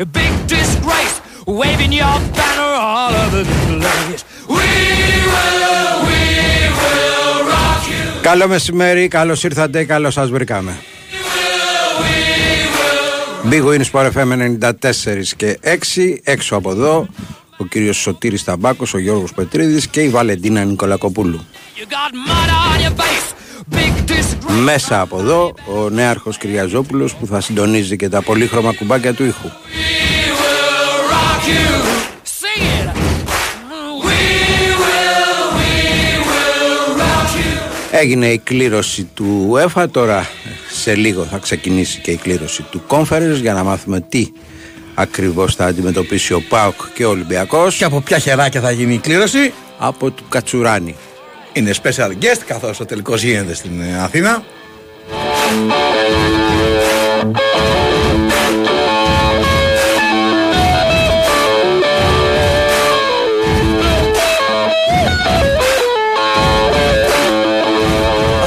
a big disgrace, waving your banner all over the place. We will, we will rock you. Καλό μεσημέρι, καλώς ήρθατε, καλώς σας βρήκαμε. Big Win Sport FM 94 και 6, έξω από εδώ ο κύριος Σωτήρης Ταμπάκος, ο Γιώργος Πετρίδης και η Βαλεντίνα Νικολακοπούλου. You got mud on your face, big disgrace. Μέσα από εδώ ο νέαρχος Κυριαζόπουλος που θα συντονίζει και τα πολύχρωμα κουμπάκια του ήχου. rock you. Sing it. We will, we will rock you. Έγινε η κλήρωση του UEFA, τώρα σε λίγο θα ξεκινήσει και η κλήρωση του Conference για να μάθουμε τι ακριβώς θα αντιμετωπίσει ο ΠΑΟΚ και ο Ολυμπιακός Και από ποια χεράκια θα γίνει η κλήρωση; από του Κατσουράνη. Είναι special guest καθώς ο τελικός γίνεται στην ε, Αθήνα.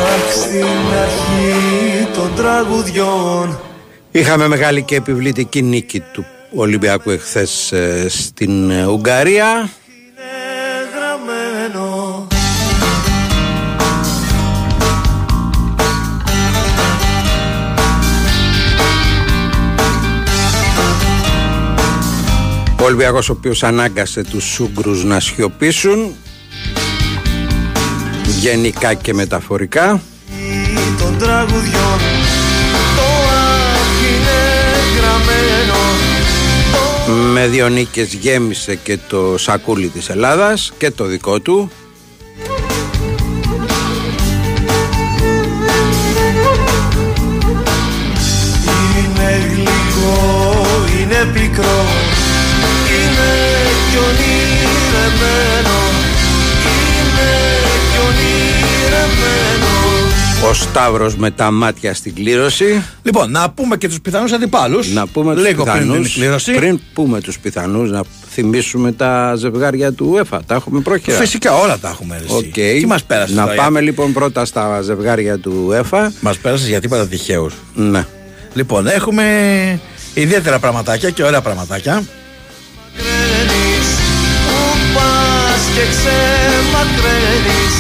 Αχ, στην αρχή των τραγουδιών Είχαμε μεγάλη και επιβλητική νίκη του Ολυμπιακού εχθές ε, στην ε, Ουγγαρία. Ο Ολυμπιακός ο οποίος ανάγκασε τους Σούγκρους να σιωπήσουν γενικά και μεταφορικά. Των τραγουδιών Το αχ είναι γραμμένο. Με δύο νίκες γέμισε και το σακούλι της Ελλάδας και το δικό του. Είναι γλυκό, είναι πικρό. Είναι κι ονειρεμένο Είναι κι ονειρεμένο ο Σταύρος με τα μάτια στην κλήρωση Λοιπόν, να πούμε και τους πιθανούς αντιπάλους. να πούμε τους Λίγο πριν πιθανούς την κλήρωση. πριν πούμε τους πιθανούς να θυμίσουμε τα ζευγάρια του UEFA τα έχουμε πρόχειρα Φυσικά όλα τα έχουμε ρε, εσύ. Οκ. Τι μας πέρασες Να τώρα, πάμε λοιπόν πρώτα στα ζευγάρια του UEFA. Μας πέρασες για τίποτα τυχαίους. Ναι. Λοιπόν, έχουμε ιδιαίτερα πραγματάκια και ωραία πραγματάκια. Ξεμακραίνεις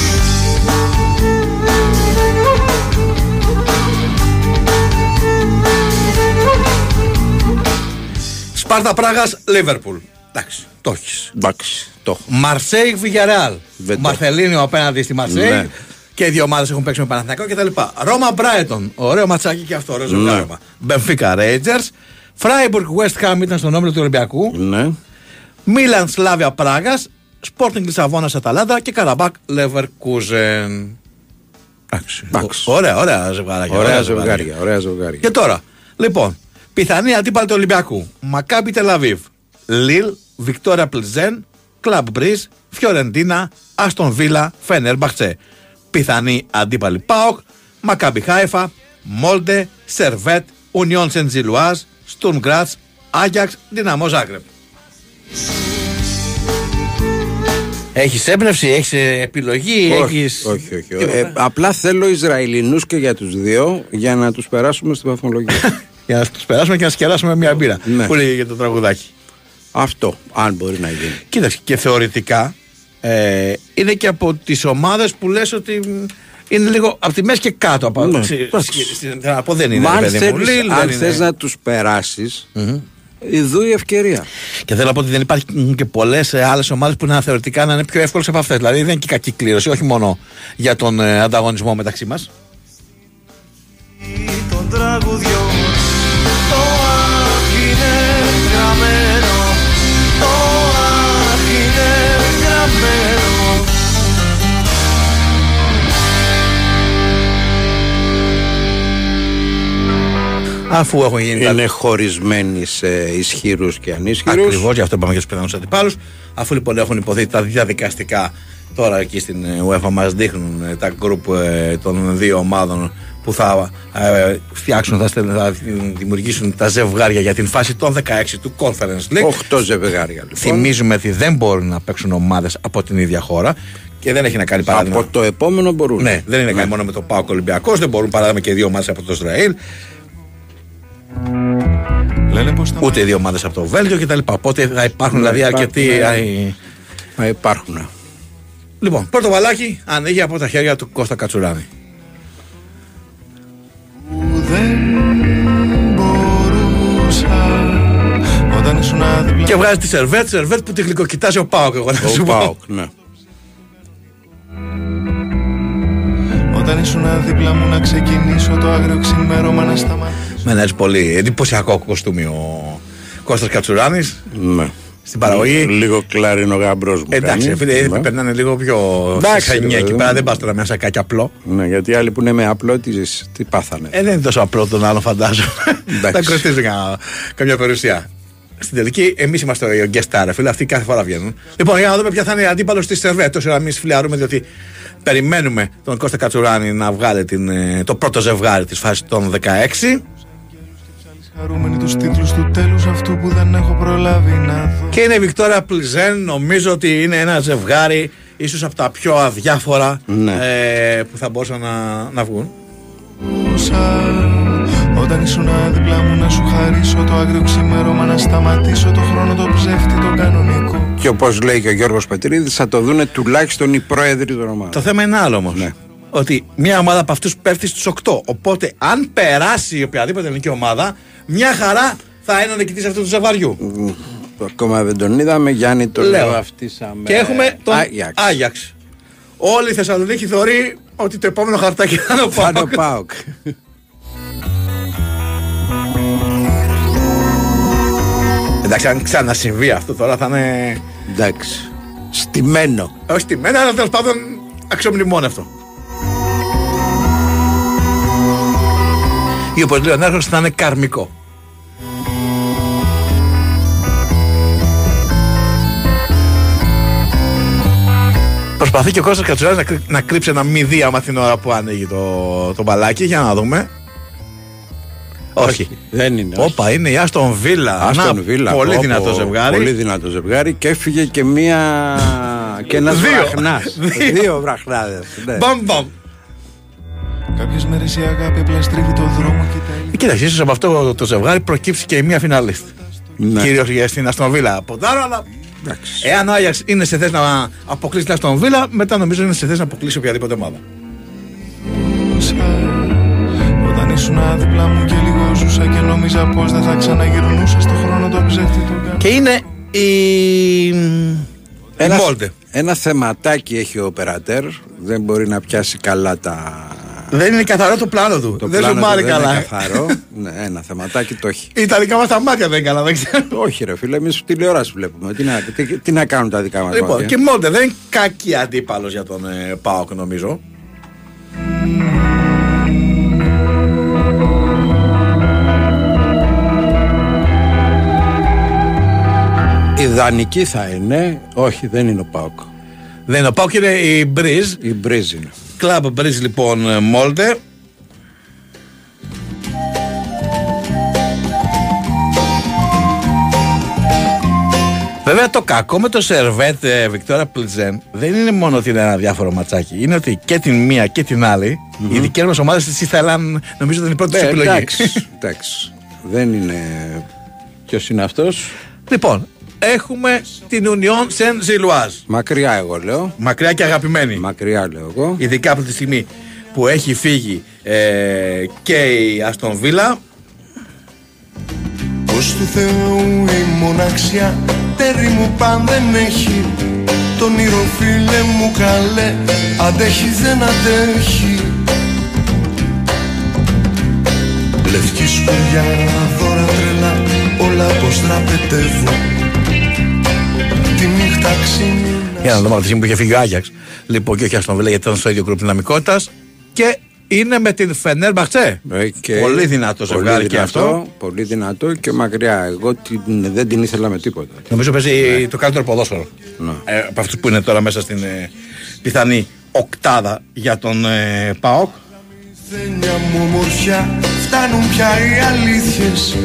Σπάρτα Πράγας, Λίβερπουλ. Εντάξει, το έχεις. Εντάξει. Το έχω. Μαρσέιγ Βιγιαρεάλ. Δεν το. Μαρθελίνιο απέναντι στη Μαρσέιγ. Ναι. Και οι δύο ομάδες έχουν παίξει με Παναθηναϊκό κτλ. Ρώμα Μπράιτον. Ωραίο ματσάκι και αυτό. Ωραίο ζευγάριμα. Μπενφίκα Ρέιτζερ. Φράιμπουργκ West Ham ήταν στον όμιλο του Ολυμπιακού. Ναι. Μίλαν Σλάβια Πράγα. Σπόρτινγκ Λισαβόνα Αταλάντα και Καραμπάκ Λεβερκούζεν. Εντάξει. Εντάξει. Ω- Ωραία, ωραία ζευγάρια. Ωραία ζευγάρια. Ωραία ζευγάρια. Και τώρα, λοιπόν, πιθανοί αντίπαλοι του Ολυμπιακού. Μακάμπι Τελ Αβίβ. Λιλ, Βικτόρια Πλιζέν, Κλαμπ Μπριζ, Φιωρεντίνα, Άστον Βίλα, Φένερ Μπαχτσέ. Πιθανοί αντίπαλοι ΠΑΟΚ, Μακάμπι Χάιφα, Μόλντε, Σερβέτ, Ουνιόν Σεντζιλουάζ, Στουρμ Γκράτς, Άγιαξ, Δυναμό Ζάγκρεπ. Έχεις έμπνευση, έχεις επιλογή, όχι, έχει. όχι, όχι. Ε, απλά θέλω Ισραηλινούς και για τους δύο για να τους περάσουμε στη βαθμολογία. Για να τους περάσουμε και να σκεράσουμε μια μπύρα. Ναι. Που λέγει για το τραγουδάκι. Αυτό, αν μπορεί να γίνει. Κοίταξε, και θεωρητικά ε, είναι και από τις ομάδες που λες ότι μ, είναι λίγο από τη μέση και κάτω. Από, Ναι, ξε- εντάξει. σκε- στην- θέλω να πω δεν είναι. Μα ρε αν παιδί μου. θέλεις, Λίλ, αν δεν είναι. θες να τους περάσεις, ειδού η ευκαιρία. Και θέλω να πω ότι δεν υπάρχουν και πολλές άλλες ομάδες που να θεωρητικά να είναι πιο εύκολες από αυτές. Δηλαδή δεν είναι και κακή κλήρωση, όχι μόνο για τον ε, ανταγωνισμό μεταξύ μας. των τραγουδιών Το Αφού έχουν γίνει τα Είναι χωρισμένοι σε ισχυρούς και ανίσχυρους. Ακριβώς, γι' αυτό είπαμε για τους πιθανού αντιπάλους. Αφού λοιπόν έχουν υποθεί τα διαδικαστικά τώρα εκεί στην ε, UEFA μας δείχνουν ε, τα γκρουπ ε, των δύο ομάδων που θα ε, φτιάξουν, θα, στέλνουν- θα δημιουργήσουν τα ζευγάρια για την φάση των 16 του Conference League. Οχτώ ζευγάρια λοιπόν. Θυμίζουμε ότι δεν μπορούν να παίξουν ομάδες από την ίδια χώρα και δεν έχει να κάνει παράδειγμα. Από το επόμενο μπορούν. Ναι, δεν είναι κάνει μόνο με το Πάοκ Ολυμπιακός, δεν μπορούν παράδειγμα και δύο ομάδες από το Ισραήλ. Λένε πως τα Ούτε οι δύο ομάδες από το Βέλγιο κτλ. Οπότε θα υπάρχουν Ναι, δηλαδή υπάρχουν, αρκετοί. ναι. αι- Ε, υπάρχουν. Λοιπόν, πρώτο βαλάκι ανοίγει από τα χέρια του Κώστα Κατσουράνη. που δεν μπορούσα Όταν ήσουν δίπλα Και βγάζει τη σερβέτ, σερβέτ που τη γλυκοκοιτάζει ο Πάοκ. Εγώ να σου Ο πω. Πάοκ, ναι. Όταν ήσουν δίπλα μου να ξεκινήσω το άγριο ξημέρωμα να σταματήσω Με ένα πολύ εντυπωσιακό κοστούμι ο Κώστας Κατσουράνης ναι. στην παραγωγή. Λίγο κλάρινο γαμπρός μου. Εντάξει, κάνεις. φίλε, Ναι. περνάνε λίγο πιο Εντάξει, σαχανιά ρε εκεί παιδί πέρα. μου. Δεν πας τώρα μέσα κάτι απλό. Ναι, γιατί οι άλλοι που είναι με απλό, τι, τι πάθανε. Ε, δεν είναι τόσο απλό τον άλλο, φαντάζομαι. Εντάξει. Θα κοστίζει κα- καμιά περιουσία. Στην τελική, εμείς είμαστε ο guest star, φίλε. Αυτοί κάθε φορά βγαίνουν. Λοιπόν, για να δούμε ποια θα είναι η αντίπαλος της Σερβέτ. Όσο εμεί φιλιαρούμε, διότι περιμένουμε τον Κώστα Κατσουράνη να βγάλει την, ε, το πρώτο ζευγάρι της φάσης των 16. Χαρούμενοι τους τίτλους του τέλους αυτού που δεν έχω προλάβει να δω Και είναι η Βικτόρια Πλιζέν. Νομίζω ότι είναι ένα ζευγάρι, ίσως από τα πιο αδιάφορα Ναι. ε, που θα μπορούσαν να, να βγουν. Όσα Όταν ήσουν δίπλα μου να σου χαρίσω το άγριο ξημέρωμα Να σταματήσω το χρόνο το ψεύτη το κανονικό Και όπως λέει και ο Γιώργος Πετρίδης, θα το δούνε τουλάχιστον οι πρόεδροι των ομάδων. Το θέμα είναι άλλο όμως. Ναι. Ότι μια ομάδα από αυτούς πέφτει στου 8. Οπότε, αν περάσει η οποιαδήποτε ελληνική ομάδα, μια χαρά θα είναι ο νικητή αυτούς τους ζευγαριού. Ακόμα δεν τον είδαμε. Γιάννη το Λέω. λέω αυτήσαμε. Και έχουμε τον Άγιαξ. Άγιαξ. Όλη η Θεσσαλονίκη θεωρεί ότι το επόμενο χαρτάκι θα είναι ο Θα είναι ο Πάοκ. Πάοκ. Εντάξει, αν ξανασυμβεί αυτό τώρα θα είναι. Εντάξει. Στημένο. Όχι στη μένα, αλλά τέλος πάντων αξιομνημόνευτο. Ή όπως λέει ο Νέρχος θα είναι καρμικό. Προσπαθεί και ο Κώστας Κατσουράς να, κρύ- να κρύψει ένα μηδί άμα την ώρα που ανοίγει το, το μπαλάκι. Για να δούμε. Όχι. Δεν είναι. όχι. Όπα, είναι η Άστον Βίλα. Άστον Να, Βίλα. Πολύ πω, δυνατό πω, ζευγάρι. Πολύ δυνατό ζευγάρι και έφυγε και μία. και ένας Δύο. βραχνάς. Δύο. Δύο βραχνάδες. Ναι. Μπαμ, μπαμ. Κάποιες μέρες η αγάπη απλά στρίβει το δρόμο και τα Ε, Κοίταξε, ίσως από αυτό το ζευγάρι προκύψει και μια φιναλίστ. Ναι. Κυρίω για στην Αστον Βίλα από τώρα, αλλά Εντάξει. εάν ο Άγιαξ είναι σε θέση να αποκλείσει την Αστον Βίλα, μετά νομίζω είναι σε θέση να αποκλείσει οποιαδήποτε ομάδα. όσα Όταν ήσουν δίπλα μου και λίγο ζούσα και νόμιζα πως δεν θα ξαναγυρνούσα στο χρόνο το ψεύτη το κάνω Και είναι η. Ένα, η Μόλτε. ένα θεματάκι έχει ο Περατέρ. Δεν μπορεί να πιάσει καλά τα. Δεν είναι καθαρό το πλάνο του. Το δεν πλάνο του ζουμάρει δεν καλά. Είναι καθαρό. ναι, ένα θεματάκι το έχει. Η Ιταλικά μας τα μάτια δεν είναι καλά, δεν ξέρω. Όχι, ρε φίλε, εμείς τηλεόραση βλέπουμε. Τι να, τι, τι να κάνουν τα δικά μας Λοιπόν, μάτια; και η Μόλτε δεν είναι κακή αντίπαλος για τον ε, Πάοκ, νομίζω. Ιδανική θα είναι. Όχι, δεν είναι ο Πάοκ. Δεν είναι ο Πάοκ, είναι η Μπριζ. Η Μπρίζ είναι. Κλαμπ Μπριζ λοιπόν ε, Μόλτε. Βέβαια το κακό με το σερβέτ ε, Βικτόρα Πλιτζέν δεν είναι μόνο ότι είναι ένα διάφορο ματσάκι. Είναι ότι και την μία και την άλλη οι δικές μας ομάδες τις ήθελαν, νομίζω ότι είναι η πρώτη τους Ε, επιλογή. εντάξει, εντάξει. Δεν είναι. Ποιος είναι αυτός. λοιπόν, έχουμε την Union Saint Gilloise. Μακριά, εγώ λέω. Μακριά και αγαπημένη. Μακριά, λέω εγώ. Ειδικά από τη στιγμή που έχει φύγει ε, και η Αστον Βίλα. Πως του Θεού η μοναξιά τέρι μου παν δεν έχει Τον ήρω φίλε μου καλέ αντέχει δεν αντέχει Λευκή σκουριά, δώρα τρελά όλα πως τραπετεύουν Τη νύχτα ξύνει Για να δούμε από τη στιγμή που είχε φύγει ο Άγιαξ. Λοιπόν, και όχι Αστον Βίλα γιατί ήταν στο ίδιο γκρουπ δυναμικότητας. Και είναι με την Φενέρ Μπαχτσέ. Ε, και Πολύ δυνατό πολύ ζευγάρι και δυνατό, αυτό. Πολύ δυνατό και μακριά. Εγώ την, δεν την ήθελα με τίποτα. Νομίζω παίζει το καλύτερο ποδόσφαιρο. Ναι. Ε, από αυτούς που είναι τώρα μέσα στην ε, πιθανή οκτάδα για τον ε, ΠΑΟΚ. Δένια μου ομορφιά φτάνουν πια οι αλήθειες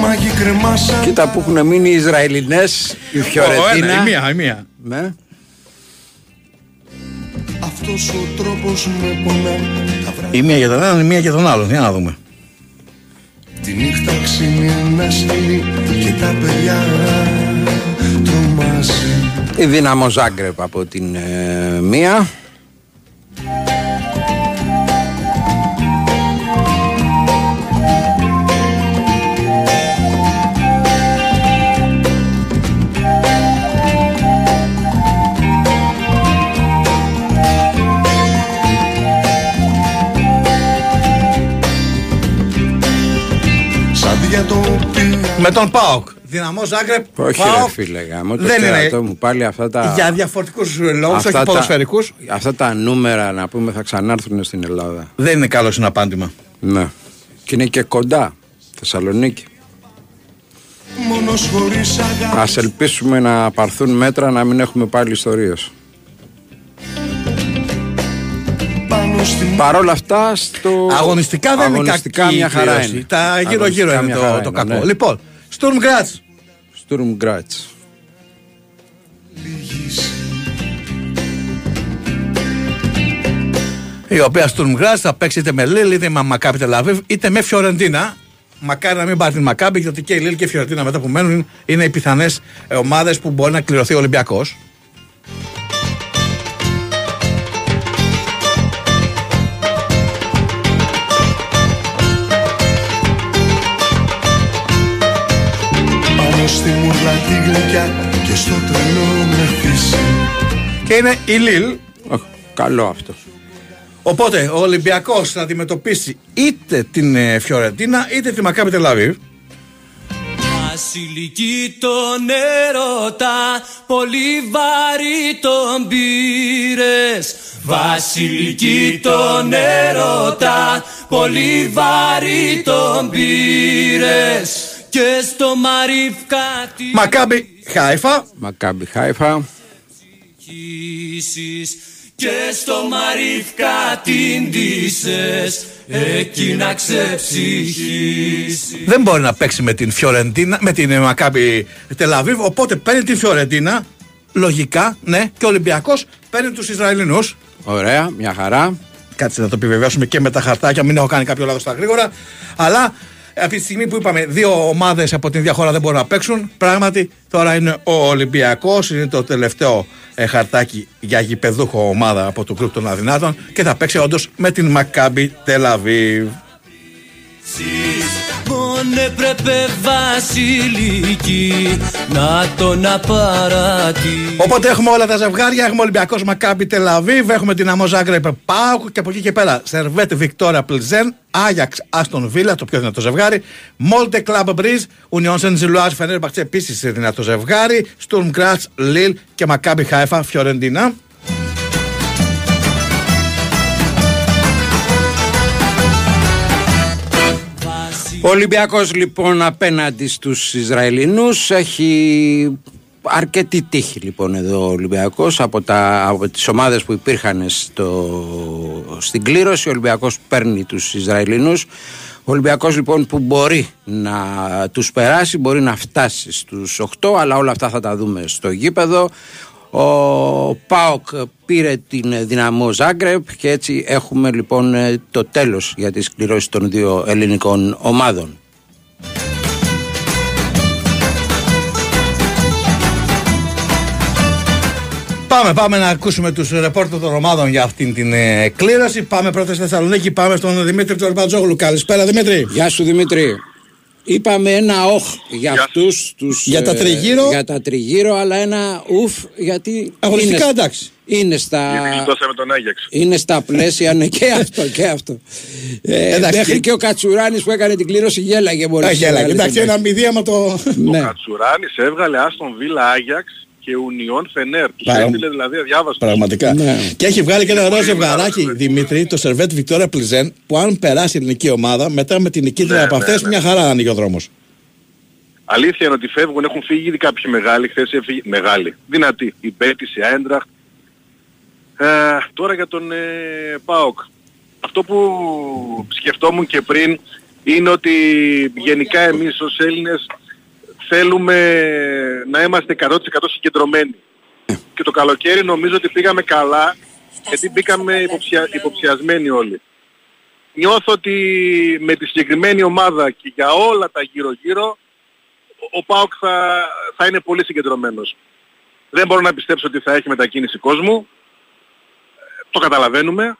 Μάγοι κρεμάσαν Κοίτα που έχουν μείνει οι Ισραηλινές, η Ο, Φιωρεντίνα. ένα, η μία, η μία. Ναι. Αυτός ο τρόπος με πονά Τα βράδια Η μία για τον έναν, η μία για τον άλλον. Για να δούμε. τη Τη νύχτα ξύνει ένα σκυλί και τα παιδιά τρομάζει Η Δύναμο Ζάγκρεπ από την ε, μία Σαν διατοπία Με τον Πάοκ. Δυναμό Ζάγκρεπ. Όχι ΠΑΟΚ. ρε φίλε γάμο, το Δεν είναι. κέρατό μου πάλι αυτά τα... Για διαφορετικούς λόγους, όχι αυτά ποδοσφαιρικούς. αυτά τα νούμερα να πούμε θα ξανάρθουν στην Ελλάδα. Δεν είναι καλό συναπάντημα. Ναι. Και είναι και κοντά. Θεσσαλονίκη. Μόνος χωρίς αγάπη Ας ελπίσουμε να πάρθουν μέτρα να μην έχουμε πάλι ιστορίες. Πάνω στην Παρ' όλα αυτά στο... Αγωνιστικά δεν αγωνιστικά είναι κακή μια χαρά κλήρωση. είναι. Τα γύρω-γύρω Αγωνιστικά είναι μια το, χαρά το είναι, κακό. ναι. Λοιπόν, Sturm Graz. Sturm Graz. λυγής Η οποία Sturm Graz θα παίξει είτε με Λίλ είτε με Μακάμπι Τελαβίβ είτε με Φιωρεντίνα. Μακάρι να μην πάρει την Μακάμπι γιατί και η Λίλ και η Φιωρεντίνα μετά που μένουν είναι οι πιθανές ομάδες που μπορεί να κληρωθεί ο Ολυμπιακός. Μουρλα τη γλυκιά και στο τρελό με φύση Και είναι η Λίλ. Οχ, καλό αυτό. Οπότε ο Ολυμπιακός θα αντιμετωπίσει είτε την ε, Φιωρεντίνα είτε τη Μακάμπι Τελαβίβ. Βασιλική τον έρωτα, πολύ βαρύ τον πήρες Βασιλική τον έρωτα, πολύ βαρύ τον πήρες Και στο Μαρίφκα τη Μακάμπι Χάιφα. Μακάμπι Χάιφα. χύσεις Και στο Μαρίφκα την ντύσες, εκεί να ξεψυχήσεις δεν μπορεί να παίξει με την Φιωρεντίνα, με την ε, Μακάμπι Τελαβίβ. Οπότε παίρνει την Φιωρεντίνα. Λογικά, ναι, και ο Ολυμπιακός παίρνει τους Ισραηλινούς. Ωραία, μια χαρά. Κάτσε να το επιβεβαιώσουμε και με τα χαρτάκια, μην έχω κάνει κάποιο λάθος στα γρήγορα. Αλλά αυτή τη στιγμή που είπαμε δύο ομάδες από την ίδια χώρα δεν μπορούν να παίξουν, πράγματι τώρα είναι ο Ολυμπιακός, είναι το τελευταίο ε, χαρτάκι για γηπεδούχο ομάδα από το γκρουπ των Αδυνάτων και θα παίξει όντως με την Μακάμπι Τελαβίβ. Μον έπρεπε βασιλική να τον απαρατεί Οπότε έχουμε όλα τα ζευγάρια. Έχουμε Ολυμπιακός Μακάμπι Τελαβίβ, έχουμε την Αμό Ζάγκρεπ Πάουκ και από εκεί και πέρα Σερβέτ Βικτόρια Πλιζέν, Άγιαξ Άστον Βίλα, το πιο δυνατό ζευγάρι. Μόλτε Κλαμπ Μπριζ, Ουνιόν Σεν Ζιλουάζ Φενέρ Μπαχτσέ επίση δυνατό ζευγάρι. Στουρμ Γκράτ Λίλ και Μακάμπι Χάιφα Φιωρεντίνα. Ο Ολυμπιακός λοιπόν απέναντι στους Ισραηλινούς έχει αρκετή τύχη λοιπόν εδώ ο Ολυμπιακός. Από, τα, από τις ομάδες που υπήρχαν στο, στην κλήρωση ο Ολυμπιακός παίρνει τους Ισραηλινούς. Ο Ολυμπιακός λοιπόν που μπορεί να τους περάσει μπορεί να φτάσει στους 8 αλλά όλα αυτά θα τα δούμε στο γήπεδο ο ΠΑΟΚ πήρε την δυναμό Ζάγκρεπ και έτσι έχουμε λοιπόν ε, το τέλος για τις κληρώσεις των δύο ελληνικών ομάδων. Πάμε, πάμε να ακούσουμε τους ρεπόρτερ των ομάδων για αυτήν την ε, κλήρωση. Πάμε πρώτα στη Θεσσαλονίκη, πάμε στον Δημήτρη Τζορμπατζόγλου. Καλησπέρα, Δημήτρη. Γεια σου Δημήτρη. Είπαμε ένα όχ για αυτούς τους... Για τα ε, τριγύρω. Για τα τριγύρω, αλλά ένα ουφ γιατί... Αγωνιστικά είναι, εντάξει. Είναι στα... Γιατί γλιτώσαμε τον Άγιαξ. Είναι στα πλαίσια, ναι, και αυτό και αυτό. Ε, Εντάξει. μέχρι και ο Κατσουράνης που έκανε την κλήρωση γέλαγε μόλις. Α, γέλα, έβγαλε εντάξει, την ένα μηδίαμα το. Ναι. Κατσουράνης έβγαλε Άστον Βίλα Άγιαξ και Ουνιόν Φενέρ. Τους Παρα- έστειλε δηλαδή αδιάβαστος. Πραγματικά. Ναι. Και έχει βγάλει και ένα ωραίο πολύ ζευγαράκι, μεγάλο. Δημήτρη, το Σερβέτ Βικτόρια Πλιζέν, που αν περάσει η ελληνική ομάδα, μετά με την νικήτρια Ναι, από ναι, αυτές, ναι. μια χαρά ανοίγει ο δρόμος. Αλήθεια είναι ότι φεύγουν, έχουν φύγει ήδη κάποιοι μεγάλοι. Χθες έφυγε μεγάλη, δυνατή. Η Μπέτης, η Άιντραχτ. Ε, τώρα για τον ε, ΠΑΟΚ. Αυτό που σκεφτόμουν και πριν είναι ότι γενικά εμείς ως Έλληνες θέλουμε να είμαστε 100% συγκεντρωμένοι. Και το καλοκαίρι νομίζω ότι πήγαμε καλά γιατί μπήκαμε υποψια... υποψιασμένοι όλοι. νιώθω ότι με τη συγκεκριμένη ομάδα και για όλα τα γύρω-γύρω ο- ο ΠΑΟΚ θα, θα είναι πολύ συγκεντρωμένος. Δεν μπορώ να πιστέψω ότι θα έχει μετακίνηση κόσμου. Ε, Το καταλαβαίνουμε.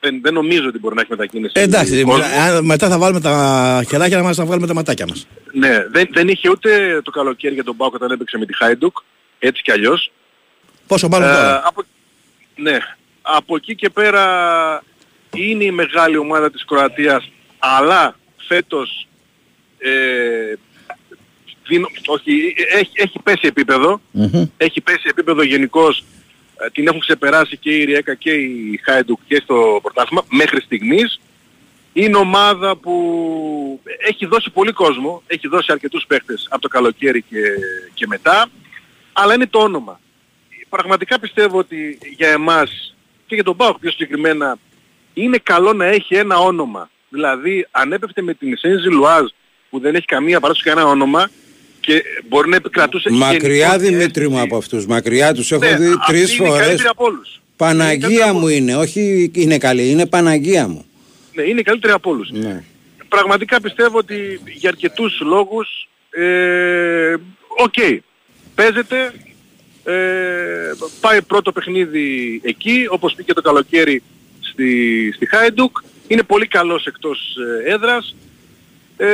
Δεν, δεν νομίζω ότι μπορεί να έχει μετακίνηση Ε, εντάξει, κόσμου. αν- μετά θα βάλουμε τα χεράκια μας να βγάλουμε τα ματάκια μας. Ναι, δεν, δεν είχε ούτε το καλοκαίρι για τον ΠΑΟΚ όταν έπαιξε με τη Χάιντουκ, έτσι κι αλλιώς. Πόσο μάλλον Ε, τώρα; από, ναι, από εκεί και πέρα είναι η μεγάλη ομάδα της Κροατίας, αλλά φέτος ε, δίνω- όχι, έχει, έχει πέσει επίπεδο, Μμμ. έχει πέσει επίπεδο γενικώς, ε, την έχουν ξεπεράσει και η Ριέκα και η Χάιντουκ και στο πρωτάθλημα μέχρι στιγμής. Είναι ομάδα που έχει δώσει πολύ κόσμο, έχει δώσει αρκετούς παίχτες από το καλοκαίρι και, και μετά, αλλά είναι το όνομα. Πραγματικά πιστεύω ότι για εμάς και για τον ΠΑΟΚ πιο συγκεκριμένα είναι καλό να έχει ένα όνομα. Δηλαδή αν έπεφτε με την Σένζι Λουάζ που δεν έχει καμία παράδοση κανένα όνομα και μπορεί να επικρατούσε Μακριά γενικώς η Δημήτρη μου αίσθηση- από αυτούς, μακριά τους έχω Ναι, δει αυτή τρεις είναι η φορές. καλύτερη από όλους. Είναι η Παναγία καλύτερη μου από- είναι, όχι είναι καλή, είναι Παναγία μου. Ναι, είναι η καλύτερη από όλους. Ναι. Πραγματικά πιστεύω ότι για αρκετούς λόγους, ε, οκ, παίζεται, ε, πάει πρώτο παιχνίδι εκεί, όπως πήγε το καλοκαίρι στη, στη Χάιντουκ, είναι πολύ καλός εκτός ε, έδρας. Ε,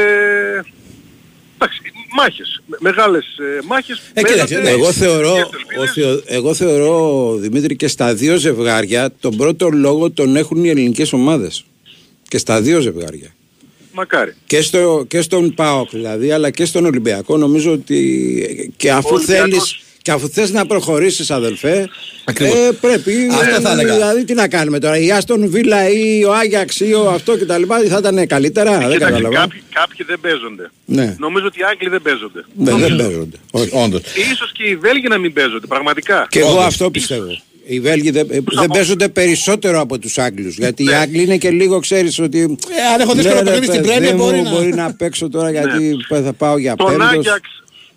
εντάξει, μάχες, με- μεγάλες ε, μάχες. Ε, κοίταξε, παίζονται, Εγώ θεωρώ, και ο ελπίδες. Θεο- εγώ θεωρώ, Δημήτρη, και στα δύο ζευγάρια τον πρώτο λόγο τον έχουν οι ελληνικές ομάδες. Και στα δύο ζευγάρια. Μακάρι. Και, στο, και στον ΠΑΟΚ δηλαδή, αλλά και στον Ολυμπιακό νομίζω ότι και αφού Ο Ολυμπιακός- θέλεις και αφού θες να προχωρήσεις αδελφέ Ακριβώς. ε, πρέπει Αυτό θα έλεγα. δηλαδή τι να κάνουμε τώρα η Άστον Βίλα ή ο Άγιαξ ή ο αυτό και τα λοιπά θα ήταν καλύτερα δεν Κοιτάξτε, καταλαβαίνω κάποιοι, κάποιοι δεν παίζονται. Ναι. Νομίζω ότι οι Άγγλοι δεν παίζονται. δεν, δεν παίζονται όχι. Όντως. Ίσως και οι Βέλγοι να μην παίζονται, πραγματικά. και εγώ Όντως. αυτό πιστεύω οι Βέλγοι δεν, ε, δεν από- παίζονται περισσότερο από τους Άγγλους γιατί οι Ναι. Άγγλοι είναι και λίγο ξέρεις ότι Ε, αν έχω δύσκολο ναι, ρε, παιχνίδι στην παιδί Πρέμιερ, μου, μπορεί να- μπορεί να παίξω τώρα γιατί θα πάω για Τον πέμπτος Άγιαξ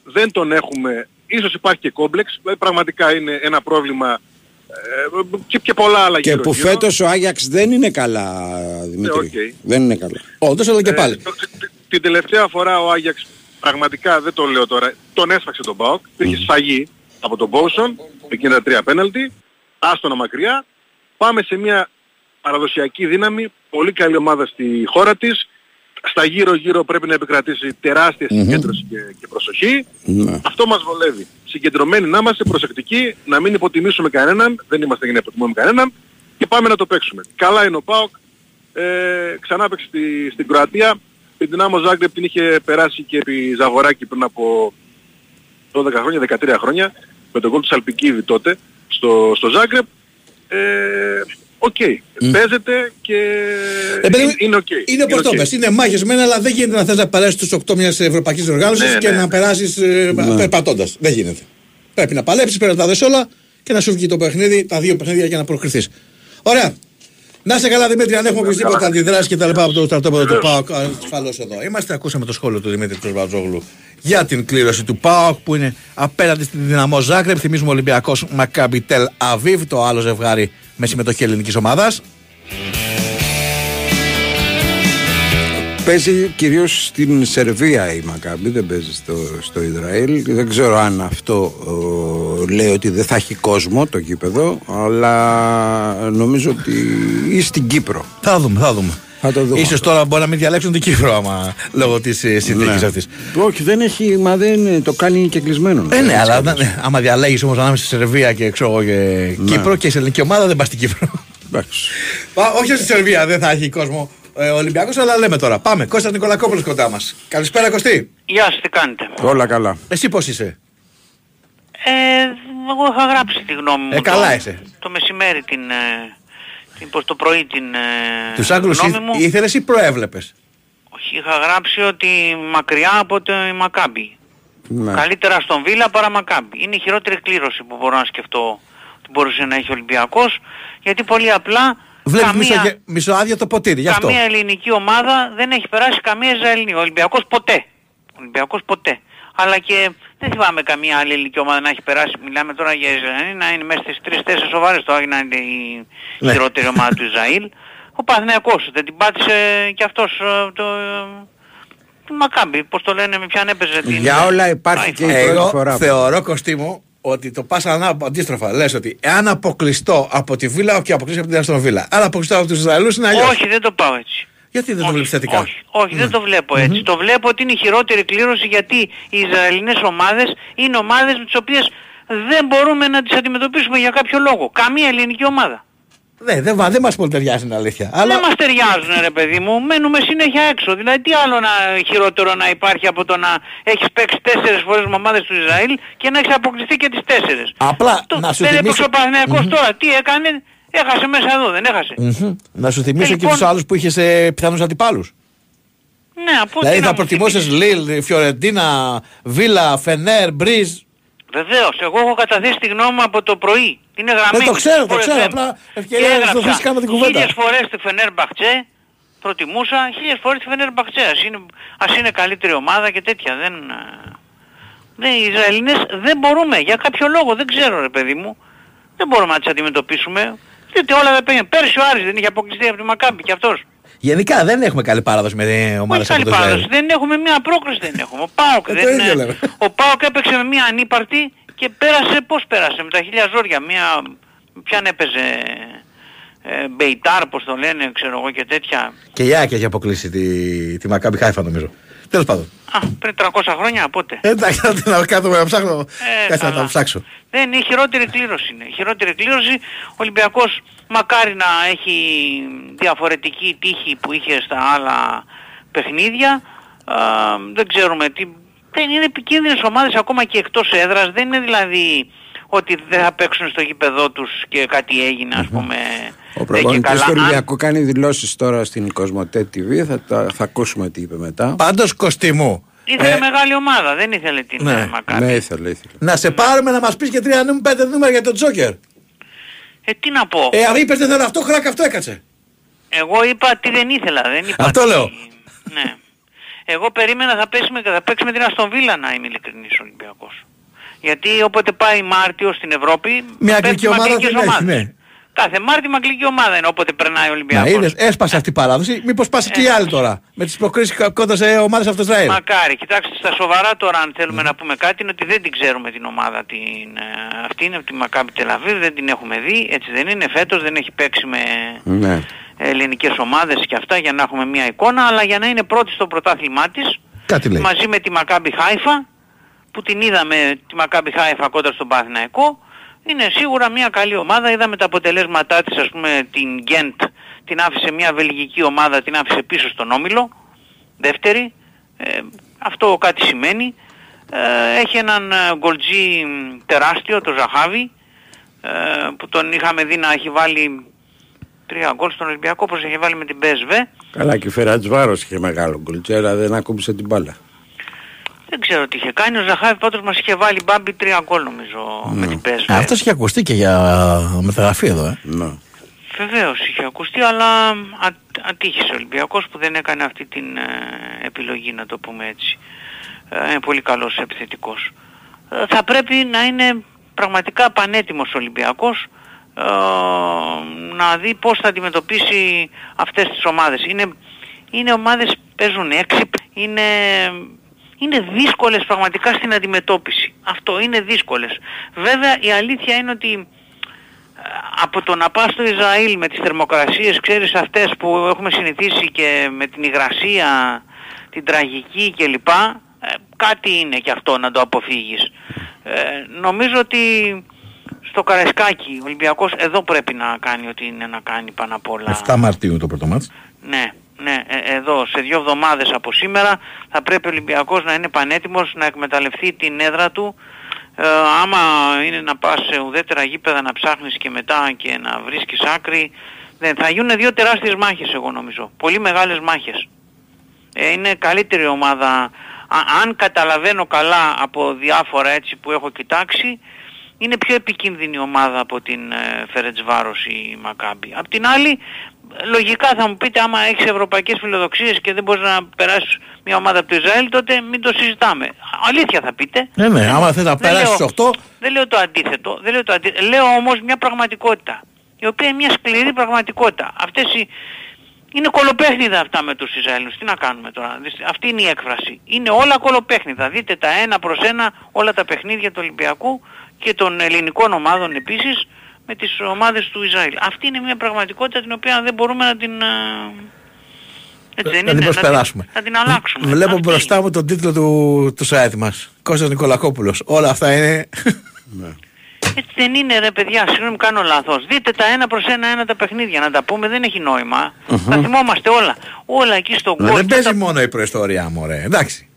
δεν τον έχουμε. Ίσως υπάρχει και κόμπλεξ. Ε, Πραγματικά είναι ένα πρόβλημα ε, και, και πολλά άλλα Και γύρω που γύρω. φέτος ο Άγιαξ δεν είναι καλά, Δημήτρη. Ναι, οκ. Δεν είναι καλά. Όντως, αλλά και Ε, πάλι. το- τη- τη- την τελευταία φορά ο Άγιαξ πραγματικά δεν το λέω τώρα, τον έσφαξε τον Μπάουκ, υπήρχε σφαγή από τον Μπόουσον, εκείνα τα τρία πέναλτι, άστονα μακριά, πάμε σε μια παραδοσιακή δύναμη, πολύ καλή ομάδα στη χώρα της, στα γύρω γύρω πρέπει να επικρατήσει τεράστια συγκέντρωση και, και προσοχή. Ναι. Αυτό μας βολεύει. Συγκεντρωμένοι να είμαστε προσεκτικοί, να μην υποτιμήσουμε κανέναν, δεν είμαστε για να υποτιμούμε κανέναν και πάμε να το παίξουμε. Καλά είναι ο ΠΑΟΚ, ε, ξανά παίξει στη, στην Κροατία, την Δυνάμο Ζάγκρεπ την είχε περάσει και επί Ζαγοράκη πριν από 12 χρόνια, 13 χρόνια, με το γκολ του Σαλπικίδη τότε, στο, στο Ζάγκρεμπ. Ε, Οκ, παίζεται και Ε, παιδί μου, είναι, είναι οκ. Είναι όπως το οκ. πες, είναι μάχες μένα, αλλά δεν γίνεται να θες να περάσεις τους 8 μιας ευρωπαϊκής οργάνωσης Ναι, και ναι. να περάσεις ε, περπατώντας. Δεν γίνεται. Πρέπει να παλέψεις, πρέπει να τα δεις όλα και να σου βγει το παιχνίδι, τα δύο παιχνίδια για να προκριθείς. Ωραία. Να είσαι καλά Δημήτρη, αν έχουμε οποιασδήποτε αντιδράσεις και τα λοιπά από το στρατόπεδο του ΠΑΟΚ, ασφαλώς εδώ. Είμαστε, ακούσαμε το σχόλιο του Δημήτρη Τροσβατζόγλου για την κλήρωση του ΠΑΟΚ που είναι απέναντι στην δυναμό Ζάγκρεπ. Θυμίζουμε Ολυμπιακός Μακάμπι Τελ Αβίβ, το άλλο ζευγάρι με συμμετοχή ελληνικής ομάδας. Παίζει κυρίως στην Σερβία η Μακάμπη, δεν παίζει στο, στο Ισραήλ. Δεν ξέρω αν αυτό ε, λέει ότι δεν θα έχει κόσμο το γήπεδο, αλλά νομίζω ότι ή στην Κύπρο. Θα δούμε, θα δούμε. Θα το δούμε. Ίσως τώρα μπορεί να μην διαλέξουν την Κύπρο άμα λόγω της ε, συνθήκης Ναι. αυτής. Όχι, δεν έχει, μα δεν το κάνει και κλεισμένο. Ε, ναι, Έτσι αλλά κι αλλιώς. ναι, άμα διαλέγεις όμως ανάμεσα στη Σερβία και, ξέρω, εγώ, και Κύπρο και σε ελληνική ομάδα δεν πας στην Κύπρο. Εντάξει. Πα- όχι στη Σερβία δεν θα έχει κόσμο ε, Ολυμπιακός, αλλά λέμε τώρα. Πάμε. Κώστας Νικολακόπουλος κοντά μας. Καλησπέρα Κωστή. Γεια σας, τι κάνετε; Όλα καλά. Εσύ πώς είσαι; Ε, εγώ είχα γράψει τη γνώμη μου. Ε, καλά το, είσαι. Το μεσημέρι την, ε, την προς το πρωί την ε, Τους Άγγλους γνώμη ή- μου. ήθελες ή προέβλεπες; Όχι, είχα γράψει ότι μακριά από το Μακάμπι. Ναι. Καλύτερα στον Βίλα παρά Μακάμπι. Είναι η χειρότερη κλήρωση που μπορώ να σκεφτώ ότι μπορούσε να έχει ο Ολυμπιακός. Γιατί πολύ απλά Βλέπεις καμία, μισο, μισοάδιο το ποτήρι, γι' αυτό. καμία ελληνική ομάδα δεν έχει περάσει καμία Ισραηλινή. Ο Ολυμπιακός ποτέ. Ο Ολυμπιακός ποτέ. Αλλά και δεν θυμάμαι καμία άλλη ελληνική ομάδα να έχει περάσει. Μιλάμε τώρα για Ισραηλινή να είναι μέσα στις τρεις τέσσερις σοβαρές. Το να είναι η Ναι. χειρότερη ομάδα του Ισραήλ. Ο Παναθηναϊκός δεν την πάτησε κι αυτός ε, το... ε, Τη Μακάμπη, πώς το λένε, με ποιαν έπαιζε την... Για όλα υπάρχει Άι, και η Εγώ πρώτη φορά. που- θεωρώ, Κωστή μου, ότι το πας ανά, αντίστροφα. Λες ότι εάν αποκλειστώ από τη Βίλα, όχι αποκλειστώ από την Αστον Βίλα. Αν αποκλειστώ από τους Ισραηλούς είναι αλλιώς. Όχι, δεν το πάω έτσι. Γιατί δεν το Όχι, βλέπεις θετικά; Όχι, όχι δεν το βλέπω έτσι. Το βλέπω ότι είναι η χειρότερη κλήρωση γιατί οι Ισραηλινές ομάδες είναι ομάδες με τις οποίες δεν μπορούμε να τις αντιμετωπίσουμε για κάποιο λόγο. Καμία ελληνική ομάδα. Ναι, δεν, μα- δεν μας πολύ ταιριάζει είναι αλήθεια. Αλλά Δεν μας ταιριάζουν ρε παιδί μου, μένουμε συνέχεια έξω. Δηλαδή τι άλλο να, χειρότερο να υπάρχει από το να έχεις παίξει τέσσερις φορές με ομάδες του Ισραήλ και να έχεις αποκλειστεί και τις τέσσερες. Απλά Το- να σου δεν θυμίσω- έπαιξε ο Παναθηναϊκός τώρα. Τι έκανε, έχασε μέσα εδώ, δεν έχασε. Μμμ. να σου θυμίσω Ε, και λοιπόν- τους άλλους που είχες ε, πιθανούς αντιπάλους. Ναι, από Δηλαδή τι να θα μου προτιμούσες θυμίσεις. Λίλ, Φιωρεντίνα, Βίλα, Φενέρ, Μπριζ. Βεβαίως, εγώ έχω καταθέσει τη γνώμη μου από το πρωί. Είναι γραμμένη. Ε, το ξέρω, το Sport ξέρω, FM. απλά ευκαιρία Και να έγραψα δοθείς κάνω την κουβέντα. Χίλιες φορές τη Φενέρ Μπαχτσέ, προτιμούσα χίλιες φορές τη Φενέρ Μπαχτσέ. Ας είναι, ας είναι καλύτερη ομάδα και τέτοια. Δεν, ε, δεν, οι Ισραηλινές δεν μπορούμε, για κάποιο λόγο, δεν ξέρω ρε παιδί μου. Δεν μπορούμε να τις αντιμετωπίσουμε. Διότι όλα δεν πήγαινε. Πέρσι ο Άρης δεν είχε αποκλειστεί από τη Μακάμπη και αυτός. Γενικά δεν έχουμε καλή παράδοση με ομάδε Όχι από καλή το παράδοση. Ισραήλ. Δεν έχουμε μία πρόκριση δεν έχουμε. Ο Πάοκ Ε, το δεν ίδιο λέμε. Ο Πάοκ έπαιξε με μία ανύπαρτη και πέρασε, πώς πέρασε, με τα χίλια ζόρια. Μία, ποιαν έπαιζε, ε, Μπεϊτάρ, πώς το λένε, ξέρω εγώ και τέτοια. Και η Άκη έχει αποκλείσει τη, τη Μακάμπι Χάιφα νομίζω. Τέλος πάντων. Α, πριν 300 χρόνια, πότε. Ε, Εντάξει, να την κάτω να ψάχνω. Ε, Κάτσε να καλά. τα ψάξω. Δεν είναι η χειρότερη κλήρωση. Είναι. Η χειρότερη κλήρωση. Ο Ολυμπιακός μακάρι να έχει διαφορετική τύχη που είχε στα άλλα παιχνίδια. Α, δεν ξέρουμε τι... Δεν είναι επικίνδυνες ομάδες ακόμα και εκτός έδρας. Δεν είναι δηλαδή ότι δεν θα παίξουν στο γήπεδό τους και κάτι έγινε ας πούμε. Ο δεν και προπονητής καλά. του Αν- Ολυμπιακού κάνει δηλώσεις τώρα στην Κοσμοτέ TV. Θα, τα- θα ακούσουμε τι είπε μετά. Πάντως Κωστή μου. Ήθελε ε, μεγάλη ομάδα, δεν ήθελε την ναι. ναι. Μακάμπη. Ναι, ήθελε, ήθελε. να σε πάρουμε να μας πεις και τρία νούμερα, πέντε νούμερα για τον Τζόκερ. Ε, τι να πω. Ε, αν είπες δεν θέλω αυτό, χράκ αυτό έκατσε. Εγώ είπα τι δεν ήθελα, δεν είπα Αυτό τι- λέω. Ναι. Εγώ περίμενα θα παίξει με, θα παίξει με την Αστον Βίλα να είμαι ειλικρινής ο Ολυμπιακός. Γιατί όποτε πάει Μάρτιος στην Ευρώπη... Μια παίζει αγγλική με ομάδα αγγλικές δεν έχει, ομάδες. ναι. Κάθε Μάρτιο με αγγλική ομάδα είναι όποτε περνάει ο Να Ολυμπιακός. είδες, έσπασε αυτή η παράδοση. Μήπως πάσει και η άλλη τώρα. Με τις προκρίσεις κοντά σε ομάδες από το Ισραήλ; Μακάρι. Κοιτάξτε, στα σοβαρά τώρα αν θέλουμε να πούμε κάτι είναι ότι δεν την ξέρουμε την ομάδα την, ε, αυτή είναι από τη Μακάμπη Τελαβίβ, δεν την έχουμε δει, έτσι δεν είναι φέτος, δεν έχει παίξει με Ναι. Ελληνικές ομάδες και αυτά για να έχουμε μια εικόνα, αλλά για να είναι πρώτη στο πρωτάθλημά της, Κάτι λέει. μαζί με τη Μακάμπι Χάιφα, που την είδαμε τη Μακάμπι Χάιφα κοντά στον Παθηναϊκό, είναι σίγουρα μια καλή ομάδα. Είδαμε τα αποτελέσματά της, ας πούμε την Γκέντ, την άφησε μια βελγική ομάδα, την άφησε πίσω στον Όμιλο, δεύτερη. Ε, αυτό κάτι σημαίνει. Ε, έχει έναν ε, γκολτζή μ, τεράστιο, το Ζαχάβι, ε, που τον είχαμε δει να έχει βάλει τρία γκολ στον Ολυμπιακό, όπως έχει βάλει με την PSV. Καλά και η Φερατσβάρος είχε μεγάλο γκολτσέρα, δεν ακούμπησε την μπάλα. Δεν ξέρω τι είχε κάνει. Ο Ζαχάβη πάντως μας είχε βάλει μπάμπι τρία γκολ νομίζω με την PSV. Αυτός είχε ακουστεί και για μεταγραφή εδώ, ε. Ναι. Βεβαίως είχε ακουστεί, αλλά α, ατύχησε ο Ολυμπιακός που δεν έκανε αυτή την ε, επιλογή, να το πούμε έτσι. Ε, είναι πολύ καλός επιθετικός. Ε, θα πρέπει να είναι πραγματικά πανέτοιμος ο Ολυμπιακός ε, να δει πώς θα αντιμετωπίσει αυτές τις ομάδες. Είναι, είναι ομάδες που παίζουν έξι, είναι, είναι δύσκολες πραγματικά στην αντιμετώπιση. Αυτό είναι δύσκολες. Βέβαια η αλήθεια είναι ότι από το να πας στο Ισραήλ με τις θερμοκρασίες, ξέρεις αυτές που έχουμε συνηθίσει και με την υγρασία, την τραγική κλπ. Ε, κάτι είναι και αυτό να το αποφύγεις. Ε, νομίζω ότι στο Καραϊσκάκι ο Ολυμπιακός εδώ πρέπει να κάνει ό,τι είναι να κάνει πάνω απ' όλα. 7 Μαρτίου το πρώτο μάτς. Ναι, ναι, ε, εδώ σε δύο εβδομάδες από σήμερα θα πρέπει ο Ολυμπιακός να είναι πανέτοιμος να εκμεταλλευτεί την έδρα του. Ε, άμα είναι να πας σε ουδέτερα γήπεδα να ψάχνεις και μετά και να βρίσκεις άκρη, δεν, θα γίνουν δύο τεράστιες μάχες εγώ νομίζω. Πολύ μεγάλες μάχες. Ε, είναι καλύτερη ομάδα. Α- αν καταλαβαίνω καλά από διάφορα έτσι που έχω κοιτάξει, είναι πιο επικίνδυνη ομάδα από την ε, Φερετσβάρος η Μακάμπη. Απ' την άλλη, λογικά θα μου πείτε άμα έχεις ευρωπαϊκές φιλοδοξίες και δεν μπορείς να περάσεις μια ομάδα από το Ισραήλ, τότε μην το συζητάμε. Αλήθεια θα πείτε. Ναι, ναι, άμα θες να Δεν περάσεις λέω- στους 8, Δεν λέω το αντίθετο. Δεν λέω, το αντίθετο. λέω όμως μια πραγματικότητα. Η οποία είναι μια σκληρή πραγματικότητα. Αυτές οι, Είναι κολοπέχνιδα αυτά με τους Ισραηλούς. Τι να κάνουμε τώρα. Δυστ- Αυτή είναι η έκφραση. Είναι όλα κολοπέχνιδα. Δείτε τα ένα προς ένα όλα τα παιχνίδια του Ολυμπιακού και των ελληνικών ομάδων επίσης με τις ομάδες του Ισραήλ. Αυτή είναι μια πραγματικότητα την οποία δεν μπορούμε να την... ε, Έτσι δεν να είναι, την να την, προσπεράσουμε. να την αλλάξουμε. Βλέπω Αυτή μπροστά είναι. μου τον τίτλο του, του site μας. Κώστας Νικολακόπουλος. Όλα αυτά είναι... Έτσι δεν είναι ρε παιδιά, συγγνώμη κάνω λάθος. Δείτε τα ένα προς ένα ένα τα παιχνίδια να τα πούμε, δεν έχει νόημα. Θα θυμόμαστε όλα. Όλα εκεί στον Μα κόσμο. δεν παίζει μόνο η προϊστορία μου, ρε. Εντάξει.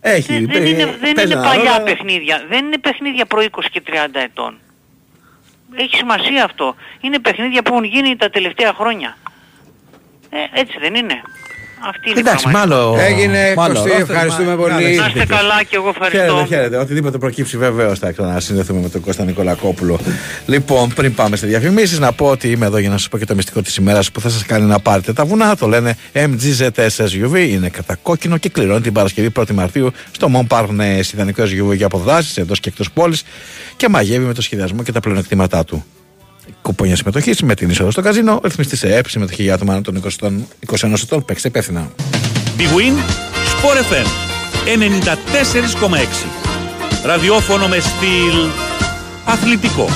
Έχει. Δεν, δεν ε, είναι, δεν παίζει είναι ένα παλιά ρόλο. παιχνίδια. Δεν είναι παιχνίδια προ 20 και 30 ετών. Έχει σημασία αυτό. Είναι παιχνίδια που έχουν γίνει τα τελευταία χρόνια. Ε, έτσι δεν είναι. Αυτή είναι η Εντάξει, πραγματικότητα. μάλλον. Έγινε, μάλλον, Κωστή, ρόστερ, ευχαριστούμε μα- πολύ. να, Να έχεις είστε δίκιο. καλά και εγώ ευχαριστώ. Χαίρετε, χαίρετε. Οτιδήποτε προκύψει βεβαίως θα ξανασυνδεθούμε με τον Κώστα Νικολακόπουλο. λοιπόν, πριν πάμε σε διαφημίσεις, να πω ότι είμαι εδώ για να σας πω και το μυστικό της ημέρας που θα σας κάνει να πάρετε τα βουνά. Το λένε MGZS SUV. Είναι κατακόκκινο και κληρώνει την Παρασκευή 1η Μαρτίου στο Montparnasse. Ιδανικό SUV για αποδράσεις εντός και εκτός πόλης και μαγεύει με το σχεδιασμό και τα πλεονεκτήματά του. Κουπόνια συμμετοχής με την είσοδο στο καζίνο, ρυθμιστή σε ΕΠ, συμμετοχή για άτομα άνω των 20 21 ετών, παίξτε υπεύθυνα. Big Win, Sport FM 94,6. Ραδιόφωνο με στυλ αθλητικό.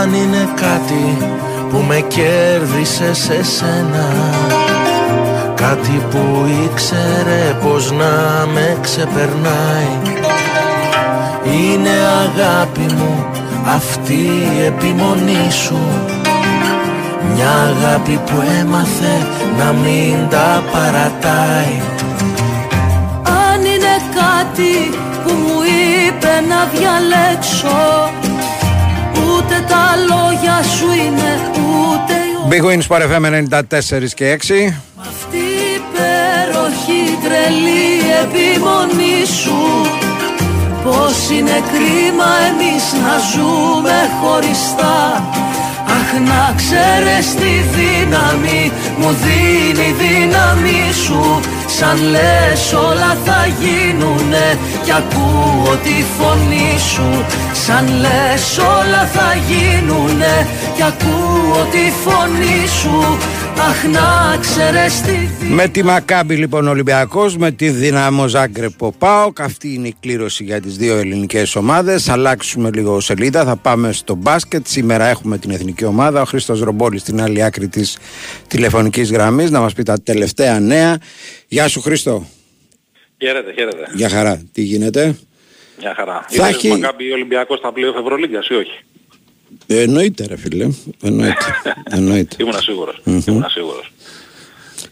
Αν είναι κάτι που με κέρδισε σε σένα Κάτι που ήξερε πως να με ξεπερνάει Είναι αγάπη μου αυτή η επιμονή σου. Μια αγάπη που έμαθε να μην τα παρατάει. Αν είναι κάτι που μου είπε να διαλέξω Ούτε τα λόγια σου είναι ούτε η Big Win Sport FM 94 και 6. Αυτή η υπέροχη τρελή επιμονή σου Πως είναι κρίμα εμείς να ζούμε χωριστά Αχ να ξέρεις τη δύναμη μου δίνει η δύναμη σου Σαν λες όλα θα γίνουνε. Κι ακούω τη φωνή σου Σαν λες όλα θα γίνουνε. Κι ακούω τη φωνή σου Αχ να ξέρεις τη δύναμη Με τη Μακάμπη λοιπόν Ολυμπιακός, με τη Δυναμό Ζάγκρεπο ΠΑΟΚ. Αυτή είναι η κλήρωση για τις δύο ελληνικές ομάδες. Αλλάξουμε λίγο σελίδα, θα πάμε στο μπάσκετ. Σήμερα έχουμε την εθνική ομάδα. Ο Χρήστος Ρομπόλης στην άλλη άκρη της τηλεφωνικής γραμμής να μας πει τα τελευταία νέα. Γεια σου Χρήστο. Χαίρετε, χαίρετε. Γεια χαρά. Τι γίνεται; Μια χαρά. Θα Είδες έχει- Μακάμπι Ολυμπιακός στα πλοία Ευρωλίγκας ή όχι; Ε, εννοείται ρε φίλε. Εννοείται. εννοείται. Ήμουνα σίγουρος. Μμμ. Ήμουνα σίγουρος.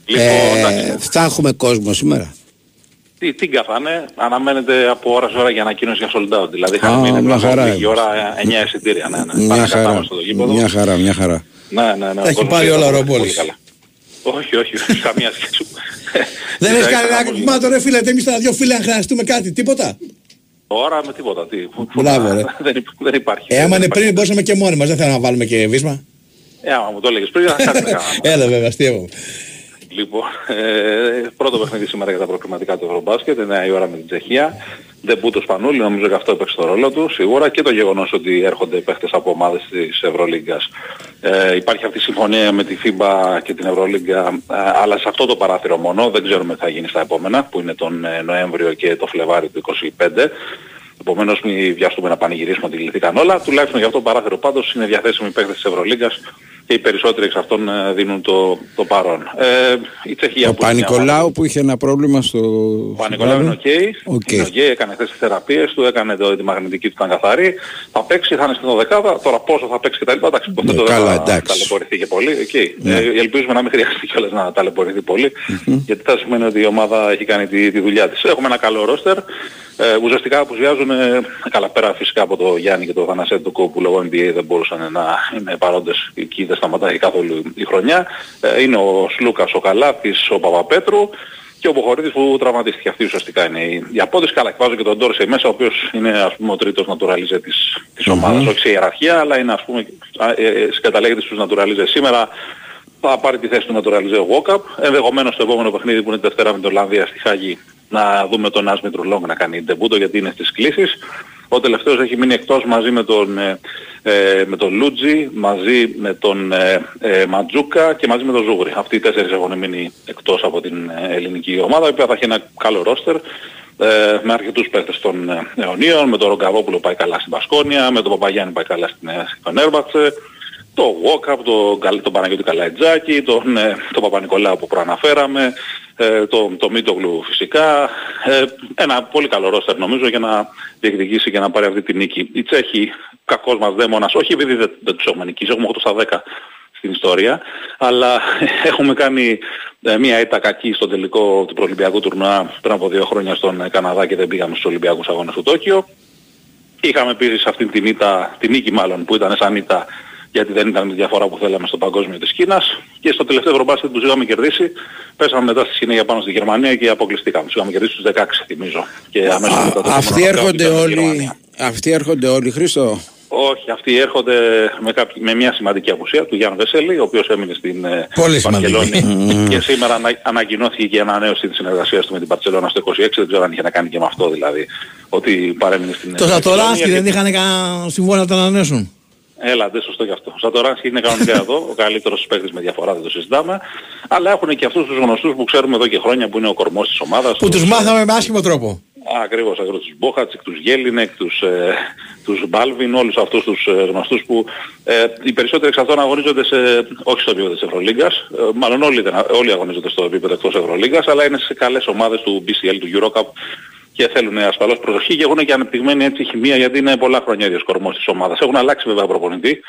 Λοιπόν, Ε, εντάξει, θα έχουμε κόσμο σήμερα. τι, τι καθάνε, αναμένεται από ώρα σε ώρα για ανακοίνωση για sold out. Δηλαδή Α, είχαν μείνει μια πριν από χαρά λίγη είναι. ώρα 9 εισιτήρια. Ναι, ναι. Μια Πάνε χαρά. κατάμεσα στο γήπεδο. Μια χαρά, μια χαρά. Ναι, ναι, ναι. Τα ο έχει κόσμος πάρει είναι όλα ο πολύ Ρομπόλης. καλά. Όχι, όχι, καμία σχέση. Δεν Ίσα έχεις ίσα κανένα πολύ. κουμάτο, ρε φίλε. Εμείς τα δύο φίλοι, αν χρειαστούμε κάτι, τίποτα. Τώρα με τίποτα. Τι, Μπράβο, ρε. δεν, υπ- δεν υπάρχει. Ε, άμα Δεν είναι υπάρχει. πριν, μπορούσαμε και μόνοι μας. Δεν θέλω να βάλουμε και βίσμα. Ε, άμα μου το έλεγες πριν, θα κάτι να κάναμε. Έλα, βέβαια, αστείευω. Λοιπόν, ε, πρώτο παιχνίδι σήμερα για τα προκριματικά του Ευρωμπάσκετ, 9 η ώρα με την Τσεχία. Δεν το Σπανούλη, νομίζω και αυτό έπαιξε το ρόλο του. Σίγουρα και το γεγονός ότι έρχονται παίχτες από ομάδες της Ευρωλίγκας. Ε, υπάρχει αυτή η συμφωνία με τη FIBA και την Ευρωλίγκα, ε, αλλά σε αυτό το παράθυρο μόνο. Δεν ξέρουμε τι θα γίνει στα επόμενα, που είναι τον ε, Νοέμβριο και το Φλεβάρι του 2025. Επομένως μην βιαστούμε να πανηγυρίσουμε ότι λυθήκαν όλα. Τουλάχιστον για αυτό το παράθυρο πάντως είναι διαθέσιμοι παίκτες της Ευρωλίγκας και οι περισσότεροι εξ αυτών ε, δίνουν το, το παρόν. Ε, η Τσεχία Ο που είναι μια ομάδα- Παπανικολάου που είχε ένα πρόβλημα στο. ο Πανικολάου είναι οκ. Οκ. Είναι οκ, έκανε χθες τις θεραπείες του, έκανε το, τη μαγνητική του ήταν καθαρή. Θα παίξει, θα είναι στην δεκάδα. Τώρα πόσο θα παίξει κτλ. Εντάξει, Ναι, υποθέτω δεν καλά, θα εντάξει. ταλαιπωρηθεί και πολύ. Εκεί. Ναι. Ε, ελπίζουμε να μην χρειαστεί κιόλας να ταλαιπωρηθεί πολύ, γιατί θα σημαίνει ότι η ομάδα έχει κάνει τη, τη δουλειά της. Έχουμε ένα καλό ρόστερ. Ε, ουσιαστικά απουσιάζουν, ε, καλά πέρα φυσικά από το Γιάννη και το Θανασέντοκο που λόγω NBA δεν μπορούσαν να είναι παρόντες εκεί, δεν σταματάει καθόλου η χρονιά. Ε, είναι ο Σλούκας, ο Καλάπης, ο Παπαπέτρου και ο Μποχορίδης που τραυματίστηκε. Αυτή ουσιαστικά είναι η, η απόδοση. Καλά, και βάζω και τον Ντόρσεϊ μέσα, ο οποίος είναι ας πούμε ο τρίτος naturalize της, της ομάδας. Όχι σε ιεραρχία, αλλά είναι ας πούμε, α, ε, ε, συγκαταλέγεται στους naturalize σήμερα. θα πάρει τη θέση του με το Ραλιζέο Walkup. Ενδεχομένως στο επόμενο παιχνίδι που είναι τη Δευτέρα με τον Ολλανδία στη Χάγη να δούμε τον Άσμητρο Λόγκ να κάνει ντεμπούτο γιατί είναι στις κλήσεις. Ο τελευταίος έχει μείνει εκτός μαζί με τον, ε, ε, με τον Λούτζι, μαζί με τον ε, ε, Ματζούκα και μαζί με τον Ζούγρι. Αυτοί οι τέσσερις έχουν μείνει εκτός από την ε, ελληνική ομάδα, η οποία θα έχει ένα καλό ρόστερ ε, με αρκετούς παίκτες των ε, αιωνίων, με τον Ρογκαβόπουλο πάει καλά στην Πασκόνια, με τον Παπαγιάννη πάει καλά στην Φενέρμπατσε, το Walkup, τον, Καλ- τον Παναγιώτη Καλαϊτζάκη, τον, ε, τον Παπα-Νικολάου που προαναφέραμε, ε, το, το Μίτογλου φυσικά. Ε, ένα πολύ καλό ρόστερ νομίζω για να διεκδικήσει και να πάρει αυτή τη νίκη. Οι Τσέχοι, κακός μας δαίμονας, όχι επειδή δεν, δεν τους έχουμε νικήσει, έχουμε 8 στα 10 στην ιστορία, αλλά έχουμε κάνει ε, μία ήττα κακή στο τελικό του προολυμπιακού τουρνουά πριν από δύο χρόνια στον ε, Καναδά και δεν πήγαμε στους Ολυμπιακούς Αγώνες του Τόκιο. Είχαμε επίσης αυτή την ήττα, την νίκη μάλλον που ήταν σαν ήττα γιατί δεν ήταν η διαφορά που θέλαμε στο παγκόσμιο της Κίνας και στο τελευταίο ευρωμπάσκετ που τους είχαμε κερδίσει πέσαμε μετά στη συνέχεια πάνω στη Γερμανία και αποκλειστήκαμε. Τους είχαμε κερδίσει στους 16 θυμίζω. Και αμέσως μετά το Αυτοί επόμενο έρχονται ήταν η όλοι, Γερμανία. αυτοί έρχονται όλοι, Χρήστο; Όχι, αυτοί έρχονται με, κάποι- με μια σημαντική απουσία του Γιάννου Βεσέλη, ο οποίος έμεινε στην ε, Πολύ σημαντική. Βαρκελόνη και σήμερα ανα, ανακοινώθηκε και η ανανέωση της συνεργασίας του με την Παρτσελώνα στο 26, δεν ξέρω αν είχε να κάνει και με αυτό δηλαδή, ότι παρέμεινε στην Το ε, Σατοράνσκι Βαρκελόνη, δεν είχαν κανένα συμβόλαιο να τον ανανέσουν; Έλα, δεν σωστό γι' αυτό. Ο Σατοράνσκι είναι κανονικά εδώ, ο καλύτερος παίκτης με διαφορά, δεν το συζητάμε. Αλλά έχουν και αυτούς τους γνωστούς που ξέρουμε εδώ και χρόνια που είναι ο κορμός της ομάδας. Που τους μάθαμε με άσχημο τρόπο. Ακριβώς, ακριβώς. Τους Μπόχατσικ, τους Γέλινεκ, τους, ε, τους Μπάλβιν, όλους αυτούς τους ε, γνωστούς που ε, οι περισσότεροι εξ αυτών αγωνίζονται σε, όχι στο επίπεδο της Ευρωλίγκας, ε, μάλλον όλοι, δεν, όλοι αγωνίζονται στο επίπεδο εκτός Ευρωλίγκας, αλλά είναι σε καλές ομάδες του BCL, του Eurocup και θέλουν ασφαλώς προσοχή και έχουν και ανεπτυγμένη έτσι χημεία γιατί είναι πολλά χρόνια ίδιος κορμός της ομάδας. Έχουν αλλάξει βέβαια προπονητή,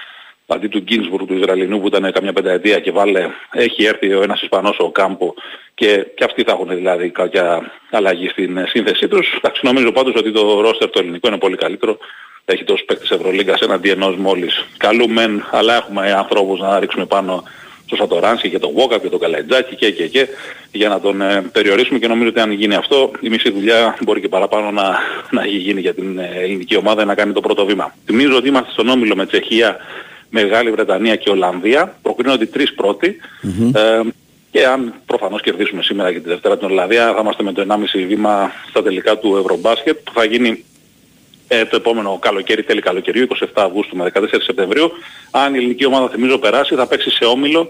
αντί του Γκίνσμπουργκ του Ισραηλινού που ήταν καμιά πενταετία και βάλε, έχει έρθει ο ένας Ισπανός ο Κάμπο και, και αυτοί θα έχουν δηλαδή κάποια αλλαγή στην ε, σύνθεσή τους. Εντάξει, νομίζω πάντως ότι το ρόστερ το ελληνικό είναι πολύ καλύτερο. Έχει τόσους παίκτες Ευρωλίγκας έναντι ενός μόλις καλού μεν, αλλά έχουμε ανθρώπους να ρίξουμε πάνω στο Σατοράνσκι και τον Βόκα και τον Καλαϊτζάκη και και και για να τον ε, περιορίσουμε και νομίζω ότι αν γίνει αυτό η μισή δουλειά μπορεί και παραπάνω να, να έχει γίνει για την ε, ελληνική ομάδα να κάνει το πρώτο βήμα. Θυμίζω ότι είμαστε στον όμιλο με Τσεχία, Μεγάλη Βρετανία και Ολλανδία. Προκρίνονται οι τρεις πρώτοι. Ε, και αν προφανώς κερδίσουμε σήμερα και τη Δευτέρα την Ολλανδία θα είμαστε με το 1,5 βήμα στα τελικά του Ευρωμπάσκετ που θα γίνει ε, το επόμενο καλοκαίρι, τέλη καλοκαιριού, 27 Αυγούστου με 14 Σεπτεμβρίου. Αν η ελληνική ομάδα θυμίζω περάσει θα παίξει σε όμιλο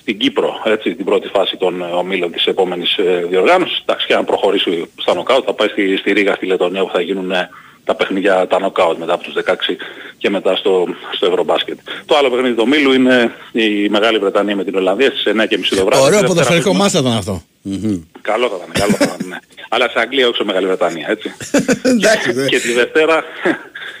στην Κύπρο, έτσι, την πρώτη φάση των ε, ομίλων της επόμενης ε, διοργάνωσης. Εντάξει, και αν προχωρήσει στα νοκάουτ θα πάει στη, στη Ρήγα, στη Λετωνία που θα γίνουν ε, τα παιχνίδια, τα νοκάουτ μετά από τους 16 και μετά στο, στο Ευρωμπάσκετ. Το άλλο παιχνίδι του ομίλου είναι η Μεγάλη Βρετανία με την Ολλανδία στις 9.30 το βράδυ. Ωραίο Τη Δευτέρα ποδοσφαιρικό παίζουμε- μάτσα ήταν αυτό. Καλό θα ήταν, καλό θα ήταν, ναι. Αλλά σε Αγγλία όχι σε Μεγάλη Βρετανία, έτσι. Εντάξει, δε. και τη Δευτέρα,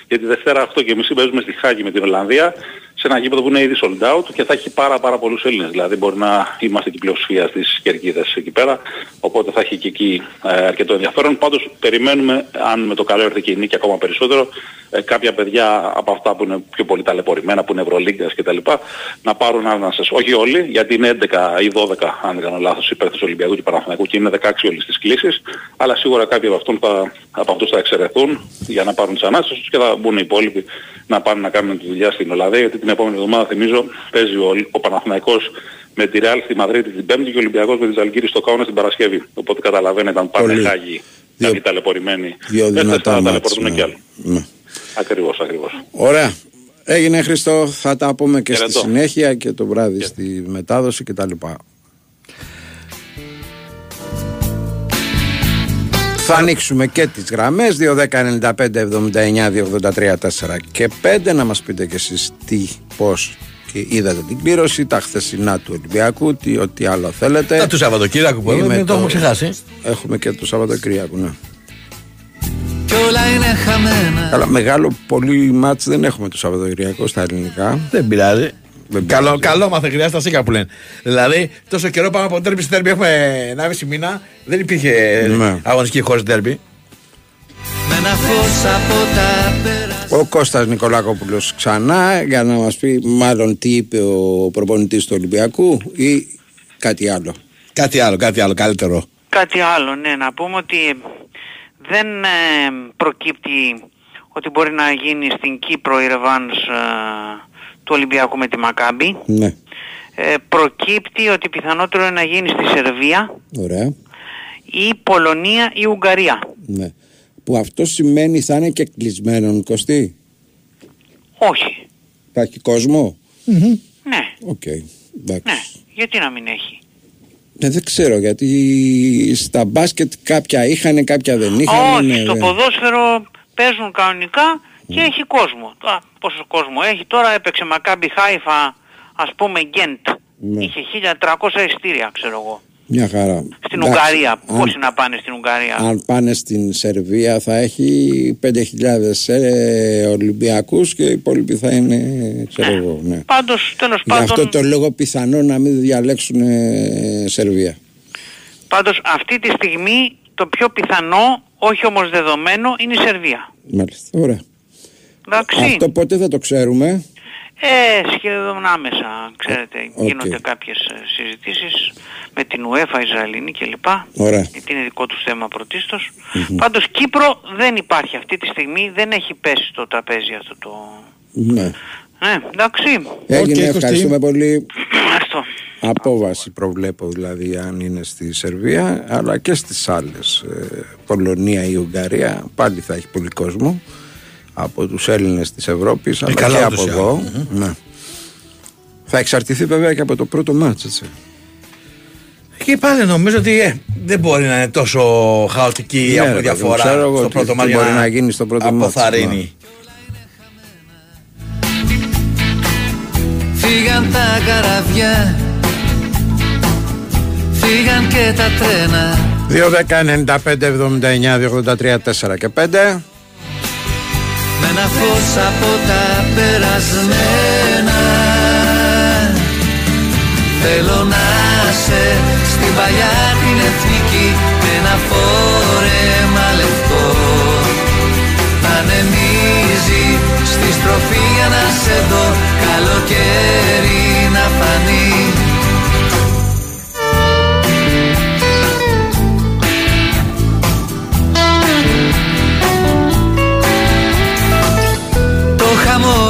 και τη Δευτέρα 8 και μισή παίζουμε στη Χάγη με την Ολλανδία σε ένα γήπεδο που είναι ήδη sold out και θα έχει πάρα πάρα πολλούς Έλληνες. Δηλαδή μπορεί να είμαστε και η πλειοψηφία στις κερκίδες εκεί πέρα. Οπότε θα έχει και εκεί ε, αρκετό ενδιαφέρον. Πάντως περιμένουμε, αν με το καλό έρθει και η νίκη ακόμα περισσότερο, ε, κάποια παιδιά από αυτά που είναι πιο πολύ ταλαιπωρημένα, που είναι Ευρωλίγκας κτλ. να πάρουν ανάσες. Όχι όλοι, γιατί είναι 11 ή 12, αν δεν κάνω λάθος, υπέρ του Ολυμπιακού και Παναθηναϊκού και είναι 16 όλοι στις κλήσεις. Αλλά σίγουρα κάποιοι από, αυτούς θα, από αυτούς θα εξαιρεθούν για να πάρουν τις ανάσες τους και θα μπουν οι υπόλοιποι να πάνε να κάνουν τη δουλειά στην Ολλανδία γιατί την επόμενη εβδομάδα θυμίζω παίζει ο, ο Παναθηναϊκός με τη Ρεάλ στη Μαδρίτη την Πέμπτη και ο Ολυμπιακός με τη Ζαλγκύρη στο Κάουνα την Παρασκευή. Οπότε καταλαβαίνετε αν πάνε Πολύ. χάγοι Δύο- κάποιοι ταλαιπωρημένοι. Δύο δεν θα δυνατά μάτς, ταλαιπωρούν ναι. κι άλλοι. Ναι. Ακριβώς, ακριβώς. Ωραία. Έγινε Χριστό, θα τα πούμε και στη Χαιρετώ. συνέχεια και το βράδυ στη μετάδοση κτλ. Θα ανοίξουμε και τις γραμμές 2, 10, 95, 79, 283, 4 και 5 να μας πείτε κι εσείς τι, πώς και είδατε την κλήρωση, τα χθεσινά του Ολυμπιακού, τι, ό,τι άλλο θέλετε. Τα του Σαββατοκύριακου που Ή έχουμε, με το έχουμε ξεχάσει. Έχουμε και το Σαββατοκύριακο, ναι. Κι όλα είναι χαμένα Καλά, μεγάλο πολύ μάτς δεν έχουμε το Σαββατοκύριακο στα ελληνικά. Δεν πειράζει. Δεν Καλό, πειράζει. καλό μα δεν χρειάζεται τα σίκα που λένε. Δηλαδή, τόσο καιρό πάμε από τέρμπι σε τέρμπι. Έχουμε 1,5 μήνα. Δεν υπήρχε Ναι. αγωνιστική χωρίς τέρμπι. Με ένα φως από τα πέρα Ο Κώστας Νικολάκοπουλος ξανά για να μας πει μάλλον τι είπε ο προπονητής του Ολυμπιακού ή κάτι άλλο. Κάτι άλλο, κάτι άλλο, καλύτερο. Κάτι άλλο, ναι, να πούμε ότι δεν ε, προκύπτει ότι μπορεί να γίνει στην Κύπρο η ρεβάνς ε, του Ολυμπιακού με τη Μακάμπη. Ναι. ε, προκύπτει ότι πιθανότερο είναι να γίνει στη Σερβία Ωραία. ή Πολωνία ή Ουγγαρία. Ναι. Που αυτό σημαίνει θα είναι και κλεισμένο Κωστή; Όχι. Θα έχει κόσμο; Ναι, Οκ. Εντάξει. ναι. Γιατί να μην έχει; Ναι, δεν ξέρω γιατί στα μπάσκετ κάποια είχαν, κάποια δεν είχαν. Όχι, ναι, στο ναι. ποδόσφαιρο παίζουν κανονικά και έχει κόσμο. Α, πόσο κόσμο έχει. Τώρα έπαιξε Μακάμπι Χάιφα, ας πούμε Γκενκ. Ναι. Είχε 1300 ειστήρια, ξέρω εγώ. Μια χαρά. Στην Εντάξει, Ουγγαρία. αν- Πόσοι να πάνε στην Ουγγαρία; Αν πάνε στην Σερβία θα έχει 5.000 ε, Ολυμπιακούς και οι υπόλοιποι θα είναι, ξέρω εγώ, ναι. Πάντως, τέλος Γι' πάντων, αυτό το λόγο πιθανό να μην διαλέξουν ε, Σερβία. πάντως αυτή τη στιγμή το πιο πιθανό, όχι όμως δεδομένο, είναι η Σερβία. Μάλιστα, ωραία. Εντάξει. Αυτό πότε θα το ξέρουμε; Ε, σχεδόν άμεσα, ξέρετε, Οκ. γίνονται κάποιες ε, συζητήσεις με την UEFA, Ισραηλινή κλπ. Ωραία. Γιατί είναι δικό τους θέμα πρωτίστως. Πάντως Κύπρο δεν υπάρχει αυτή τη στιγμή, δεν έχει πέσει στο τραπέζι αυτό το... Ναι. Ναι, εντάξει. Έγινε, Κωστή. ευχαριστούμε πολύ. Αυτό. Απόβαση προβλέπω δηλαδή αν είναι στη Σερβία αλλά και στις άλλες ε, Πολωνία ή Ουγγαρία πάλι θα έχει πολύ κόσμο από τους Έλληνες της Ευρώπης αλλά καλά και ούτως από ή εδώ ναι. θα εξαρτηθεί βέβαια και από το πρώτο μάτς έτσι. Και πάλι νομίζω ότι ε, δεν μπορεί να είναι τόσο χαοτική η Ναι, ρε παιδί μου, διαφορά ξέρω εγώ στο τι- πρώτο τι μάτι. μπορεί να γίνει στο πρώτο μάτς, αποθαρρύνει. ναι. Φύγαν τα καραβιά Φύγαν και τα τρένα 2, 10, 95, 79, 283, 4 και 5 Με ένα φως από τα περασμένα. Θέλω να σε στην παλιά την εθνική Με ένα φόρεμα λευκό. Να ανεμίζει στη στροφή για να σε δω. Καλοκαίρι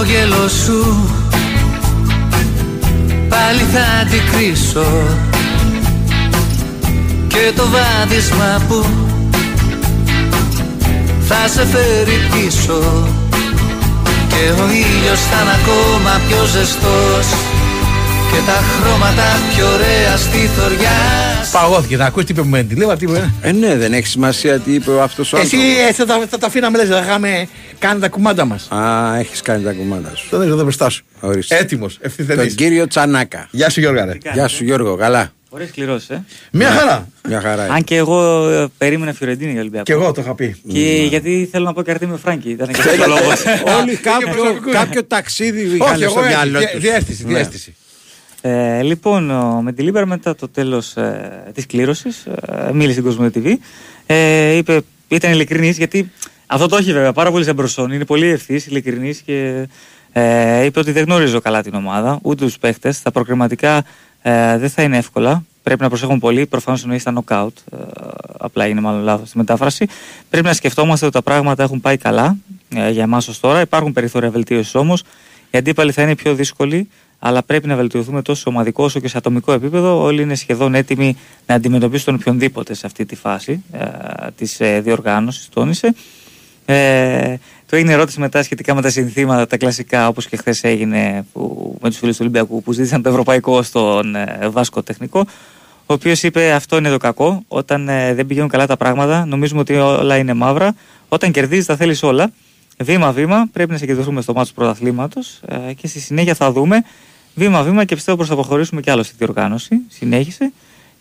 χαμόγελο σου. Πάλι θα αντικρίσω Και το βάδισμα που Θα σε φέρει πίσω. Και ο ήλιος θα είναι ακόμα πιο ζεστός Και τα χρώματα πιο ωραία στη θωριά Παγώθηκε, να ακούσει τι είπε με την τι είπε. Ε ναι δεν έχει σημασία τι είπε αυτός ο Εσύ άνθρωπος ε, θα, τα- θα τα αφήναμε λες, θα είχαμε κάνει τα κουμάντα μας. Α έχεις κάνει τα κουμάντα σου Το δεν εδώ μπροστά σου. Ορίστε. Έτοιμος, Τον ευθυθενής. κύριο Τσανάκα Γεια σου Γιώργα ρε. Γεια σου Γιώργο καλά Ωραία σκληρός, ε. Μια χαρά. Μια χαρά Αν και εγώ ε, περίμενα Φιωρεντίνη για Ολυμπιακό. Κι εγώ το είχα πει. Και γιατί θέλω να πω και αρτή με Φράγκη. Ήταν και αυτός ο λόγος. Όλοι κάποιο, προσωπικό. κάποιο ταξίδι Όχι, είχαν εγώ στο μυαλό έτσι, τους. διέστηση, Ναι. διέστηση. Ε, λοιπόν, ο- με τη Λίμπερ μετά το τέλος ε, της κλήρωσης ε, μίλησε στην Κοσμοτέ TV ε, είπε, ήταν ειλικρινής γιατί αυτό το έχει βέβαια πάρα πολύ σαν προσόν. Είναι πολύ ευθύς, ειλικρινής και ε, είπε ότι δεν γνωρίζω καλά την ομάδα ούτε τους παίχτες, τα προκριματικά ε, δεν θα είναι εύκολα. Πρέπει να προσέχουμε πολύ, προφανώς εννοείς στα knockout ε, απλά είναι μάλλον λάθος στη μετάφραση. Πρέπει να σκεφτόμαστε ότι τα πράγματα έχουν πάει καλά ε, για εμάς ως τώρα, υπάρχουν περιθώρια βελτίωσης όμως. Οι αντίπαλοι θα είναι πιο δύσκολοι, αλλά πρέπει να βελτιωθούμε τόσο σε ομαδικό όσο και σε ατομικό επίπεδο. Όλοι είναι σχεδόν έτοιμοι να αντιμετωπίσουν τον οποιονδήποτε σε αυτή τη φάση ε, της ε, διοργάνωσης, τόνισε. Ε, το έγινε ερώτηση μετά σχετικά με τα συνθήματα, τα κλασικά, όπως και χθες έγινε που, με τους φίλους του Ολυμπιακού που ζήτησαν το ευρωπαϊκό στον ε, Βάσκο Τεχνικό. Ο οποίος είπε αυτό είναι το κακό. Όταν ε, δεν πηγαίνουν καλά τα πράγματα, νομίζουμε ότι όλα είναι μαύρα. Όταν κερδίζεις, τα θέλεις όλα. Βήμα-βήμα, πρέπει να συγκεντρωθούμε στο μάτι του πρωταθλήματος ε, και στη συνέχεια θα δούμε βήμα-βήμα και πιστεύω πως θα προχωρήσουμε κι άλλο στη διοργάνωση. Συνέχισε.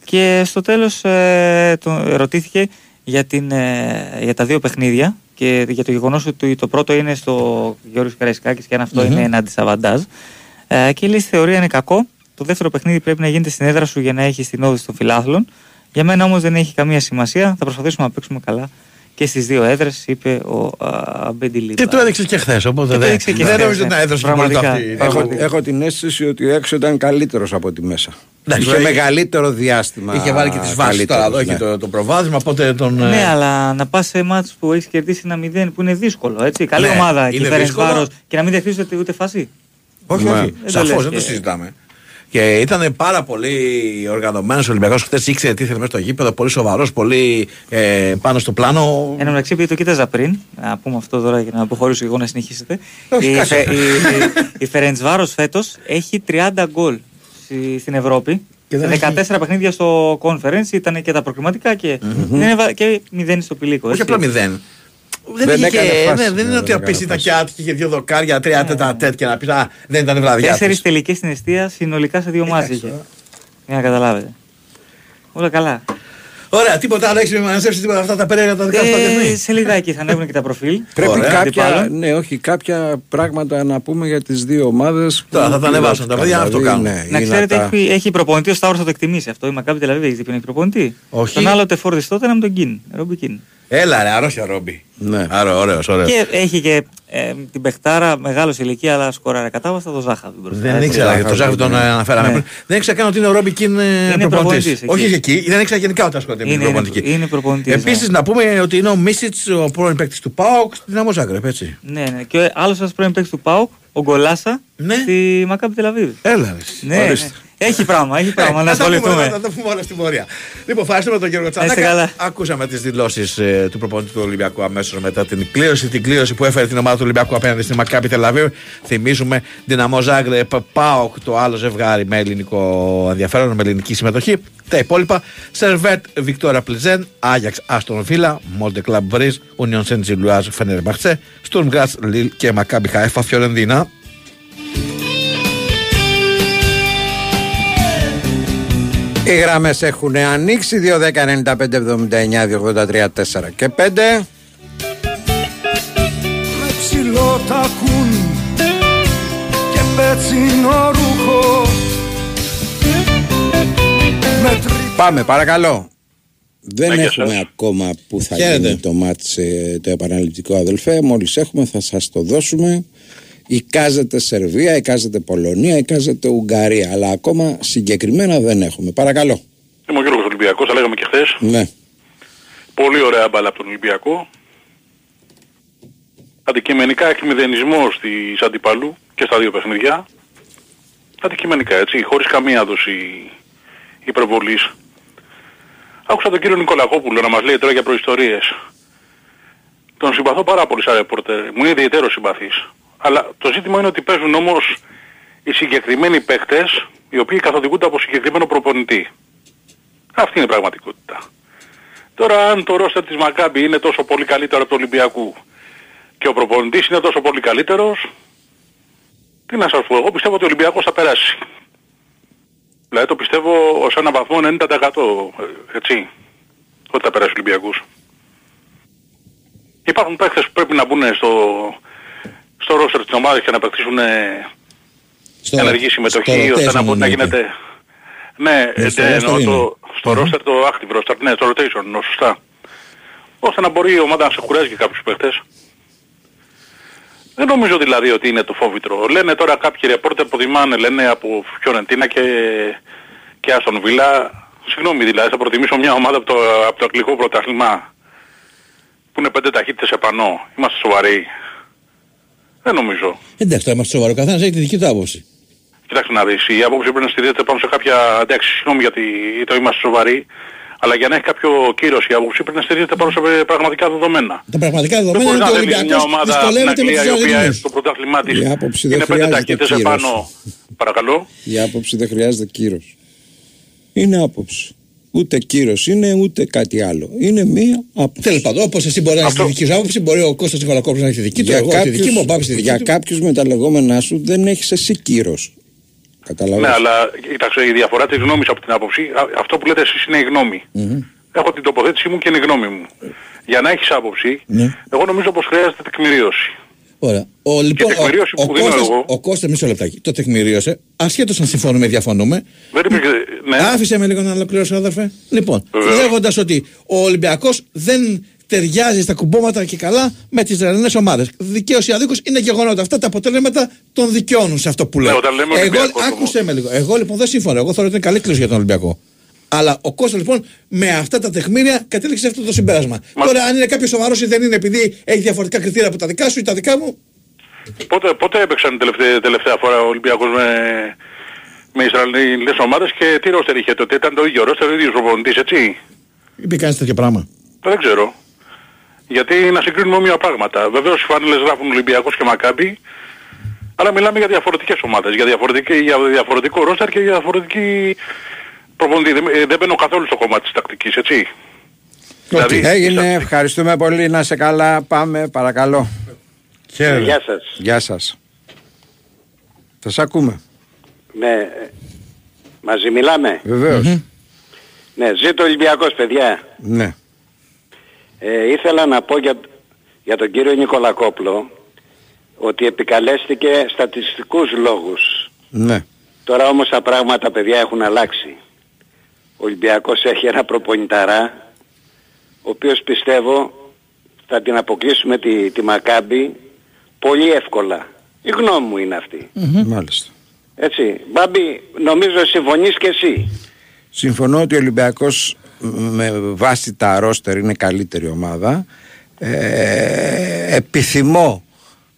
Και στο τέλος ε, τον- ρωτήθηκε για, την, ε, για τα δύο παιχνίδια και για το γεγονός ότι το πρώτο είναι στο Γιώργος Καραϊσκάκης και αν αυτό είναι ένα αντισαβαντάζ. Ε, και λέει στη θεωρία είναι κακό. Το δεύτερο παιχνίδι πρέπει να γίνεται στην έδρα σου για να έχεις την ώθηση των φιλάθλων. Για μένα όμως δεν έχει καμία σημασία. Θα προσπαθήσουμε να παίξουμε καλά και στις δύο έδρες, είπε ο Μεντιλίμπαρ. Και το έδειξες και χθες. Οπότε Και το δεν, έδειξε και δεν χθες, νομίζω ναι. να έδωσε και πολύ Πραγματικά. αυτή. Έχω, Πραγματικά. έχω την αίσθηση ότι έξω ήταν καλύτερος από τη μέσα. Εντάξει, Είχε είχε- μεγαλύτερο διάστημα. Είχε βάλει και τις βάσεις τώρα. Εδώ έχει ναι. το, το προβάδισμα. Οπότε τον. Ναι, ε, αλλά να πας σε μάτς που έχεις κερδίσει ένα 0 που είναι δύσκολο. Έτσι. Καλή Ναι, ομάδα είναι και φέρνει δύσκολο. βάρος και να μην δεχτείς ούτε, ούτε φάση. Όχι, Ναι. όχι. Δεν το Σαφώς λες δεν το και- συζητάμε. Και ήταν πάρα πολύ οργανωμένος ο Ολυμπιακός. Χθες ήξερε τι ήθελε μέσα στο γήπεδο. Πολύ σοβαρός, πολύ ε, πάνω στο πλάνο. Εν τω μεταξύ, επειδή το κοίταζα πριν, να πούμε αυτό τώρα για να αποχωρήσω εγώ να συνεχίσετε. Όχι, η, κάτσε. Φε- η, η, η Φερεντσβάρος φέτος έχει 30 γκολ στη- στην Ευρώπη. Και δεν 14 παιχνίδια στο conference ήταν και τα προκριματικά και, δεν έβα- και 0 στο πηλίκο. Όχι έτσι. απλά μηδέν. Δεν, Δεν είχε, έκανε φάση, ναι, δεν είναι ναι, ότι δεν απίσει έκανε ήταν φάση. και άτυχη, είχε δύο δοκάρια, τρία τέτα τέτ και να πεις Α, δεν ήταν βραδιά. Τέσσερις της». τελικές στην αιστεία συνολικά σε δύο μάτς είχε. Για να καταλάβετε. Όλα καλά. Ωραία, τίποτα άλλο έχεις μαζέψει τίποτα αυτά τα περίεργα τα δικά σου τα Ε, διεθνή. σε λιγάκι θα ανέβουν και τα προφίλ. Πρέπει Ωραία. κάποια, Αντιπάλων. ναι, όχι, κάποια πράγματα να πούμε για τις δύο ομάδες. που Τώρα θα τα ανεβάσουν τα πιλότηκαν, παιδιά, αυτό δηλαδή, κάνουν. ναι, Να είναι ξέρετε, τα- έχει, έχει προπονητή ο Σταύρος θα το εκτιμήσει αυτό. Η Μακάμπη Τελαβίβ έχει δει ποιον έχει προπονητή. Όχι. Τον άλλο τεφόρδης τότε με τον Κιν. Ρόμπι Κιν. Έλα, ρε, αρρώστια Ρόμπι. Ναι. Άρα, ωραίος, ωραίος. Και έχει και ε, την παιχτάρα μεγάλος σε ηλικία, αλλά σκοράρε κατάβαστα το Ζάχα. μπροστά. Δεν Έτσι. ήξερα, Ζάχαρη, το Ζάχαρη τον ναι. αναφέραμε Ναι. πριν. Δεν ήξερα καν ότι είναι ο Ρόμπι Κιν προπονητής. προπονητής εκεί. Όχι εκεί, δεν ήξερα γενικά ότι ασχολείται με την Είναι- προπονητική. είναι- είναι προπονητής, Επίσης ναι. να πούμε ότι είναι ο Μίσιτς, ο πρώην παίκτης του ΠΑΟΚ, στην Δυναμό Ζάγκρεπ, έτσι. Ναι, ναι. Και άλλος ένας πρώην παίκτης του Πάουκ, ο Γκολάσα, Ναι. στη Μακάμπη Τελαβίβ. Έλα, ρε. Ναι, ναι. Ορίστε. Έχει πράγμα, έχει πράγμα Ε, να θα τα πούμε, ασχοληθούμε. Θα τα πούμε όλα στην πορεία. Λοιπόν, ευχαριστούμε τον Γιώργο είστε Τσανάκα. καλά. Ακούσαμε τις δηλώσεις του προπονητή του Ολυμπιακού αμέσως μετά την κλήρωση. Την κλήρωση που έφερε την ομάδα του Ολυμπιακού απέναντι στην Μακάπη Τελαβίου. Θυμίζουμε Δυναμό Ζάγκρεπ, ΠΑΟΚ, το άλλο ζευγάρι με ελληνικό ενδιαφέρον, με ελληνική συμμετοχή. Τα υπόλοιπα Σερβέτ, Βικτόρα Πλιζέν, Άγιαξ, Άστον Βίλα, Μόλτε Κλαμπ Βρίζ, Ουνιον Σεντ Λουάζ, Φενέρ Μπαχτσέ, Στουρμ Γκράτς Λίλ και Μακάμπι Χαέφα Φιωρενδίνα. Οι γραμμές έχουν ανοίξει 2, 10, 95, 79, 283, 4 και 5. με ψηλό τακούν και πέτσινο ρούχο με τρι... Πάμε, παρακαλώ. Δεν Ναι, γεια έχουμε σας. ακόμα που θα Χαίρετε. γίνει το μάτς ε, το επαναληπτικό αδελφέ. Μόλις έχουμε θα σας το δώσουμε. Εικάζεται Σερβία, εικάζεται Πολωνία, εικάζεται Ουγγαρία. Αλλά ακόμα συγκεκριμένα δεν έχουμε. Παρακαλώ. Είμαι ο Γιώργος Ολυμπιακός, τα λέγαμε και χθες. Ναι. Πολύ ωραία μπάλα από τον Ολυμπιακό. Αντικειμενικά εκμηδενισμό της αντιπαλού και στα δύο παιχνίδια. Αντικειμενικά έτσι, χωρίς καμία δόση υπερβολής. Άκουσα τον κύριο Νικολακόπουλο να μας λέει τώρα για προϊστορίες. Τον συμπαθώ πάρα πολύ σαν ρεπόρτερ. Μου είναι ιδιαίτερος συμπαθής. Αλλά το ζήτημα είναι ότι παίζουν όμως οι συγκεκριμένοι παίχτες οι οποίοι καθοδηγούνται από συγκεκριμένο προπονητή. Αυτή είναι η πραγματικότητα. Τώρα αν το ρόστερ της Μακάμπη είναι τόσο πολύ καλύτερο από του Ολυμπιακού και ο προπονητής είναι τόσο πολύ καλύτερος, τι να σας πω, εγώ πιστεύω ότι ο Ολυμπιακός θα περάσει. Δηλαδή το πιστεύω ως ένα βαθμό 90% ε, έτσι, ότι θα περάσει ο Ολυμπιακός. Υπάρχουν παίχτες που πρέπει να μπουν στο, στο ρόστερ της ομάδας και να παίξουν Στο- ενεργή συμμετοχή στο ώστε να rotation μπορεί να εννοείται. γίνεται... Ναι, Ναι, ε, στο ναι, roster εννοώ είναι. το, στο Μμμ. roster το active roster, ναι, το rotation, εννοώ, σωστά. Ώστε να μπορεί η ομάδα να σε κουράζει και κάποιους παίχτες. Δεν νομίζω δηλαδή ότι είναι το φόβητρο. Λένε τώρα κάποιοι ρεπόρτερ που δημάνε, λένε από Φιωρεντίνα και, και Άστον Βίλα. Συγγνώμη δηλαδή, θα προτιμήσω μια ομάδα από το, από το αγγλικό πρωτάθλημα που είναι πέντε ταχύτητες επανώ. Είμαστε σοβαροί. Δεν νομίζω. Εντάξει, τώρα είμαστε σοβαρό. Καθένας έχει τη δική του άποψη. Κοιτάξτε να δεις, η άποψη πρέπει να στηρίζεται πάνω σε κάποια... Εντάξει, συγγνώμη γιατί το είμαστε σοβαροί, αλλά για να έχει κάποιο κύρος η άποψη πρέπει να στηρίζεται πάνω σε πραγματικά δεδομένα. Τα πραγματικά Δεν δεδομένα μπορεί είναι να ότι ο θέλει μια Ολυμπιακός ομάδα στην δυσκολεύεται με Αγγλία τους η οποία Ισραηλινούς. στο πρωτάθλημά της Η άποψη δεν είναι πέντε χρειάζεται ταχύτητες κύρος. επάνω. Παρακαλώ. Η άποψη δεν χρειάζεται κύρο. Είναι άποψη. Ούτε κύρος είναι ούτε κάτι άλλο. Είναι μία άποψη. Τέλος πάντων, όπως εσύ μπορεί να έχεις τη Αυτό- δική σου άποψη, μπορεί ο Κώστας Νικολακόπουλος να έχει τη δική του, εγώ τη δική μου, ο Μπάμπης τη δική για του. κάποιους με τα λεγόμενά σου δεν έχεις εσύ κύρος. Καταλαβαίνεις. Ναι, αλλά κοιτάξτε, η διαφορά της γνώμης από την άποψη, α- αυτό που λέτε εσείς είναι η γνώμη. Έχω την τοποθέτησή μου και είναι η γνώμη μου. Για να έχεις άποψη, Ναι. εγώ νομίζω πως χρειάζεται τεκμηρίωση. Ωραία. Ο, λοιπόν, τεκμηρίωση ο, που ο, δίνω Κώστας, εγώ. ο Κώστας, μισό λεπτάκι, το τεκμηρίωσε, ασχέτως αν συμφωνούμε ή διαφωνούμε. Δεν υπήρχε... Ναι. Άφησε με λίγο να ολοκληρώσω, αδερφέ. Λοιπόν, Βεβαίως. λέγοντας ότι ο Ολυμπιακός δεν ταιριάζει στα κουμπώματα και καλά με τις Ισραηλινές ομάδες. Δικαίως ή αδίκως είναι γεγονότα. Αυτά τα αποτελέσματα τον δικαιώνουν σε αυτό που λέω. Ναι, όταν λέμε Εγώ, Ολυμπιακός άκουσε με λίγο. Εγώ λοιπόν δεν συμφωνώ. Εγώ θεωρώ ότι είναι καλή κλήρωση για τον Ολυμπιακό. Αλλά ο Κώστα λοιπόν με αυτά τα τεκμήρια κατέληξε σε αυτό το συμπέρασμα. Μα- Τώρα, αν είναι κάποιος σοβαρός ή δεν είναι επειδή έχει διαφορετικά κριτήρια από τα δικά σου ή τα δικά μου, Πότε, πότε έπαιξαν τελευταία, τελευταία φορά ο Ολυμπιακός με, με Ισραηλινές ομάδες και τι ρόστερ είχε τότε. Ήταν το ίδιο ρόστερ, ο ίδιος προπονητής, έτσι; Είπε κανείς τέτοιο πράγμα. Δεν ξέρω. Γιατί να συγκρίνουμε όμοια πράγματα. Βεβαίως οι φάνελες γράφουν Ολυμπιακός και Μακάμπι, αλλά μιλάμε για διαφορετικές ομάδες, για, διαφορετική, για διαφορετικό ρόστερ και για διαφορετική προπονητή. Δεν, ε, δεν μπαίνω καθόλου στο κομμάτι της τακτικής, έτσι. Δηλαδή, Έγινε, ευχαριστούμε πολύ, να σε καλά, πάμε, παρακαλώ. Χαίρετε. Γεια σας. Γεια σας. Θα σε ακούμε. Ναι, ε, μαζί μιλάμε. Βεβαίως. Ναι, ζήτω Ολυμπιακός παιδιά. Ναι. Ε, ήθελα να πω για, για τον κύριο Νικολακόπλο ότι επικαλέστηκε στατιστικούς λόγους. Ναι. Τώρα όμως τα πράγματα παιδιά έχουν αλλάξει. Ο Ολυμπιακός έχει ένα προπονηταρά ο οποίος πιστεύω θα την αποκλείσουμε τη, τη Μακάμπη πολύ εύκολα. Η γνώμη μου είναι αυτή. Μάλιστα. Έτσι. Μπάμπη, νομίζω συμφωνείς και εσύ. Συμφωνώ ότι ο Ολυμπιακός μ, με βάση τα ρόστερ είναι καλύτερη ομάδα. Ε, επιθυμώ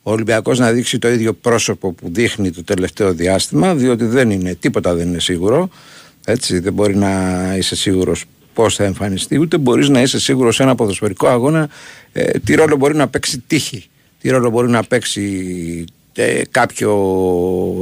ο Ολυμπιακός να δείξει το ίδιο πρόσωπο που δείχνει το τελευταίο διάστημα διότι δεν είναι, τίποτα δεν είναι σίγουρο. Έτσι, δεν μπορεί να είσαι σίγουρος πώς θα εμφανιστεί ούτε μπορείς να είσαι σίγουρος σε ένα ποδοσφαιρικό αγώνα ε, τι ρόλο μπορεί να παίξει τύχη τι ρόλο μπορεί να παίξει ε, κάποιο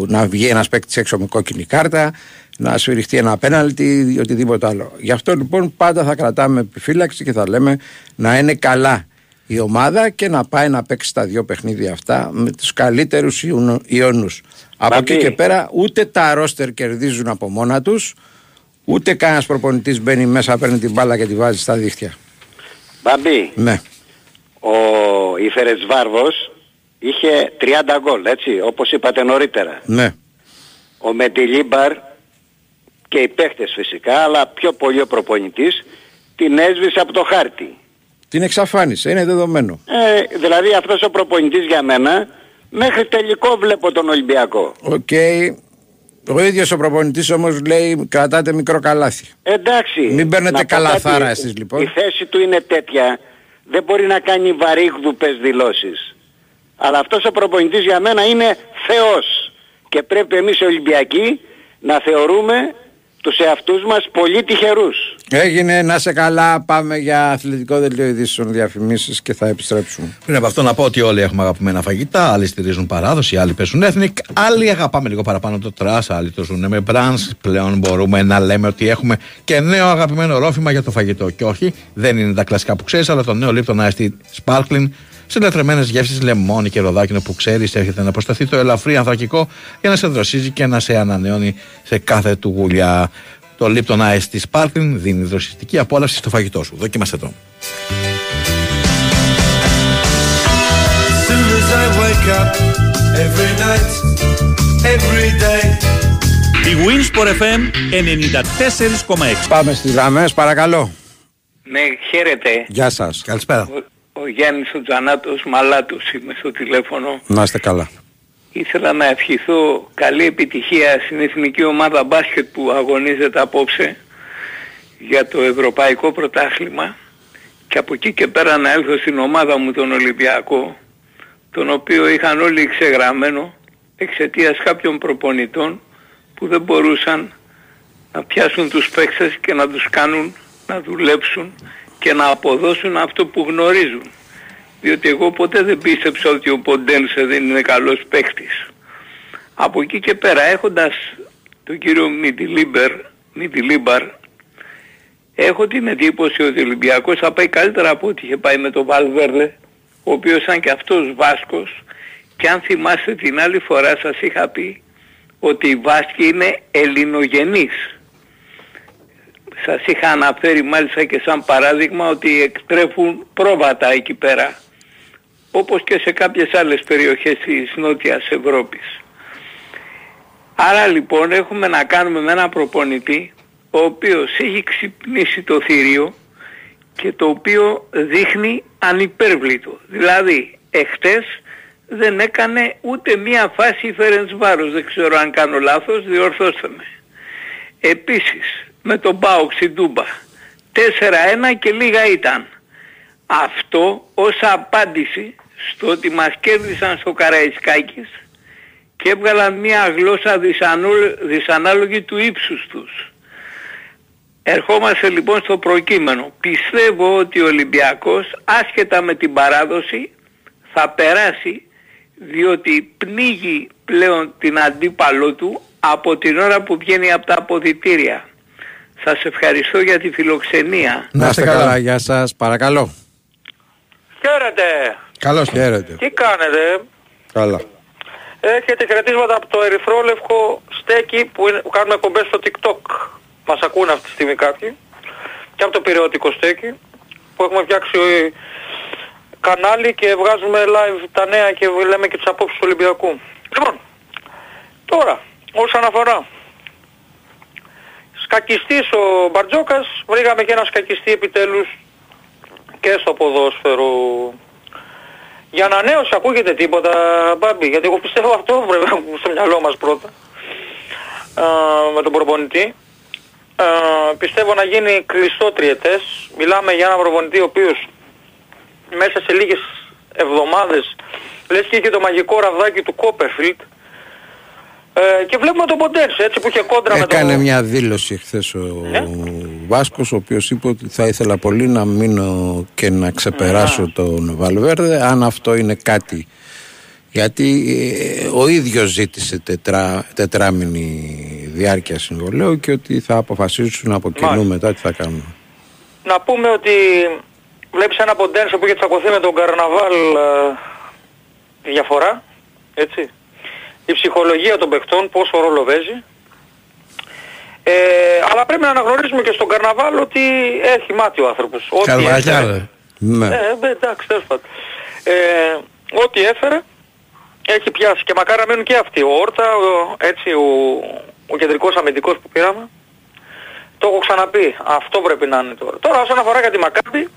να βγει ένας παίκτης έξω με κόκκινη κάρτα να σφυριχτεί ένα πέναλτι ή οτιδήποτε άλλο. Γι' αυτό λοιπόν πάντα θα κρατάμε επιφύλαξη και θα λέμε να είναι καλά η ομάδα και να πάει να παίξει τα δύο παιχνίδια αυτά με τους καλύτερους ιονου- ιονούς. Από Μπαμπή. εκεί και πέρα ούτε τα ρόστερ κερδίζουν από μόνα τους ούτε κανένας προπονητής μπαίνει μέσα, παίρνει την μπάλα και τη βάζει στα δίχτυα. Μπαμπή, Ναι, ο Ιφερες Βάρβος είχε 30 γκολ, έτσι, όπως είπατε νωρίτερα. ναι. Ο Μεντιλίμπαρ και οι παίχτες φυσικά, αλλά πιο πολύ ο προπονητής, την έσβησε από το χάρτη. Την εξαφάνισε, είναι δεδομένο. Ε, δηλαδή αυτός ο προπονητής για μένα, μέχρι τελικό βλέπω τον Ολυμπιακό. Οκ. Ο ίδιος ο προπονητής όμως λέει κρατάτε μικρό καλάθι. Εντάξει. Μην παίρνετε να πω καλαθάρα κάτι, εσείς, λοιπόν. Η θέση του είναι τέτοια, δεν μπορεί να κάνει βαρύγδουπες δηλώσεις. Αλλά αυτός ο προπονητής για μένα είναι Θεός. Και πρέπει εμείς οι Ολυμπιακοί να θεωρούμε τους εαυτούς μας πολύ τυχερούς. Έγινε να σε καλά, πάμε για αθλητικό δελτίο ειδήσεων διαφημίσεις και θα επιστρέψουμε. Πριν από αυτό να πω ότι όλοι έχουμε αγαπημένα φαγητά, άλλοι στηρίζουν παράδοση, άλλοι πάνε σε ethnic, άλλοι αγαπάμε λίγο παραπάνω το trash, άλλοι το ζουν με μπρανς. Πλέον μπορούμε να λέμε ότι έχουμε και νέο αγαπημένο ρόφημα για το φαγητό. Και όχι, δεν είναι τα κλασικά που ξέρεις, αλλά το νέο Lipton Ice Tea Sparkling σε λατρεμένες γεύσεις λεμόνι και ροδάκινο που ξέρεις, έρχεται να προστεθεί το ελαφρύ ανθρακικό για να σε δροσίζει και να σε ανανεώνει σε κάθε του γουλιά. Το Lipton Ice Tea Sparkling δίνει δροσιστική απόλαυση στο φαγητό σου. Δοκίμαστε το. Soon as I wake up, every night, every day. Η Winsport FM 94,6. Πάμε στις γραμμές, παρακαλώ. Ναι, χαίρετε. Γεια σας. Καλησπέρα. Ο, ο Γιάννης ο Τζανάτος Μαλάτος είμαι στο τηλέφωνο. Να είστε καλά. Ήθελα να ευχηθώ καλή επιτυχία στην εθνική ομάδα μπάσκετ που αγωνίζεται απόψε για το Ευρωπαϊκό Πρωτάθλημα και από εκεί και πέρα να έλθω στην ομάδα μου τον Ολυμπιακό τον οποίο είχαν όλοι ξεγραμμένο εξαιτίας κάποιων προπονητών που δεν μπορούσαν να πιάσουν τους παίκτες και να τους κάνουν να δουλέψουν και να αποδώσουν αυτό που γνωρίζουν. Διότι εγώ ποτέ δεν πίστεψα ότι ο Ποντένσε δεν είναι καλός παίκτης. Από εκεί και πέρα έχοντας τον κύριο Μιτιλίμπερ, Μιτιλίμπαρ, έχω την εντύπωση ότι ο Ολυμπιακός θα πάει καλύτερα από ό,τι είχε πάει με τον Βαλβέρδε, ο οποίος ήταν και αυτός Βάσκος και αν θυμάστε την άλλη φορά σας είχα πει ότι οι Βάσκοι είναι ελληνογενείς. Σας είχα αναφέρει μάλιστα και σαν παράδειγμα ότι εκτρέφουν πρόβατα εκεί πέρα όπως και σε κάποιες άλλες περιοχές της Νότιας Ευρώπης. Άρα λοιπόν έχουμε να κάνουμε με ένα προπονητή ο οποίος έχει ξυπνήσει το θηρίο και το οποίο δείχνει ανυπέρβλητο. Δηλαδή εχθές δεν έκανε ούτε μία φάση Φερενσβάρος, δεν ξέρω αν κάνω λάθος, διορθώστε με. Επίσης με τον Μπάουξ στην Τούμπα 4-1 και λίγα ήταν. Αυτό ως απάντηση στο ότι μας κέρδισαν στο Καραϊσκάκης και έβγαλαν μια γλώσσα δυσανό- δυσανάλογη του ύψους τους. Ερχόμαστε λοιπόν στο προκείμενο. Πιστεύω ότι ο Ολυμπιακός άσχετα με την παράδοση θα περάσει διότι πνίγει πλέον την αντίπαλό του από την ώρα που βγαίνει από τα αποδητήρια. Σας ευχαριστώ για τη φιλοξενία. Να είστε καλά, γεια σας, παρακαλώ. Χαίρετε. Καλώς χαίρετε. Τι κάνετε; Καλά. Έχετε χαιρετίσματα από το ερυθρόλευκο στέκι που, είναι, που κάνουμε εκπομπές στο TikTok. Μας ακούνε αυτή τη στιγμή κάποιοι. Και από το πυρεωτικό στέκι που έχουμε φτιάξει ε, κανάλι και βγάζουμε live τα νέα και λέμε και τις απόψεις του Ολυμπιακού. Λοιπόν, τώρα, όσον αφορά σκακιστής ο Μπαρτζόκας, βρήκαμε και ένα σκακιστή επιτέλους και στο ποδόσφαιρο. Για ανανέωση ακούγεται τίποτα, Μπάμπη, γιατί εγώ πιστεύω αυτό πρέπει να έχουμε στο μυαλό μας πρώτα. Α, με τον προπονητή. Α, πιστεύω να γίνει κλειστό τριετές. Μιλάμε για έναν προπονητή ο οποίος μέσα σε λίγες εβδομάδες λες και είχε το μαγικό ραβδάκι του Κόπερφιλτ ε, και βλέπουμε τον Ποντένσε έτσι που είχε κόντρα με Έκανε τον... μια δήλωση χθες ο Ναι. Βάσκος ο οποίος είπε ότι θα ήθελα πολύ να μείνω και να ξεπεράσω τον Βαλβέρδε αν αυτό είναι κάτι γιατί ε, ο ίδιος ζήτησε τετρά, τετράμινη διάρκεια συμβολέου και ότι θα αποφασίσουν από κοινού Μάλιστα. μετά τι θα κάνουν. Να πούμε ότι βλέπεις ένα Ποντένσε που είχε τσακωθεί με τον Καρναβάλ ε, τη διαφορά, έτσι. Η ψυχολογία των παιχτών, πόσο ρόλο παίζει. Ε, αλλά πρέπει να αναγνωρίσουμε και στον Καρναβάλ ότι έχει μάτι ο άνθρωπος. Ό,τι Καρβαλιά, έφερε- ρε. Ναι. Ε, μπε, εντάξει, τέλος πάντων. Ε, ό,τι έφερε έχει πιάσει και μακάρι να μένουν και αυτοί. Ο Όρτα, ο, έτσι, ο, ο κεντρικός αμυντικός που πήραμε, το έχω ξαναπεί. Αυτό πρέπει να είναι τώρα. Τώρα όσον αφορά για τη Μακάμπη,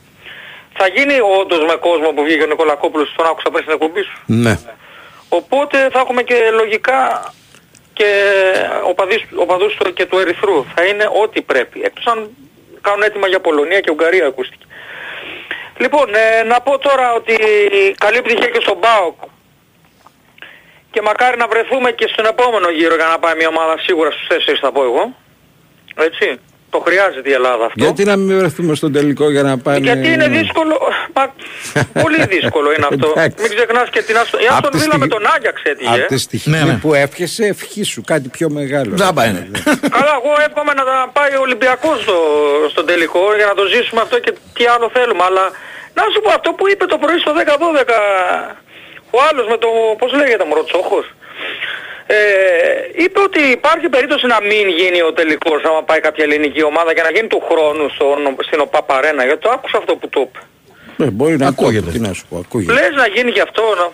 θα γίνει όντως με κόσμο που βγήκε ο Νικολακόπουλος, τον άκουσα πριν στην εκπομπή σου. Ναι. Οπότε θα έχουμε και λογικά και οπαδείς, οπαδούς του- και του Ερυθρού. Θα είναι ό,τι πρέπει. Εκτός αν κάνουν έτοιμα για Πολωνία και Ουγγαρία ακούστηκε. Λοιπόν, ε, να πω τώρα ότι καλή επιτυχία και στον ΠΑΟΚ. Και μακάρι να βρεθούμε και στον επόμενο γύρο για να πάει μια ομάδα σίγουρα στους 4 θα πω εγώ. Έτσι. Το χρειάζεται η Ελλάδα αυτό. Γιατί να μην βρεθούμε στον τελικό για να πάνε... Γιατί είναι δύσκολο, μα, πολύ δύσκολο είναι αυτό. Εντάξει. Μην ξεχνάς και την Άστον, η Απ' Άστον τη Βίλα με στιγμή- τον Άγιαξ έτυχε. Από τη στιγμή Ναι, ναι. που εύχεσαι, ευχή σου κάτι πιο μεγάλο. Τζάμπα είναι. Καλά, εγώ εύχομαι να τα πάει ο Ολυμπιακός στο, στον τελικό για να το ζήσουμε αυτό και τι άλλο θέλουμε. Αλλά να σου πω αυτό που είπε το πρωί στο 10-12 ο άλλος με το, πώς λέγεται, Μροτσόχος; Ε, είπε ότι υπάρχει περίπτωση να μην γίνει ο τελικός άμα πάει κάποια ελληνική ομάδα και να γίνει του χρόνου στον, στην ΟΠΑ Αρένα. Γιατί το άκουσα αυτό που το είπε. Ναι, μπορεί να Ακούγεται. ακούγεται. Τι να σου πω, ακούγεται. Λες να γίνει και αυτό, να,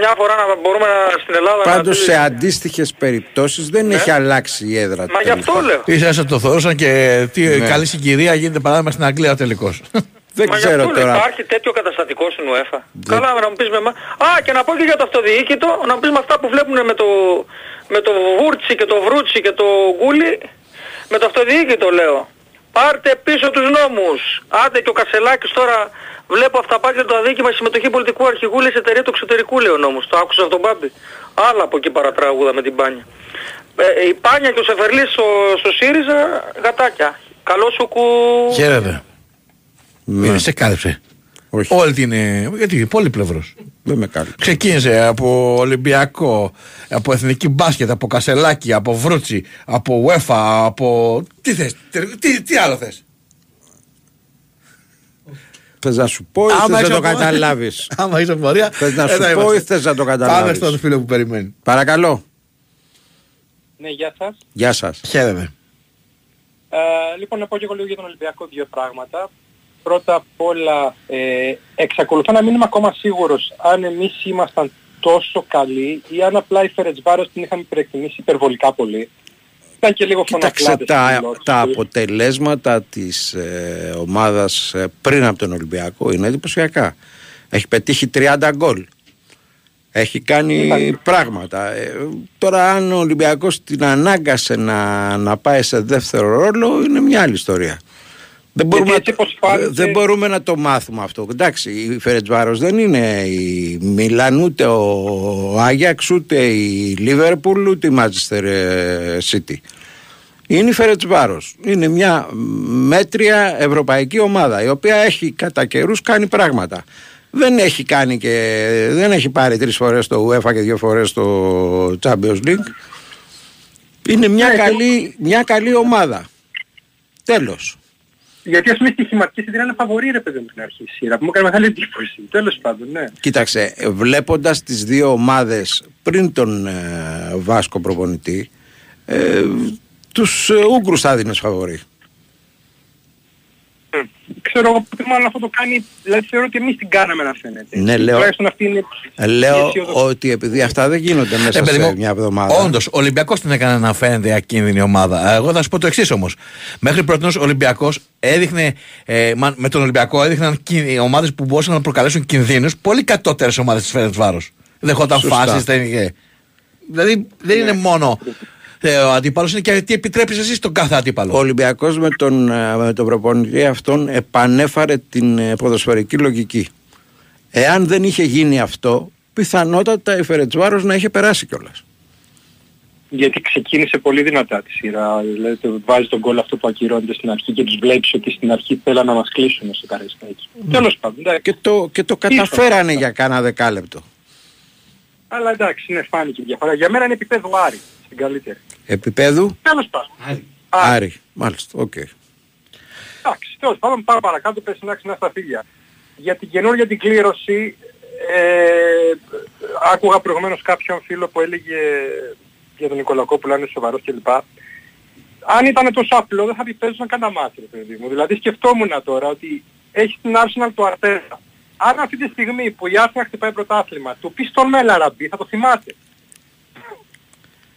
μια φορά να μπορούμε να, στην Ελλάδα Πάντως να... σε αντίστοιχες περιπτώσεις δεν έχει αλλάξει η έδρα του Μα γι' αυτό τελικού. λέω. Ίσα ίσα το θεωρούσαν και τι Ναι. καλή συγκυρία γίνεται παράδειγμα στην Αγγλία τελικώς. Δεν Μα γι' ξέρω αυτό λέω, τώρα. υπάρχει τέτοιο καταστατικό στην UEFA. Καλά, να μου πεις με μα... Α, και να πω και για το αυτοδιοίκητο, να μου πεις με αυτά που βλέπουν με το, με το Βούρτσι και το Βρούτσι και το Γκούλι, με το αυτοδιοίκητο λέω. Πάρτε πίσω τους νόμους. Άντε και ο Κασελάκης τώρα βλέπω αυταπάτια το αδίκημα συμμετοχή πολιτικού αρχηγού λέει σε εταιρεία του εξωτερικού λέει ο νόμος. Το άκουσα αυτόν Μπάμπη. Άλλα από εκεί παρατράγουδα με την Πάνια. Ε, η Πάνια και ο Σεφερλής στο, στο ΣΥΡΙΖΑ γατάκια. Καλός σου κου... Χαίρετε. Ναι. Είναι σε κάλυψε. Όχι. Όλη την. ε, Γιατί πολύπλευρος. Δεν με κάλυψε. Ξεκίνησε από Ολυμπιακό, από Εθνική Μπάσκετ, από Κασελάκι, από Βρούτσι, από UEFA, από. Τι θες, τε- τι, τι άλλο θες; Θες να σου πω ή θες να είσαι το από- καταλάβεις; Άμα είσαι πορεία. Θες να εδώ σου πω είμαστε. ή θες να το Πάμε καταλάβεις. στον φίλο που περιμένει. Παρακαλώ. Ναι, γεια σας. Γεια σας. Χαίρετε. Ε, λοιπόν, να πω και εγώ λίγο για τον Ολυμπιακό δύο πράγματα. Πρώτα απ' όλα, ε, εξακολουθώ να μην είμαι ακόμα σίγουρος αν εμείς ήμασταν τόσο καλοί ή αν απλά η Φερετσβάρος την είχαμε υπερεκτιμήσει υπερβολικά πολύ. Ήταν και λίγο Κοίταξε φωνακλάδες τα, στις δηλώσεις τα τους. αποτελέσματα της ε, ομάδας ε, πριν από τον Ολυμπιακό είναι εντυπωσιακά. Έχει πετύχει 30 γκολ. Έχει κάνει πράγματα. Ε, τώρα αν ο Ολυμπιακός την ανάγκασε να, να πάει σε δεύτερο ρόλο είναι μια άλλη ιστορία. Δεν μπορούμε, Γιατί να, έτσι πως φάνηκε- δεν μπορούμε να το μάθουμε αυτό. Εντάξει, η Φερετσβάρος δεν είναι η Μίλαν, ούτε ο Άγιαξ, ούτε η Λίβερπουλ, ούτε η Manchester ε, City. Είναι η Φερετσβάρος. Είναι μια μέτρια ευρωπαϊκή ομάδα, η οποία έχει κατά καιρούς κάνει πράγματα. Δεν έχει κάνει και δεν έχει πάρει τρεις φορές το UEFA και δύο φορές το Champions League. Είναι μια, καλή, μια καλή ομάδα. Τέλος. Γιατί ας πούμε στη σχηματική σειρά είναι φαβορή ρε παιδί μου στην αρχή η σειρά που μου έκανε μεγάλη εντύπωση. Τέλος πάντων, ναι. Κοίταξε, βλέποντας τις δύο ομάδες πριν τον ε, Βάσκο προπονητή, ε, τους ε, Ούγκρους θα δίνεις φαβορή. Ξέρω εγώ που μάλλον αυτό το κάνει, δηλαδή θεωρώ ότι εμείς την κάναμε να φαίνεται. Ναι, λέω- Τουλάχιστον αυτή είναι Ε, Λέω η αισιοδοξία. ότι επειδή αυτά δεν γίνονται μέσα Ε, παιδί σε μου, μια εβδομάδα. Όντως, ο Ολυμπιακός την έκανε να φαίνεται ακίνδυνη ομάδα. Ε, Εγώ θα σου πω το εξής όμως. Μέχρι πρώτη ο Ολυμπιακός έδειχνε, ε, μα- με τον Ολυμπιακό έδειχναν ομάδες που μπορούσαν να προκαλέσουν κινδύνους πολύ κατώτερες ομάδες της Φέρετ Βάρος. Δεχόταν Σωστά. φάσει. Δηλαδή δεν είναι μόνο ε, ο αντίπαλος, είναι και τι επιτρέπεις εσύ στον κάθε αντίπαλο. Ο Ολυμπιακός με τον, ε, με τον προπονητή αυτόν επανέφαρε την ε, ποδοσφαιρική λογική. Εάν δεν είχε γίνει αυτό, πιθανότατα η Φερετσβάρος να είχε περάσει κιόλας. Γιατί ξεκίνησε πολύ δυνατά τη σειρά. Δηλαδή το βάζει τον γκολ αυτό που ακυρώνεται στην αρχή και τους βλέπεις ότι στην αρχή θέλαν να μας κλείσουν στο καρεστάκι. Τέλος πάντων, εντάξει. Και το, και το καταφέρανε για κάνα δεκάλεπτο. Αλλά εντάξει, είναι φάνηκε η διαφορά. Για μένα είναι επίπεδο Άρη, στην καλύτερη. Επίπεδου; Τέλος πάντων. Άρη. Μάλιστα, οκ. Εντάξει, τέλος πάντων πάμε παρακάτω, πες να ξυνά στα φίλια. Για την καινούργια την κλήρωση, ε, άκουγα προηγουμένως κάποιον φίλο που έλεγε για τον Νικολακόπουλο αν είναι σοβαρός κλπ. Αν ήταν τόσο απλό δεν θα πει παίζουν κανένα μάτι, ρε παιδί μου. Δηλαδή σκεφτόμουν τώρα ότι έχει την Arsenal του Αρτέζα. Αν αυτή τη στιγμή που η Arsenal χτυπάει πρωτάθλημα, του πεις στον Μέλαραμπή, θα το θυμάται.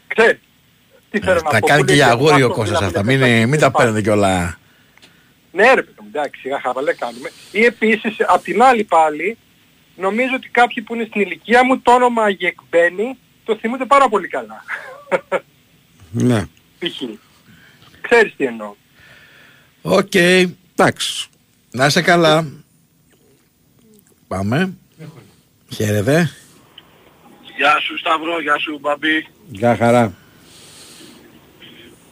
Ξέρεις, τι θέλω να Τα πω. κάνει που και λέει για αγόρι ο αυτό, Κώστας δηλαδή, αυτά. δεν Μην, θα- μην τα παίρνετε κιόλα. ναι ρε παιδί μου, εντάξει, σιγά χαβαλέ κάνουμε. Ή επίσης, απ' την άλλη πάλι, νομίζω ότι κάποιοι που είναι στην ηλικία μου το όνομα Γεκμπένι το θυμούνται πάρα πολύ καλά. Ναι. Π.χ. Ξέρεις τι εννοώ. Οκ. Εντάξει. Να είσαι καλά. Πάμε. Χαίρετε. Γεια σου Σταύρο, γεια σου Μπαμπή. Γεια χαρά.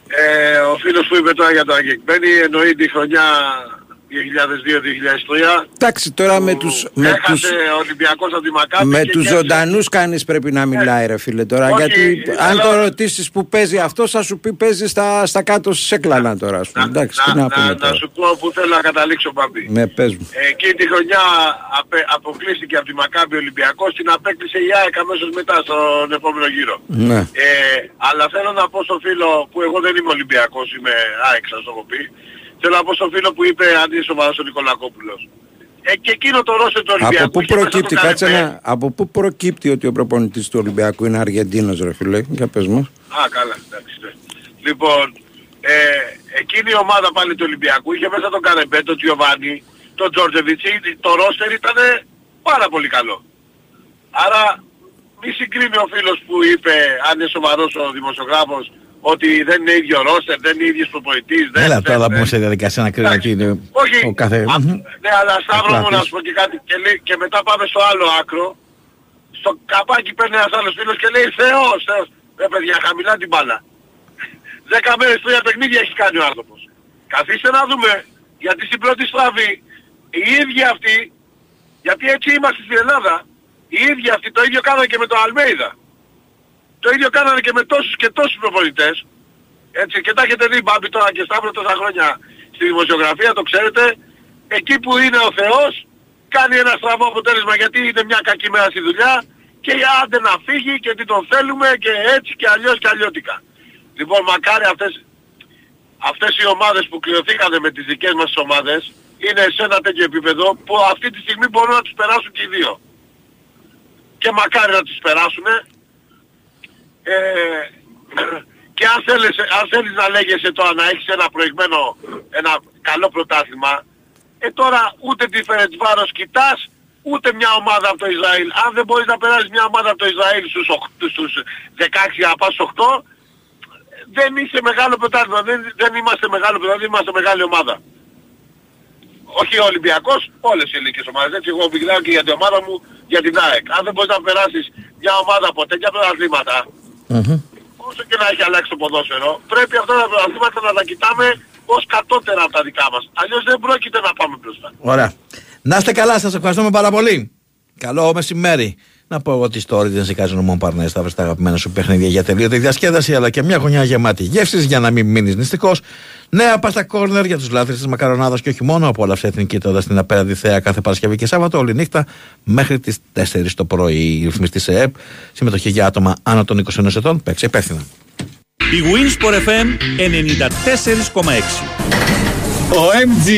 Ε, ο φίλος που είπε τώρα για το Αγγεκμένη εννοεί τη χρονιά 2002-2003. Εντάξει, τώρα με τους, με τους, Έχασε ο Ολυμπιακός από τη Μακάμπη με και τους κέρδισε. ζωντανούς κανείς πρέπει να μιλάει ρε φίλε τώρα Όχι, γιατί αν θέλω- το ρωτήσεις που παίζει αυτό θα σου πει παίζει στα, στα κάτω σε έκλανα τώρα ας πούμε. Εντάξει, τι να Να, πούμε να, τώρα. σου πω που θέλω να καταλήξω Μπαμπή. Ναι, πες μου. Ε, Εκείνη τη χρονιά απε, αποκλείστηκε από τη Μακάμπη Ολυμπιακός, την απέκλεισε η ΑΕΚ αμέσως μετά στον επόμενο γύρο. Ναι. Ε, αλλά θέλω να πω στον φίλο που εγώ δεν είμαι Ολυμπιακός, είμαι ΑΕΚ σας το έχω πει. Θέλω να πω στον φίλο που είπε αν είναι σοβαρός ο Νικολακόπουλος. Ε, και εκείνο το ρόστερ του Ολυμπιακού. Από πού είχε μέσα προκύπτει, το κάτσε Καρεπέ. να, από πού προκύπτει ότι ο προπονητής του Ολυμπιακού είναι Αργεντίνος ρε φίλε, για πες μας. Α, καλά, εντάξει. ναι. Λοιπόν, ε, εκείνη η ομάδα πάλι του Ολυμπιακού είχε μέσα τον Καρεμπέ, τον Τζιοβάνι, τον Τζόρτζεβιτς, το ρόστερ ήταν πάρα πολύ καλό. Άρα μη συγκρίνει ο φίλος που είπε, αν είναι σοβαρός ο δημοσιογράφος, ότι δεν είναι ίδιο ρόστερ, δεν είναι ίδιος προπονητής, δεν Έλα δεν- τώρα να δεν- πούμε σε διαδικασία να κρίνουμε εκεί. είναι όχι. Ο κάθε... Α, ναι, αλλά Σταύρο μου να Απλά σου πω και κάτι. Και, λέει, και μετά πάμε στο άλλο άκρο. Στο καπάκι παίρνει ένας άλλος φίλος και λέει Θεός, Θεός. Ρε παιδιά, χαμηλά την μπάλα. Δέκα μέρες τρία παιχνίδια έχει κάνει ο άνθρωπος. Καθίστε να δούμε. Γιατί στην πρώτη στραβή οι ίδιοι αυτοί, γιατί έτσι είμαστε στην Ελλάδα, οι ίδιοι αυτοί το ίδιο κάνανε και με το Αλμέιδα. Το ίδιο κάνανε και με τόσους και τόσους προπονητές. Έτσι, και τα έχετε δει Μπάμπη τώρα και Σταύρο τόσα χρόνια στη δημοσιογραφία, το ξέρετε. Εκεί που είναι ο Θεός, κάνει ένα στραβό αποτέλεσμα γιατί είναι μια κακή μέρα στη δουλειά και άντε να φύγει και τι τον θέλουμε και έτσι και αλλιώς και αλλιώτικα. Λοιπόν, μακάρι αυτές, αυτές οι ομάδες που κληρωθήκανε με τις δικές μας τις ομάδες είναι σε ένα τέτοιο επίπεδο που αυτή τη στιγμή μπορούν να τους περάσουν και οι δύο. Και μακάρι να τους περάσουν. Ε, και αν θέλεις, αν θέλεις να λέγεσαι τώρα να έχεις ένα προηγμένο, ένα καλό πρωτάθλημα, ε τώρα ούτε τη Φερετσβάρος κοιτάς, ούτε μια ομάδα από το Ισραήλ. Αν δεν μπορείς να περάσεις μια ομάδα από το Ισραήλ στους, οχ- στους 16 να πας στους 8, δεν είσαι μεγάλο πρωτάθλημα, δεν, δεν είμαστε μεγάλο πρωτάθλημα, δεν είμαστε μεγάλη ομάδα. όχι ο Ολυμπιακός, όλες οι ελληνικές ομάδες. Έτσι εγώ μιλάω και για την ομάδα μου, για την ΑΕΚ. Αν δεν μπορείς να περάσεις μια ομάδα ποτέ για πρωταθλήματα, όσο και να έχει αλλάξει το ποδόσφαιρο, πρέπει αυτά τα πρωταθλήματα να τα κοιτάμε ως κατώτερα από τα δικά μας. Αλλιώς δεν πρόκειται να πάμε μπροστά. Ωραία. Να είστε καλά, σας ευχαριστούμε πάρα πολύ. Καλό μεσημέρι. Να πω εγώ ότι στο Origins Casino Montparnasse θα βρεις τα αγαπημένα σου παιχνίδια για τελείωτη διασκέδαση αλλά και μια γωνιά γεμάτη γεύσει για να μην μείνεις νηστικός. Νέα πάστα κόρνερ για τους λάθρε της μακαρονάδας και όχι μόνο από όλα αυτά εθνική τότε στην απέραντη θέα κάθε Παρασκευή και Σάββατο όλη νύχτα μέχρι τις 4 το πρωί. Ρυθμιστή σε ΕΠ, συμμετοχή για άτομα άνω των 21 ετών, παίξει υπεύθυνα. Η Winsport FM 94,6 OMG!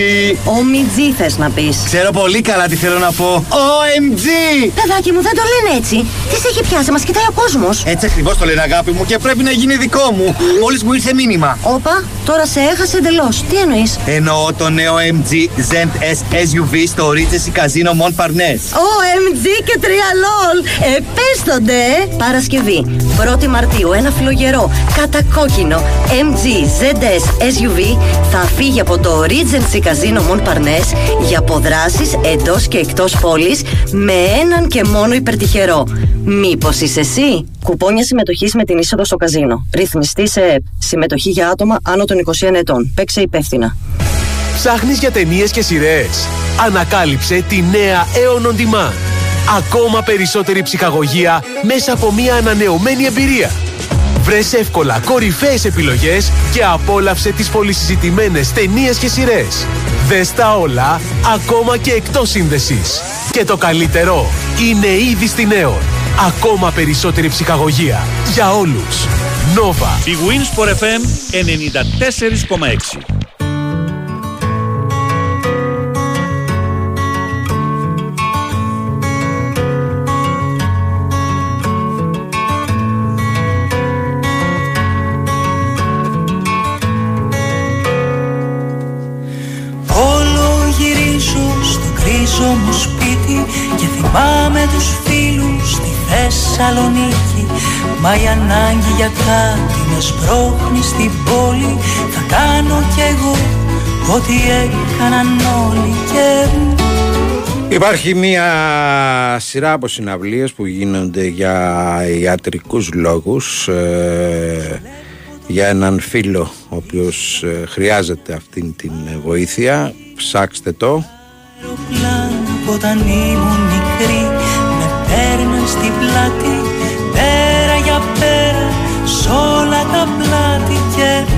OMG θες να πεις. Ξέρω πολύ καλά τι θέλω να πω. OMG! Παιδάκι μου δεν το λένε έτσι. Τι σε έχει πιάσει, μας κοιτάει ο κόσμος. Έτσι ακριβώς το λένε αγάπη μου και πρέπει να γίνει δικό μου. Μόλις μου ήρθε μήνυμα. Όπα, τώρα σε έχασε εντελώς. Τι εννοείς; Εννοώ το νέο MG Zend S SUV στο Regency Casino Montparnasse. OMG και τριαλόλ. Επέστονται. Παρασκευή. 1η Μαρτίου ένα φλογερό κατακόκκινο MG ZS SUV θα φύγει από το Regency Casino Montparnasse για αποδράσεις εντός και εκτός πόλης με έναν και μόνο υπερτυχερό. Μήπως είσαι εσύ; Κουπόνια συμμετοχής με την είσοδο στο καζίνο. Ρυθμιστή σε ΕΠ. Συμμετοχή για άτομα άνω των 21 ετών. Παίξε υπεύθυνα. Ψάχνεις για ταινίες και σειρές. Ανακάλυψε τη νέα Aeon On Demand. Ακόμα περισσότερη ψυχαγωγία μέσα από μια ανανεωμένη εμπειρία. Βρες εύκολα κορυφαίες επιλογές και απόλαυσε τις πολυσυζητημένες ταινίες και σειρές. Δες τα όλα, ακόμα και εκτός σύνδεσης. Και το καλύτερο, είναι ήδη στην Νέο. Ακόμα περισσότερη ψυχαγωγία. Για όλους. Nova. Η Winsport FM 94,6 θυμάμαι τους φίλους στη Θεσσαλονίκη. Μα η ανάγκη για κάτι με σπρώχνει στην πόλη. Θα κάνω κι εγώ ό,τι έκαναν όλοι και Υπάρχει μία σειρά από συναυλίες που γίνονται για ιατρικούς λόγους ε, για έναν φίλο ο οποίος ε, χρειάζεται αυτήν την ε, βοήθεια. Ψάξτε το. Πλάνο όταν ήμουν μικρή Με παίρναν στην πλάτη πέρα για πέρα Σ' όλα τα πλάτη και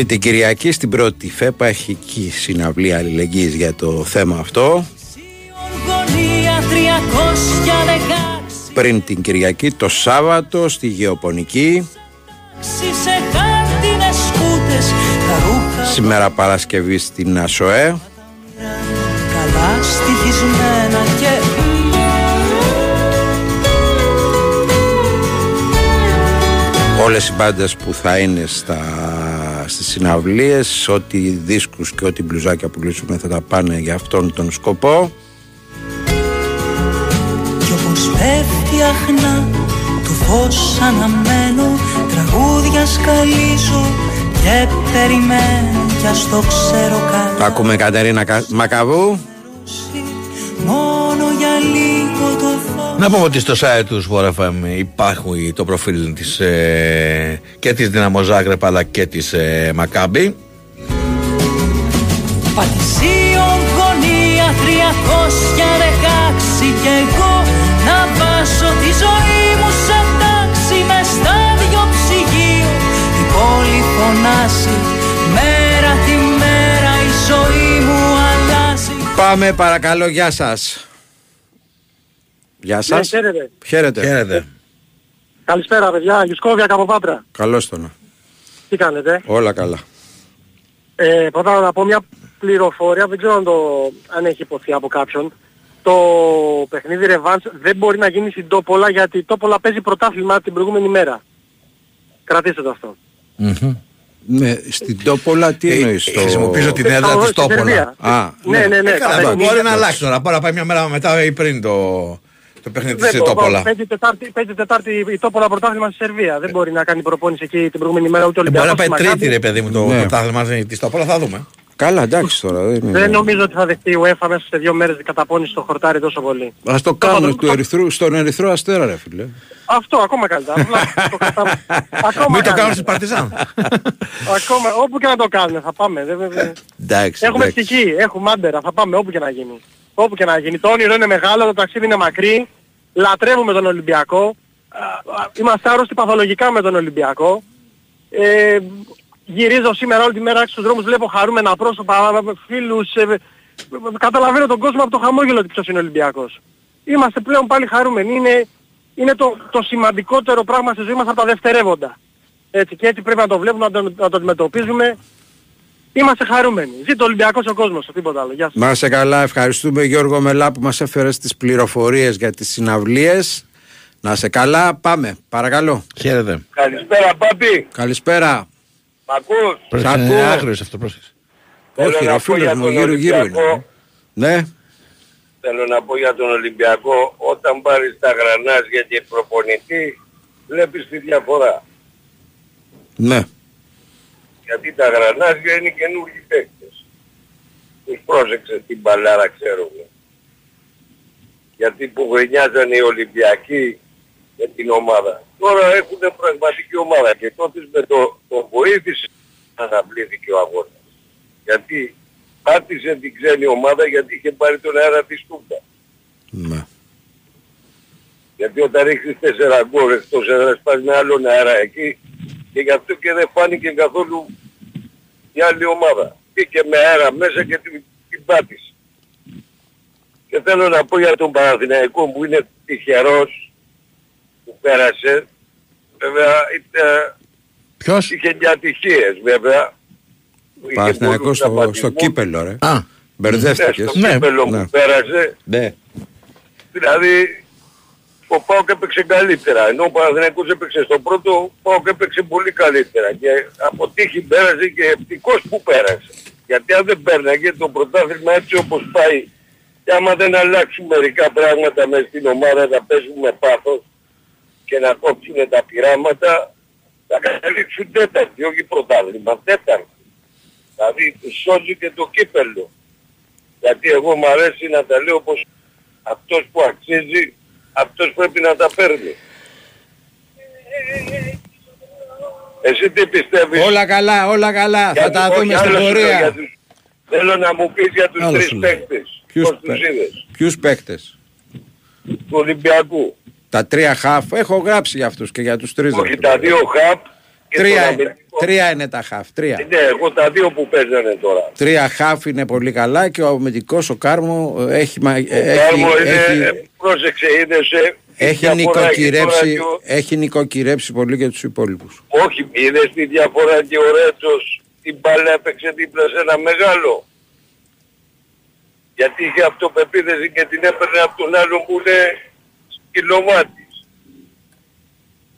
Αυτή την Κυριακή στην πρώτη ΦΕΠΑ έχει εκεί συναυλία αλληλεγγύης για το θέμα αυτό. Γωνία 316 πριν την Κυριακή το Σάββατο στη Γεωπονική. Σε χάρτινες σκούτες τα ρούχα σήμερα Παρασκευή στην ΑΣΟΕ καλά στοιχισμένα και όλες οι μπάντες που θα είναι στα, στις συναυλίες ό,τι δίσκους και ό,τι μπλουζάκια που λύσουμε θα τα πάνε για αυτόν τον σκοπό. Κι όπως πέφτει αχνά το φως αναμένω Τραγούδια σκαλίζω και περιμένω κι ας το ξέρω καλά. Το ακούμε Κατερίνα Κα- Μακαβού Μόνο για λίγο το φως. Να πούμε ότι στο site του Sport FM υπάρχει το προφίλ της, ε, και της Δυναμό Ζάγκρεπ αλλά και της ε, Μακάμπη. Πατησίων γωνία 316 και εγώ να βάζω τη ζωή μου σε τάξη με στάδιο ψυγείο. Η πόλη φωνάζει Πάμε παρακαλώ γεια σας Γεια σας Ναι, χαίρετε. Χαίρετε Χαίρετε Καλησπέρα παιδιά, Γιουσκόβια από Πάτρα. Καλώς τον Τι κάνετε; Όλα καλά Ε, πρώτα να πω μια πληροφορία, δεν ξέρω αν, το, αν έχει υποθεί από κάποιον. Το παιχνίδι Revenge δεν μπορεί να γίνει στην Τόπολα γιατί η Τόπολα παίζει πρωτάθλημα την προηγούμενη μέρα. Κρατήστε το αυτό. Ναι, στην Τόπολα τι εννοείς Ε, το... χρησιμοποιήσω την έδρα Στη της Τόπολα. Σερβία. Α, Ναι, ναι, ναι. Ε, καλά, καθαρή μπορεί νίκη να αυτό. αλλάξει τώρα. Μπορεί να πάει μια μέρα μετά ή πριν το, Το παιχνίδι Δεν της μπο- Τόπολα. Παίζει Τετάρτη, παίζει τετάρτη η Τόπολα πρωτάθλημα στη Σερβία. Δεν μπορεί να κάνει προπόνηση εκεί την προηγούμενη μέρα ούτε ο Ε, Μπορεί να Ολυμπιακός. πάει ούτε η τρίτη Μακάμπι. ρε παιδί μου το Ναι. πρωτάθλημα της Τόπολα, θα δούμε. Καλά, εντάξει τώρα. Δεν είναι. Δεν νομίζω ότι θα δεχτεί η UEFA μέσα σε δύο μέρες καταπώνηση στο χορτάρι τόσο πολύ. Ας το κάνουν του ερυθρού, στον ερυθρό αστέρα ρε φίλε. Αυτό ακόμα καλύτερα. Απλά το κατα- ακόμα Μην το καλύτερα. κάνουν στις Παρτιζάν. Ακόμα, όπου και να το κάνουμε θα πάμε. Δεν, δεν- δεν- Εντάξει. Έχουμε εντάξει. ψυχή, έχουμε άντερα, θα πάμε όπου και να γίνει. Όπου και να γίνει. Το όνειρο είναι μεγάλο, το ταξίδι είναι μακρύ. Λατρεύουμε τον Ολυμπιακό. Α, α, Είμαστε άρρωστοι παθολογικά με τον Ολυμπιακό. Ε, γυρίζω σήμερα όλη τη μέρα στους δρόμους, βλέπω χαρούμενα πρόσωπα, φίλους. Ε, ε, καταλαβαίνω τον κόσμο από το χαμόγελο ότι ποιος είναι Ολυμπιακός. Είμαστε πλέον πάλι χαρούμενοι. Είναι, είναι το, το σημαντικότερο πράγμα στη ζωή μας από τα δευτερεύοντα. Έτσι, και έτσι πρέπει να το βλέπουμε, να το, να το αντιμετωπίζουμε. Είμαστε χαρούμενοι. Ζήτω ο Ολυμπιακός ο κόσμος, τίποτα άλλο. Γεια σας. Να είσαι καλά, ευχαριστούμε Γιώργο Μελά που μας έφερες τις πληροφορίες για τις συναυλίες. Να είσαι καλά, πάμε, παρακαλώ. Χαίρετε. Καλησπέρα Πάπη. Καλησπέρα. Μ' ακούς; Σ' ακούω. Είναι άγριος αυτό, πρόσεξε. Θέλω Όχι, να ο πω φίλος για μου τον γύρω γύρω Ολυμπιακό. είναι. Ναι, Θέλω να πω για τον Ολυμπιακό, όταν πάρεις τα γρανάζια και προπονητή, βλέπεις τη διαφορά. ναι. Γιατί τα γρανάζια είναι καινούργιοι παίκτες. Τους πρόσεξε την μπαλάρα, ξέρουμε. Γιατί που γρινιάζανε οι Ολυμπιακοί με την ομάδα. Τώρα έχουν πραγματική ομάδα και τότε με το, το βοήθησε να αναβλήθηκε ο αγώνας. Γιατί πάτησε την ξένη ομάδα γιατί είχε πάρει τον αέρα της Τούμπα. ναι. Γιατί όταν ρίχνεις τέσσερα γκολ εκτός έδρας πας με άλλον αέρα εκεί και γι' αυτό και δεν φάνηκε καθόλου η άλλη ομάδα. Μπήκε με αέρα μέσα και την, την πάτησε. Και θέλω να πω για τον Παναθηναϊκό που είναι τυχερός που πέρασε. Βέβαια είτε, Ποιος; είχε και ατυχίες βέβαια. Είχε Παναθηναϊκός πολλούς στο, τραυματισμούς. στο κύπελο ρε. Α, Ναι, Μπερδεύτηκες. στο κύπελο ναι. που πέρασε. Ναι. Δηλαδή ο Πάοκ έπαιξε καλύτερα. Ενώ ο Παναθηναϊκός έπαιξε στο πρώτο, ο Πάοκ έπαιξε πολύ καλύτερα. Και από τύχη πέρασε και ευτυχώς που πέρασε. Γιατί αν δεν πέρναγε το πρωτάθλημα έτσι όπως πάει και άμα δεν αλλάξουν μερικά πράγματα μες στην ομάδα να παίζουν με πάθος και να κόψουν τα πειράματα θα καταλήξουν τέταρτη, όχι πρωτάθλημα, τέταρτη. Δηλαδή τους σώζει και το κύπελο. Γιατί εγώ μου αρέσει να τα λέω πως αυτός που αξίζει, αυτός πρέπει να τα παίρνει. Εσύ τι πιστεύεις; Όλα καλά, όλα καλά. Για Θα τα τους- δούμε όχι, στην άλλο σου λέω, για πορεία. τους- Θέλω να μου πεις για τους Άλλο τρεις σου λέω. παίκτες. Ποιους, Πώς τους παί- είδες. ποιους παίκτες; Του Ολυμπιακού. Τα τρία χαφ. Έχω γράψει για αυτούς και για τους τρεις. Όχι ρε τα φίλε. δύο χαπ και τον Τρία, αμυντικό. τρία είναι τα χαφ. Τρία. Ναι, εγώ τα δύο που παίζανε τώρα. Τρία χαφ είναι πολύ καλά και ο αμυντικός ο Κάρμο ε, έχει, μα- ε, έχει, Κάρμο είναι, έχει, πρόσεξε, είδες, ε, έχει, διαφορά έχει τώρα νοικοκυρέψει, και ο- έχει νοικοκυρέψει πολύ και τους υπόλοιπους. Όχι, είδες τη διαφορά και ο Ρέτσος την μπάλα έπαιξε δίπλα σε ένα μεγάλο. Γιατί είχε αυτοπεποίθηση και την έπαιρνε από τον άλλο που είναι κιλομάτης.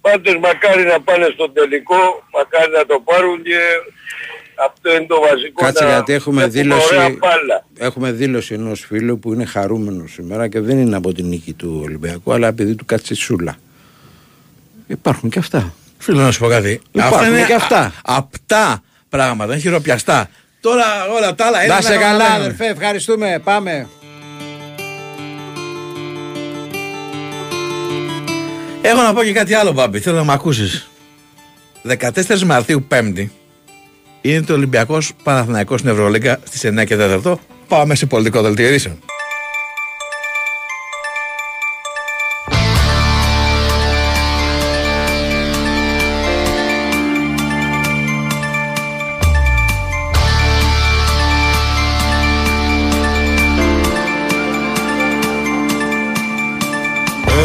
Πάντως μακάρι να πάνε στο τελικό, μακάρι να το πάρουν και αυτό είναι το βασικό. Κάτσε να γιατί έχουμε βλέπουμε ωραία δήλωση, μπάλα. έχουμε δήλωση ενός φίλου που είναι χαρούμενος σήμερα και δεν είναι από την νίκη του Ολυμπιακού αλλά επειδή του κάτσε σούλα. Υπάρχουν και αυτά. Φίλο να σου πω κάτι. Υπάρχουν και αυτά. α- απτά πράγματα, είναι χειροπιαστά. Τώρα όλα τα άλλα είναι Να σε καλά καταλαβαίνουμε. αδερφέ, ευχαριστούμε. Πάμε. Έχω να πω και κάτι άλλο, Μπάμπη. Θέλω να με ακούσεις. 14 Μαρτίου, Πέμπτη, είναι το Ολυμπιακός Παναθηναϊκός στην Ευρωλίγκα στις 9 και 4. Πάμε σε πολιτικό δελτίο ειδήσεων.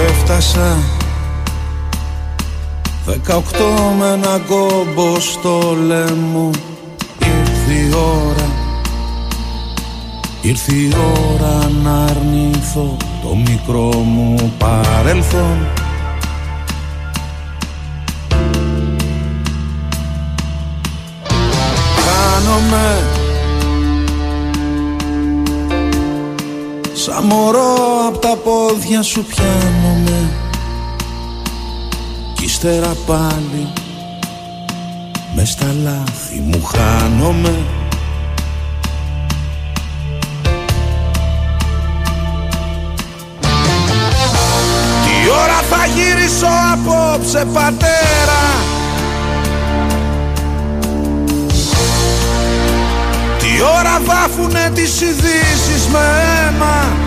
Έφτασα Δεκαοκτώ με ένα κόμπο στο λαιμό. Ήρθε η ώρα. Ήρθε η ώρα να αρνηθώ το μικρό μου παρελθόν. Χάνομαι. Σαν μωρό απ' τα πόδια χέρια σου πιάνομαι Κι ύστερα πάλι Μες στα λάθη μου χάνομαι. Τι ώρα θα γυρίσω απόψε πατέρα; Τι ώρα βάφουνε τις ειδήσεις με αίμα;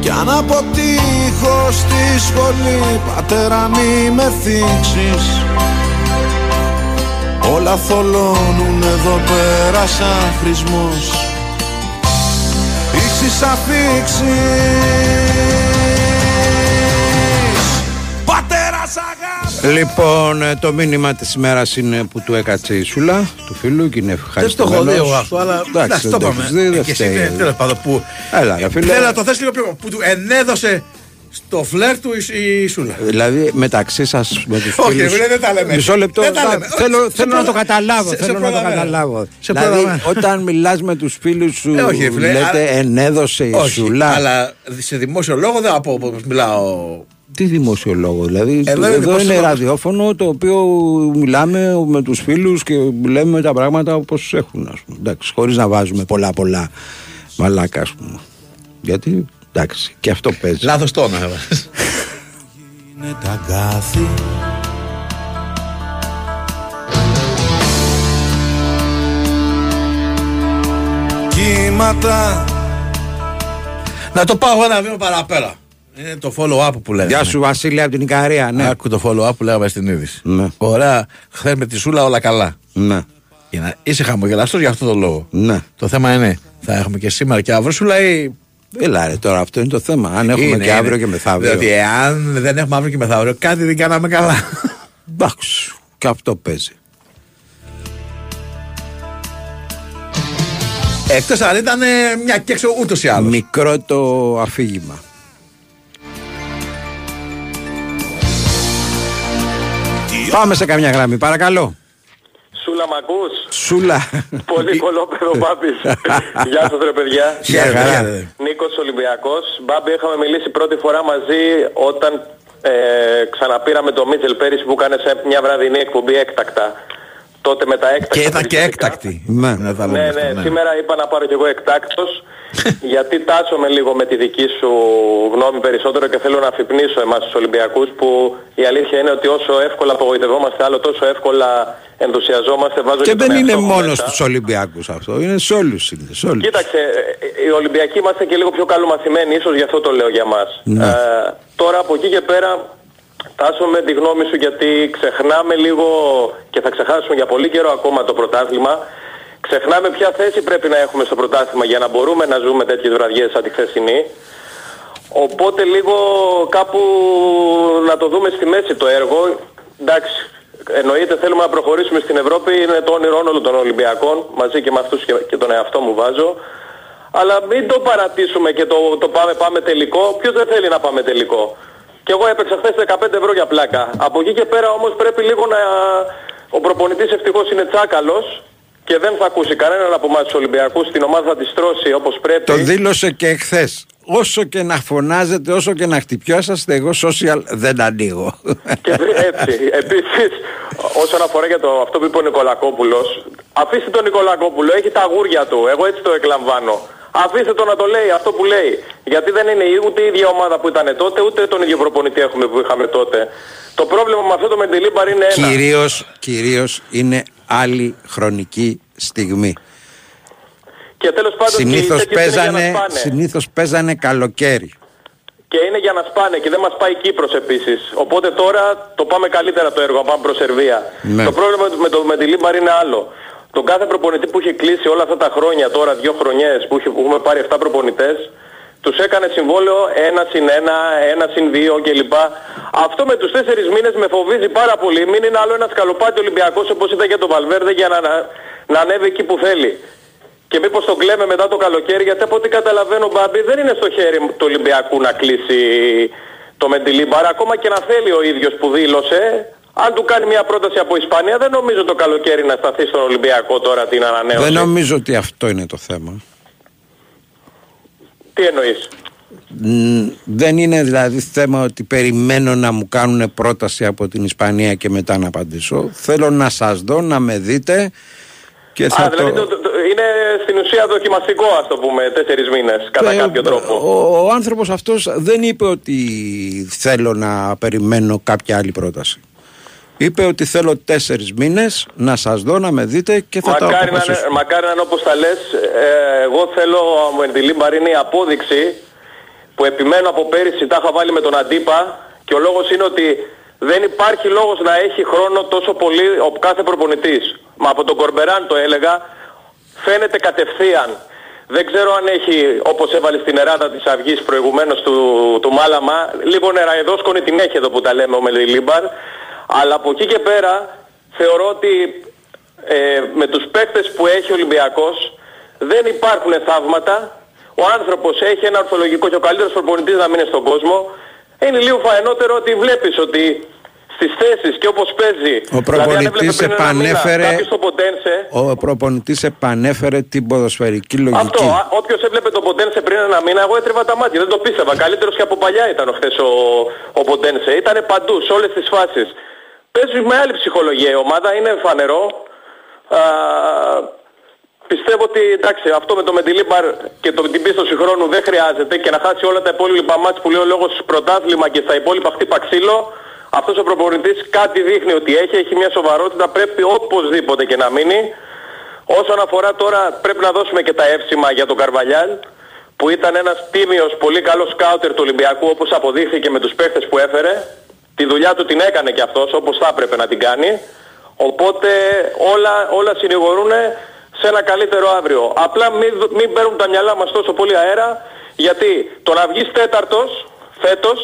Κι αν αποτύχω στη σχολή Πατέρα μη με θίξεις. Όλα θολώνουν εδώ πέρα σαν χρησμός Ήξεις αφήξεις Λοιπόν, ε, το μήνυμα της ημέρας είναι που του έκατσε η Σούλα του φίλου και είναι Δεν το ευχαριστημένος. έχω δει εγώ αυτό, αλλά Εντάξει, το δεν το είπαμε. έχεις δει, δεν Και εσύ, φταίει. ναι, τέλος πάντων, που Έλα, ρε φίλε. Θέλω να το θες λίγο πιο που του ενέδωσε στο φλερ του η- η Σούλα. Δηλαδή μεταξύ σας με τους Όχι, φίλους ρε, δεν τα λέμε. Μισό λεπτό. Δεν τα θα- λέμε. Θέλω, Σε θέλω να το προλα- καταλάβω. σε- σε θέλω να το προλαβαίνω. καταλάβω. Σε δηλαδή, προλαβαίνω. όταν μιλάς με τους φίλους σου, Ε, όχι, φίλε, λέτε αλλά- ενέδωσε η Όχι, Σούλα. αλλά σε δημόσιο λόγο δεν θα πω όπως μιλάω. Τι δημόσιο λόγο, δηλαδή. Εδώ το- είναι εδώ δημόσιο είναι λόγο. ραδιόφωνο το οποίο μιλάμε με τους φίλους και λέμε τα πράγματα όπως έχουν, ας πούμε. Εντάξει, χωρίς να βάζουμε πολλά-πολλά μαλάκα, ας πούμε. Γιατί, εντάξει, και αυτό παίζει. Λάθος τόνο έβαλες. είναι τα αγκάθι Κύματα Να το πάω ένα βήμα παραπέρα. Είναι το follow-up που λέγαμε. Γεια σου, Βασίλη, από την Ικαρία. Ναι. Άκου το follow-up που λέγαμε στην είδηση. Ναι. Ωραία, χθε με τη Σούλα όλα καλά. Ναι. Για να είσαι χαμογελαστός για αυτό το λόγο. Ναι. Το θέμα είναι, θα έχουμε και σήμερα και αύριο Σούλα ή. Έλα ρε, τώρα αυτό είναι το θέμα. Αν έχουμε Είναι, και αύριο είναι. και μεθαύριο. Διότι εάν δεν έχουμε αύριο και μεθαύριο, κάτι δεν κάναμε καλά. Εντάξει, και αυτό παίζει. Εκτός αν ήταν ε, μια και έξω ούτως ή άλλως. Μικρό το αφήγημα. Πάμε σε καμιά γραμμή, παρακαλώ. Σούλα μ' ακούς; Σούλα. Πολύ κολόπεδο Μπάμπης. Γεια σας ρε παιδιά. Γεια χαρά. Νίκος Ολυμπιακός. Μπάμπη είχαμε μιλήσει πρώτη φορά μαζί όταν ε, ξαναπήραμε το Μίτσελ πέρυσι που έκανε σε μια βραδινή εκπομπή έκτακτα. Τότε με τα έκτακτα. Και ήταν και περιστατικά. έκτακτη. Ναι. Να τα λέμε Ναι, αυτά, ναι, σήμερα είπα να πάρω κι εγώ εκτάκτος γιατί τάσσομαι λίγο με τη δική σου γνώμη περισσότερο και θέλω να αφυπνίσω εμάς τους Ολυμπιακούς που η αλήθεια είναι ότι όσο εύκολα απογοητευόμαστε άλλο τόσο εύκολα ενθουσιαζόμαστε βάζω Και τον δεν είναι εαυτό μου μόνος μέσα. στου Ολυμπιακούς αυτό, είναι σε όλους. Είναι, σε όλους. Κοίταξε, ε, οι Ολυμπιακοί είμαστε και λίγο πιο καλομαθημένοι, ίσως γι' αυτό το λέω για μας. Ναι. Ε, τώρα από εκεί και πέρα τάσω με τη γνώμη σου γιατί ξεχνάμε λίγο και θα ξεχάσουμε για πολύ καιρό ακόμα το πρωτάθλημα. Ξεχνάμε ποια θέση πρέπει να έχουμε στο πρωτάθλημα για να μπορούμε να ζούμε τέτοιες βραδιές σαν τη χθεσινή. Οπότε λίγο κάπου να το δούμε στη μέση το έργο. Εντάξει, εννοείται θέλουμε να προχωρήσουμε στην Ευρώπη, είναι το όνειρο όλων των Ολυμπιακών, μαζί και με αυτούς και, και τον εαυτό μου βάζω. Αλλά μην το παρατήσουμε και το, το πάμε, πάμε τελικό. Ποιος δεν θέλει να πάμε τελικό; Και εγώ έπαιξα χθες 15 ευρώ για πλάκα. Από εκεί και πέρα όμως πρέπει λίγο να... Ο προπονητής ευτυχώς είναι τσάκαλος και δεν θα ακούσει κανέναν από εμάς τους Ολυμπιακούς. Την ομάδα θα τη στρώσει όπως πρέπει. Το δήλωσε και εχθέ. Όσο και να φωνάζετε, όσο και να χτυπιόσαστε, εγώ social δεν ανοίγω. Και έτσι. Επίσης, όσον αφορά για το, αυτό που είπε ο Νικολακόπουλος, αφήστε τον Νικολακόπουλο, έχει τα αγούρια του, εγώ έτσι το εκλαμβάνω. Αφήστε το να το λέει αυτό που λέει. Γιατί δεν είναι η- ούτε η ίδια ομάδα που ήταν τότε, ούτε τον ίδιο προπονητή έχουμε που είχαμε τότε. Το πρόβλημα με αυτό το Μεντιλίμπαρ είναι ένα. κυρίως, κυρίως είναι άλλη χρονική στιγμή. Και τέλος πάντων και οι Συνήθως τέτοιες είναι για να παίζανε, σπάνε. συνήθως παίζανε καλοκαίρι. Και είναι για να σπάνε και δεν μας πάει Κύπρος επίσης. Οπότε τώρα το πάμε καλύτερα το έργο, πάμε προς Σερβία. Ναι. Το πρόβλημα με το με τη Λίμπαρ είναι άλλο. Τον κάθε προπονητή που είχε κλείσει όλα αυτά τα χρόνια τώρα, δύο χρονιές που, είχε, που έχουμε πάρει 7 προπονητές, τους έκανε συμβόλαιο ένα συν ένα, ένα συν δύο κλπ. Αυτό με τους τέσσερις μήνες με φοβίζει πάρα πολύ. Μην είναι άλλο ένα σκαλοπάτι Ολυμπιακός όπως ήταν και το Βαλβέρδε για να, να, να ανέβει εκεί που θέλει. Και μήπως τον κλαίμε μετά το καλοκαίρι, γιατί από ό,τι καταλαβαίνω Μπάμπη δεν είναι στο χέρι του Ολυμπιακού να κλείσει το Μεντιλίμπαρ. Ακόμα και να θέλει ο ίδιος που δήλωσε, αν του κάνει μια πρόταση από Ισπανία, δεν νομίζω το καλοκαίρι να σταθεί στον Ολυμπιακό τώρα την ανανέωση. Δεν νομίζω ότι αυτό είναι το θέμα. Τι εννοείς; Μ, Δεν είναι δηλαδή θέμα ότι περιμένω να μου κάνουν πρόταση από την Ισπανία και μετά να απαντήσω. Θέλω να σας δω, να με δείτε και θα Α, δηλαδή το... το- το- είναι στην ουσία δοκιμαστικό ας το πούμε, τέσσερις μήνες, κατά Ε, κάποιο τρόπο. Ο, ο άνθρωπος αυτός δεν είπε ότι θέλω να περιμένω κάποια άλλη πρόταση. Είπε ότι θέλω τέσσερις μήνες να σας δω, να με δείτε και θα τα Μακάρι να, είναι, αποφασίσω. μακάρι να είναι όπως τα λες, ε, εγώ θέλω ο Μεντιλίμπαρ είναι η απόδειξη που επιμένω από πέρυσι τα είχα βάλει με τον Αντίπα και ο λόγος είναι ότι δεν υπάρχει λόγος να έχει χρόνο τόσο πολύ ο κάθε προπονητής. Μα από τον Κορμπεράν το έλεγα, φαίνεται κατευθείαν. Δεν ξέρω αν έχει, όπως έβαλε στην εράδα της Αυγής προηγουμένως του, του Μάλαμα, λίγο νεραϊδόσκονη την έχει εδώ που τα λέμε ο Μεντιλίμπαρ, αλλά από εκεί και πέρα θεωρώ ότι ε, με τους παίκτες που έχει ο Ολυμπιακός δεν υπάρχουν θαύματα. Ο άνθρωπος έχει ένα ορθολογικό και ο καλύτερος προπονητής να μείνει στον κόσμο. Είναι λίγο φαενότερο ότι βλέπεις ότι στις θέσεις και όπως παίζει. Ο προπονητής πριν ένα μήνα επανέφερε- κάποιος το Ποντένσε. Ο προπονητής επανέφερε την ποδοσφαιρική λογική. Αυτό, α, όποιος έβλεπε τον Ποντένσε πριν ένα μήνα, εγώ έτρεβα τα μάτια, δεν το πίστευα. Καλύτερος και από παλιά ήταν ο χθες ο, ο Ποντένσε. Ήταν παντού, σε όλες τις φάσεις. Παίζει με άλλη ψυχολογία η ομάδα, είναι φανερό. Α, πιστεύω ότι εντάξει, αυτό με το Μεντιλίμπαρ και το, την πίστοση χρόνου δεν χρειάζεται και να χάσει όλα τα υπόλοιπα μάτς που λέει ο λόγος πρωτάθλημα και στα υπόλοιπα χτύπα ξύλο. Αυτός ο προπονητής κάτι δείχνει ότι έχει, έχει μια σοβαρότητα, πρέπει οπωσδήποτε και να μείνει. Όσον αφορά τώρα πρέπει να δώσουμε και τα εύσημα για τον Καρβαλιάλ που ήταν ένας τίμιος πολύ καλός σκάουτερ του Ολυμπιακού όπως αποδείχθηκε με τους παίχτες που έφερε. Τη δουλειά του την έκανε και αυτός όπως θα έπρεπε να την κάνει. Οπότε όλα, όλα συνηγορούν σε ένα καλύτερο αύριο. Απλά μην, δ- μην παίρνουν τα μυαλά μας τόσο πολύ αέρα γιατί το να βγεις τέταρτος φέτος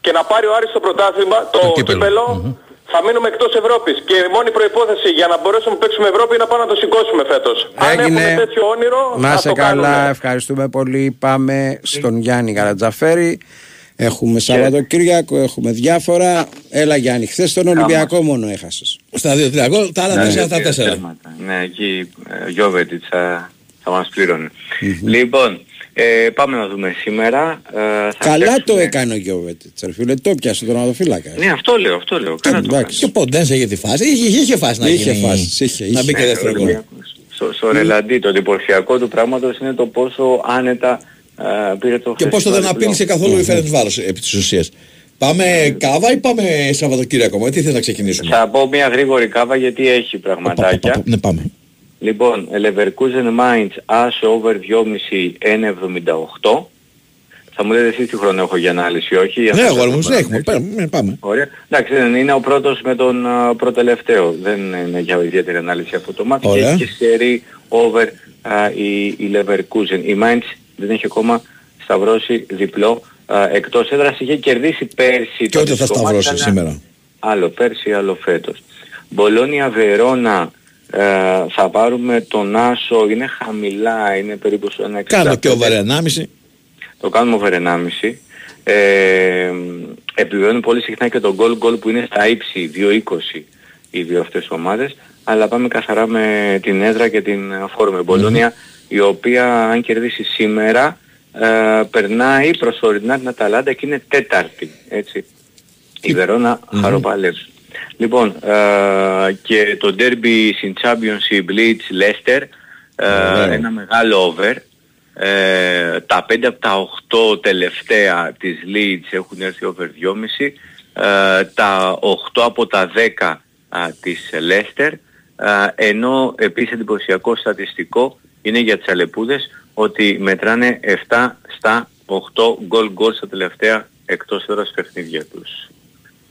και να πάρει ο Άρης το πρωτάθλημα, το, κύπελο, θα μείνουμε εκτός Ευρώπης. Και η μόνη προϋπόθεση για να μπορέσουμε να παίξουμε Ευρώπη είναι να πάμε να το σηκώσουμε φέτος. Αν έχουμε τέτοιο όνειρο, Να ας σε το καλά, κάνουμε. ευχαριστούμε πολύ. Πάμε στον Γιάννη Καρατζαφέρη. Έχουμε Σαββατοκύριακο, έχουμε διάφορα. Έλα Γιάννη, χθες τον Ολυμπιακό μόνο έχασες. Στα 2-3 γκολ, τα άλλα Ναι, 4 στα δύο 4. τέρματα. Ναι, εκεί ε, Γιώβετιτς θα, θα μας πλήρωνε. Λοιπόν, ε, πάμε να δούμε σήμερα. Ε, θα Καλά φτιάξουμε- το έκανε ο Γιώβετιτς, ρε φίλε, το πιάσε τον αδοφύλακα. Ναι, αυτό λέω, αυτό λέω. Καλά το εντάξει. Και ο Ποντένσε είχε τη φάση. Είχε, είχε, είχε φάση να Είχε γίνει. φάσεις, είχε, Να είχε. μπει και Ναι, δεύτερο ο γκολ. Ολυμπιακός. Στο, στο ρελαντί, το εντυπωσιακό του πράγματος είναι το πόσο άνετα ε, πήρε το Και πόσο χθεσινό δεν διπλό. απείλησε καθόλου η Φέρεντ Βάρος επί της ουσίας. Πάμε κάβα ή πάμε Σαββατοκύριακο, μου, τι θες να ξεκινήσουμε; Θα πω μια γρήγορη κάβα γιατί έχει πραγματάκια. Ναι, πάμε. Λοιπόν, Leverkusen Mainz, άσο over 2,5, 1,78. Θα μου λέτε εσείς τι χρόνο έχω για ανάλυση, όχι; Ναι, Αυτό αγόρι θα μου, το συνέχουμε. Πάμε, Πάμε. Ωραία. Εντάξει, δεν είναι ο πρώτος με τον α, προτελευταίο. Δεν είναι για ιδιαίτερη ανάλυση αυτό το μάτι. Και Ωραία. έχει και σερί over α, η, η Leverkusen. Η Mainz δεν έχει ακόμα σταυρώσει διπλό α, εκτός έδρας. Είχε κερδίσει πέρσι Και το ό,τι θα αντίστοιχο μάτς, σταυρώσει αλλά σήμερα. Άλλο πέρσι, άλλο φέτος. Μπολόνια Βερόνα ε, θα πάρουμε τον Άσο, είναι χαμηλά, είναι περίπου στο 1,65. Κάνω και over 1,5. Το κάνουμε over 1,5. Ε, επιβεβαιώνουν πολύ συχνά και το goal goal που είναι στα ύψη 2,20 οι δύο αυτές ομάδες. Αλλά πάμε καθαρά με την έδρα και την φόρμα. Η Μπολόνια η οποία αν κερδίσει σήμερα ε, περνάει προσωρινά την Αταλάντα και είναι τέταρτη. Έτσι. Η Βερόνα χαροπαλεύει. Λοιπόν, ε, και το derby στην Championship Leeds Leicester, ε, Ωραίο. ένα μεγάλο over. Ε, τα 5 από τα 8 τελευταία της Leeds έχουν έρθει over 2,5. Ε, τα 8 από τα 10 α, της Leicester. Ε, ενώ επίσης εντυπωσιακό στατιστικό είναι για τις Αλεπούδες ότι μετράνε 7 στα 8 goal goal στα τελευταία εκτός έδρας παιχνίδια τους.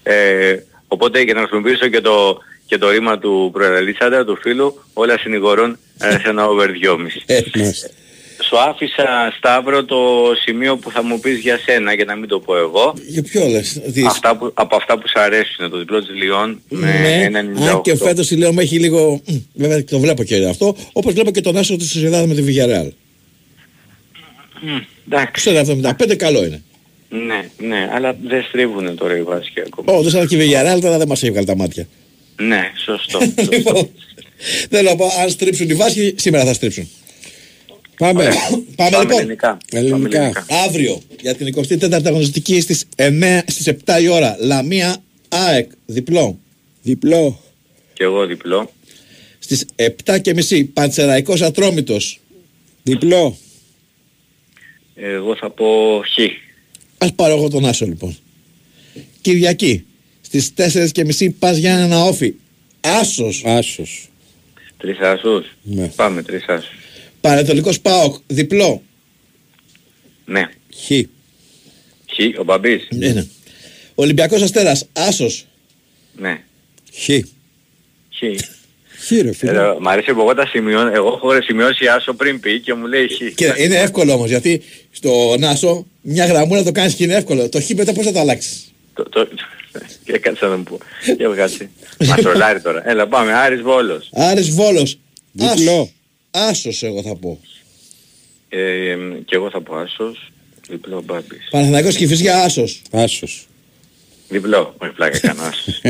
Ε, οπότε για να χρησιμοποιήσω και το, και το ρήμα του προεραλήσαντα, του φίλου, όλα συνηγορούν ε, σε ένα over 2,5. Σου άφησα Σταύρο το σημείο που θα μου πεις για σένα για να μην το πω εγώ. Για ποιο λες. δεις. Αυτά που, από αυτά που σου αρέσουν, το διπλό της Λιόν με Ναι, 1,98. αν και φέτος η Λέωμα έχει λίγο, μ, βέβαια το βλέπω και αυτό, όπως βλέπω και τον Άσο της Σοσιαδάδας με τη Villarreal. Εντάξει. Στο 75 καλό είναι. Ναι, ναι, αλλά δεν στρίβουνε τώρα οι Βάσκοι ακόμα. Ω, δεν σαν και η Villarreal τώρα δεν μας έχει βγάλει τα μάτια. Ναι, σωστό. Λοιπόν, θέλω να πω, αν στρίψουν οι Βάσκοι, σήμερα θα στρίψουν. Πάμε. Πάμε λοιπόν. ελληνικά. Ελληνικά. Αύριο για την 24η αγωνιστική στις, 9, στις 7 η ώρα. Λαμία ΑΕΚ. Διπλό. Διπλό. Και εγώ διπλό. Στις 7 και μισή. Παντσεραϊκός Ατρόμητος. Διπλό. Εγώ θα πω χ. Ας πάρω εγώ τον Άσο λοιπόν. Κυριακή. Στις 4 και μισή πας για ένα όφι. Άσος. Άσος. Τρεις άσους. Ναι. Πάμε τρεις άσους. Πανετολικός ΠΑΟΚ. Διπλό. Ναι. Χ. Χ. Ο Μπαμπής. Ναι, ναι. Ολυμπιακός Αστέρας. Άσος. Ναι. Χ. Χ. Χ ρε φίλε. Ε, Μ' αρέσει που εγώ τα σημειώνω. Εγώ έχω σημειώσει άσο πριν πει και μου λέει χ. Και είναι εύκολο όμως γιατί στο Νάσο μια γραμμούρα το κάνεις και είναι εύκολο. Το χ μετά πώς θα το αλλάξεις; Το, το... Και κάτσε να μου πω. Για βγάλει. Μας τρολάρει τώρα. Έλα πάμε. Άρης Βόλος. Άρης Βόλος. Διπλό. Άσος εγώ θα πω. Ε, και εγώ θα πω άσος. Διπλό Μπάμπης. Παναθηναϊκός και φυσικά Άσος. Άσος. Διπλό. Όχι πλάκα κάνω άσος.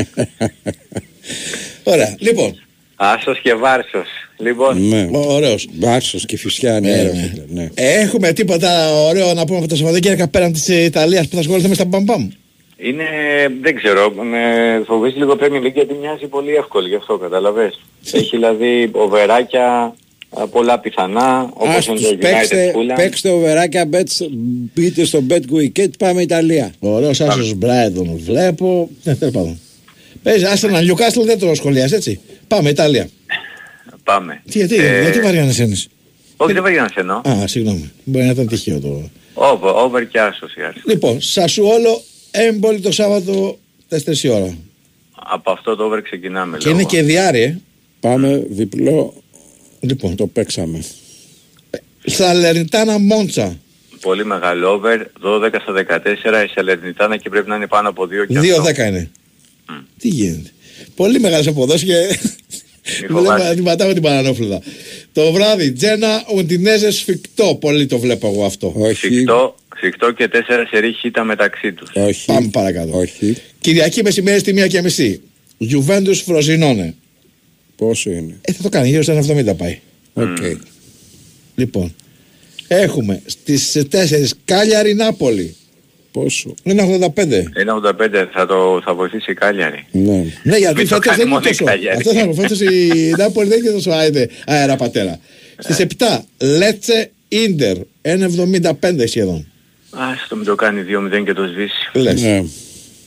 Ωραία. Λοιπόν. Άσος και Βάρσος. Λοιπόν. Ναι. Ωραίος. Άσος και φυσικά ναι, Ναι, ρε ναι. φίλε. Ναι. Έχουμε τίποτα ωραίο να πούμε από το Σαββατοκύριακο πέραν της Ιταλίας που θα ασχοληθούμε στα μπαμπαμ. Είναι, δεν ξέρω, με φοβίζει λίγο Premier League γιατί μοιάζει πολύ εύκολη γι' αυτό καταλαβες. Έχει δηλαδή οβεράκια α, πολλά πιθανά, όπως είναι Άστος, το παίξτε, United Fulham. παίξτε οβεράκια, bets, μπείτε στο bet wicket, πάμε Ιταλία. Ωραίος Άσος Μπράιντον βλέπω. Ναι, τέλος πάντων. Παίζει Άστερνα Νιουκάστλ δεν το σχολιάζει έτσι. Πάμε Ιταλία. Πάμε. Τι, γιατί, Ε, γιατί βαριά να σένεις. Όχι δεν βαριά να σε εννοώ. Α, συγγνώμη. Μπορεί να ήταν τυχαίο το. Over, over και άσος η Άρης. Λοιπόν, Σασουόλο έμπολη το Σάββατο 4 η ώρα. Από αυτό το over ξεκινάμε Και είναι και διάρρη, ε. Πάμε διπλό, Λοιπόν, το παίξαμε. Σαλερνιτάνα Μόντσα. Πολύ μεγάλο over, 12 στα 14, η Σαλερνιτάνα και πρέπει να είναι πάνω από 2 και αυτό. 2-10 είναι. Τι γίνεται. Πολύ μεγάλες αποδόσεις και Μη βλέπω φοβάσαι. να την πατάω την παρανόφλουδα. Το βράδυ, Τζένα Ουντινέζες σφιχτό. Πολύ το βλέπω εγώ αυτό. Όχι, Σφιχτό, σφιχτό και 4 σερί χίτα μεταξύ τους. όχι, Πάμε παρακάτω. όχι. Κυριακή μεσημέρι στη 1 και μισή. Γιουβέντους Φροζινώνε. Πόσο είναι; Ε, θα το κάνει, γύρω στα 70 πάει. Οκ. Λοιπόν, έχουμε στις 4 Κάλιαρη Νάπολη. Πόσο; Είναι 85. 1,85 θα, το, θα βοηθήσει η Κάλιαρη. Ναι. Ναι, γιατί Μην το φέτος κάνει δεν είναι μόνο η τόσο. Κάλιαρη. Αυτός θα φέτος η Νάπολη δεν είναι τόσο άιντε αέρα πατέρα. Στις 7 Λέτσε Ίντερ. 1,75 σχεδόν. Ας το μην το κάνει 2-0 και το σβήσει. Λες. Ναι.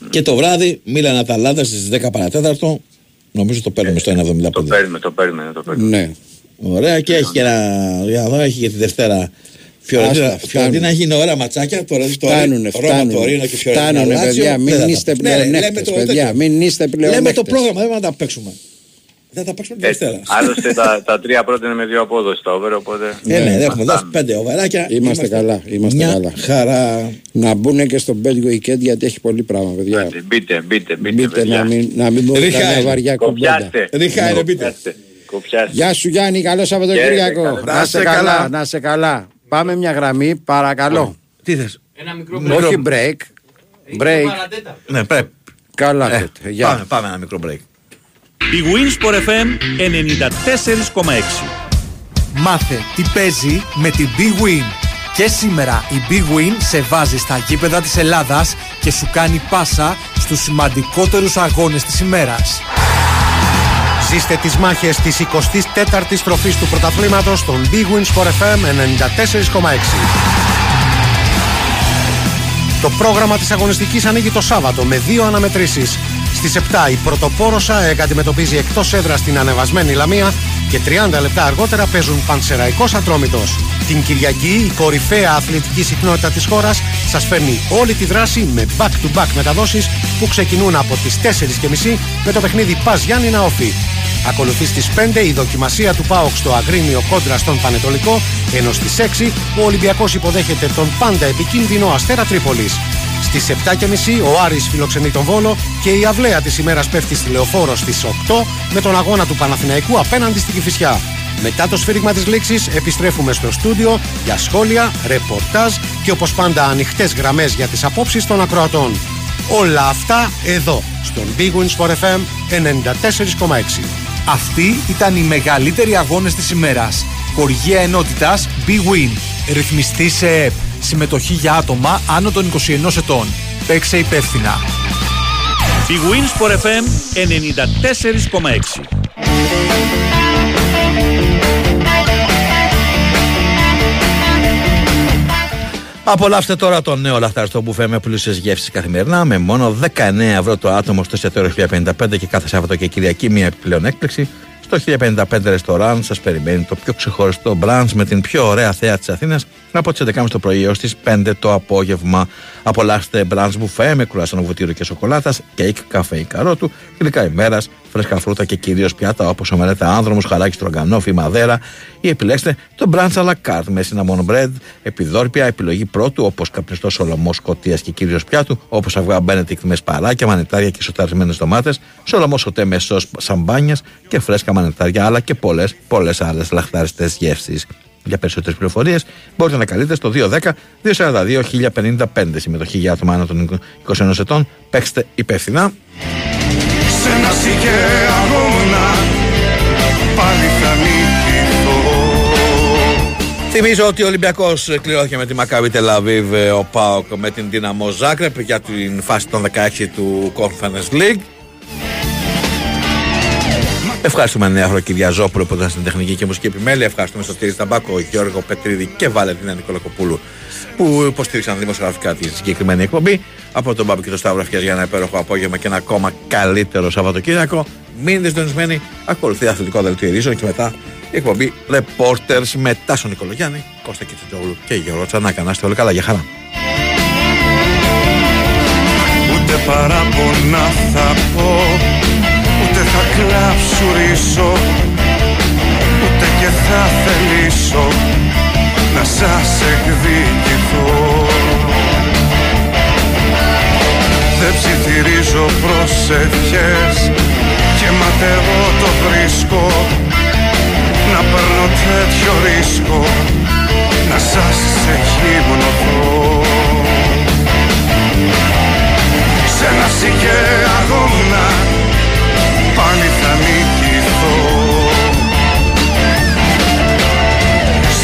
Και το βράδυ Μίλαν Αταλάντα στις 10 παρατέταρτο. Νομίζω το παίρνουμε στο 1,75. Το παίρνουμε, το παίρνουμε, το παίρνουμε. Ναι. Ωραία και έχει και ένα. Για να δω, έχει και τη Δευτέρα. Φιωρεντίνα, Άστα, Φιωρεντίνα έχει είναι ωραία ματσάκια. Τώρα Φτάνουνε, φτάνουνε. Φτάνουνε, παιδιά. Μην είστε πλεονέκτες, παιδιά. Μην είστε Λέμε το πλεονέκτες. πρόγραμμα, δεν θα τα παίξουμε. Δεν θα παίξουμε τη Έτσι. Δευτέρα. Άλλωστε τα, τα τρία πρώτα είναι με δύο απόδοση τα over, οπότε... Ναι, ναι, Ναι, έχουμε δώσει πέντε οβεράκια. Είμαστε καλά, είμαστε μια καλά. Χαρά. Να μπουν και στο bet weekend γιατί έχει πολύ πράγμα, παιδιά. Άντε, Μπείτε, μπείτε, μπείτε, Μπείτε παιδιά. να μην, να μην μπορούν Ρίχα καμιά είναι. βαριά κομπιάντα. Κοπιάστε. Ρίχα είναι, μπείτε. Κοπιάστε. Κοπιάστε. Γεια σου Γιάννη, καλό Σαββατοκύριακο. Χαίρετε, Να σε καλά, να σε καλά. Πάμε μια γραμμή, παρακαλώ. Τι θες; Όχι break. Break. Ναι, πρέπει. Καλά Ε, τότε. Γεια. Πάμε, πάμε ένα μικρό break. Η Winsport FM 94,6. Μάθε τι παίζει με την Big Win. Και σήμερα η Big Win σε βάζει στα γήπεδα της Ελλάδας και σου κάνει πάσα στους σημαντικότερους αγώνες της ημέρας. Ζήστε τις μάχες της 24ης τροφής του πρωταθλήματος στον Big Win Sport FM 94,6. Το πρόγραμμα της αγωνιστικής ανοίγει το Σάββατο με δύο αναμετρήσεις. Στις 7 η πρωτοπόροσα αντιμετωπίζει εκτός έδρας στην ανεβασμένη Λαμία και 30 λεπτά αργότερα παίζουν Πανσεραϊκός Ατρόμητος. Την Κυριακή η κορυφαία αθλητική συχνότητα της χώρας σας φέρνει όλη τη δράση με back-to-back μεταδόσεις που ξεκινούν από τις 4.30 με το παιχνίδι Πας Γιάννη Όφη. Ακολουθεί στις 5 η δοκιμασία του ΠΑΟΚ στο Αγρίνιο κόντρα στον Πανετολικό, ενώ στις 6 ο Ολυμπιακός υποδέχεται τον πάντα επικίνδυνο Αστέρα Τρίπολης. Στις 7.30 ο Άρης φιλοξενεί τον Βόλο και η αυλαία της ημέρας πέφτει στη Λεωφόρο στις 8 με τον αγώνα του Παναθηναϊκού απέναντι στην Κηφισιά. Μετά το σφύριγμα της λήξης επιστρέφουμε στο στούντιο για σχόλια, ρεπορτάζ και όπως πάντα ανοιχτές γραμμές για τις απόψεις των ακροατών. Όλα αυτά εδώ, στον Big Win Sport FM 94,6. Αυτοί ήταν οι μεγαλύτεροι αγώνες της ημέρας. Χοργία ενότητας B-Win. Ρυθμιστή σε ΕΠ. Συμμετοχή για άτομα άνω των 21 ετών. Παίξε υπεύθυνα. Big Wins for FM 94,6. Απολαύστε τώρα το νέο λαχταριστό μπουφέ με πλούσιες γεύσεις καθημερινά με μόνο 19 ευρώ το άτομο στο εστιατόριο 1055 και κάθε Σάββατο και Κυριακή μία επιπλέον έκπληξη. Στο 1055 ρεστοράν σας περιμένει το πιο ξεχωριστό μπραντς με την πιο ωραία θέα της Αθήνας από τι 11.30 το πρωί έως τις 5 το απόγευμα. Απολαύστε μπραντς μπουφέ με κουράσανο βουτύριο και σοκολάτας, κέικ, καφέ ή καρότου, γλυκά ημέρας, φρέσκα φρούτα και κυρίως πιάτα όπως ομελέτα άνδρομος, χαράκι στρογκανόφι, μαδέρα ή επιλέξτε το brunch à la carte με cinnamon bread, επιδόρπια, επιλογή πρώτου όπως καπνιστός σολομός σκοτίας και κυρίως πιάτου, όπως αυγά μπένετικτ με σπαράκια, μανιτάρια και σοταρισμένε ντομάτες, σολομός σωτέ με σος σαμπάνιας και φρέσκα μανιτάρια, αλλά και πολλές πολλές άλλες λαχτάριστες γεύσεις. Για περισσότερες πληροφορίες μπορείτε να καλείτε στο 210-242-1055. Συμμετοχή για άτομα άνω των 21 ετών. Παίξτε υπεύθυνα. Σε ένα σιγέ αγώνα πάλι θα νικηθώ Θυμίζω ότι ο Ολυμπιακός κληρώθηκε με τη Μακάβη Τελαβίβ, ο Πάοκ με την Δύναμο Ζάκρεπ για την φάση των 16 του Conference League. Ευχαριστούμε Νέα Χροκυριαζόπουλο που ήταν στην τεχνική και μουσική επιμέλεια. Ευχαριστούμε στον Τύρι Ταμπάκο, Γιώργο Πετρίδη και Βαλεντίνα Νικολακοπούλου που υποστήριξαν δημοσιογραφικά τη συγκεκριμένη εκπομπή. Από τον Μπάμπη και τον Σταύρο Αυτιά για ένα υπέροχο απόγευμα και ένα ακόμα καλύτερο Σαββατοκύριακο. Μείνετε συντονισμένοι. Ακολουθεί αθλητικό δελτίο ειδήσεων και μετά η εκπομπή Reporters με Τάσο Νικολογιάννη, Κώστα Κιτσιτζόγλου και Γιώργο Τσανάκα. Να είστε όλοι καλά. Για χαρά. Ούτε παράπονα θα πω Ούτε θα κλαψουρίσω Ούτε και θα θελήσω Να σας εκδικηθώ. Δεν ψιθυρίζω προσευχές Και ματεύω το βρίσκω. Να παίρνω τέτοιο ρίσκο Να σας εξυμνωθώ σε ένα σιγέ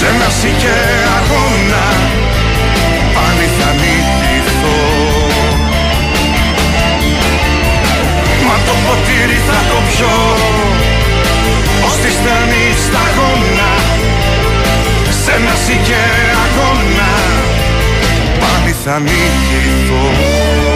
Σε ένας σιγέ αγώνα πάλι θα νικηθώ. Μα το ποτήρι θα το πιω ως τη στάνη σταγόνα Σε ένας σιγέ αγώνα πάλι θα νικηθώ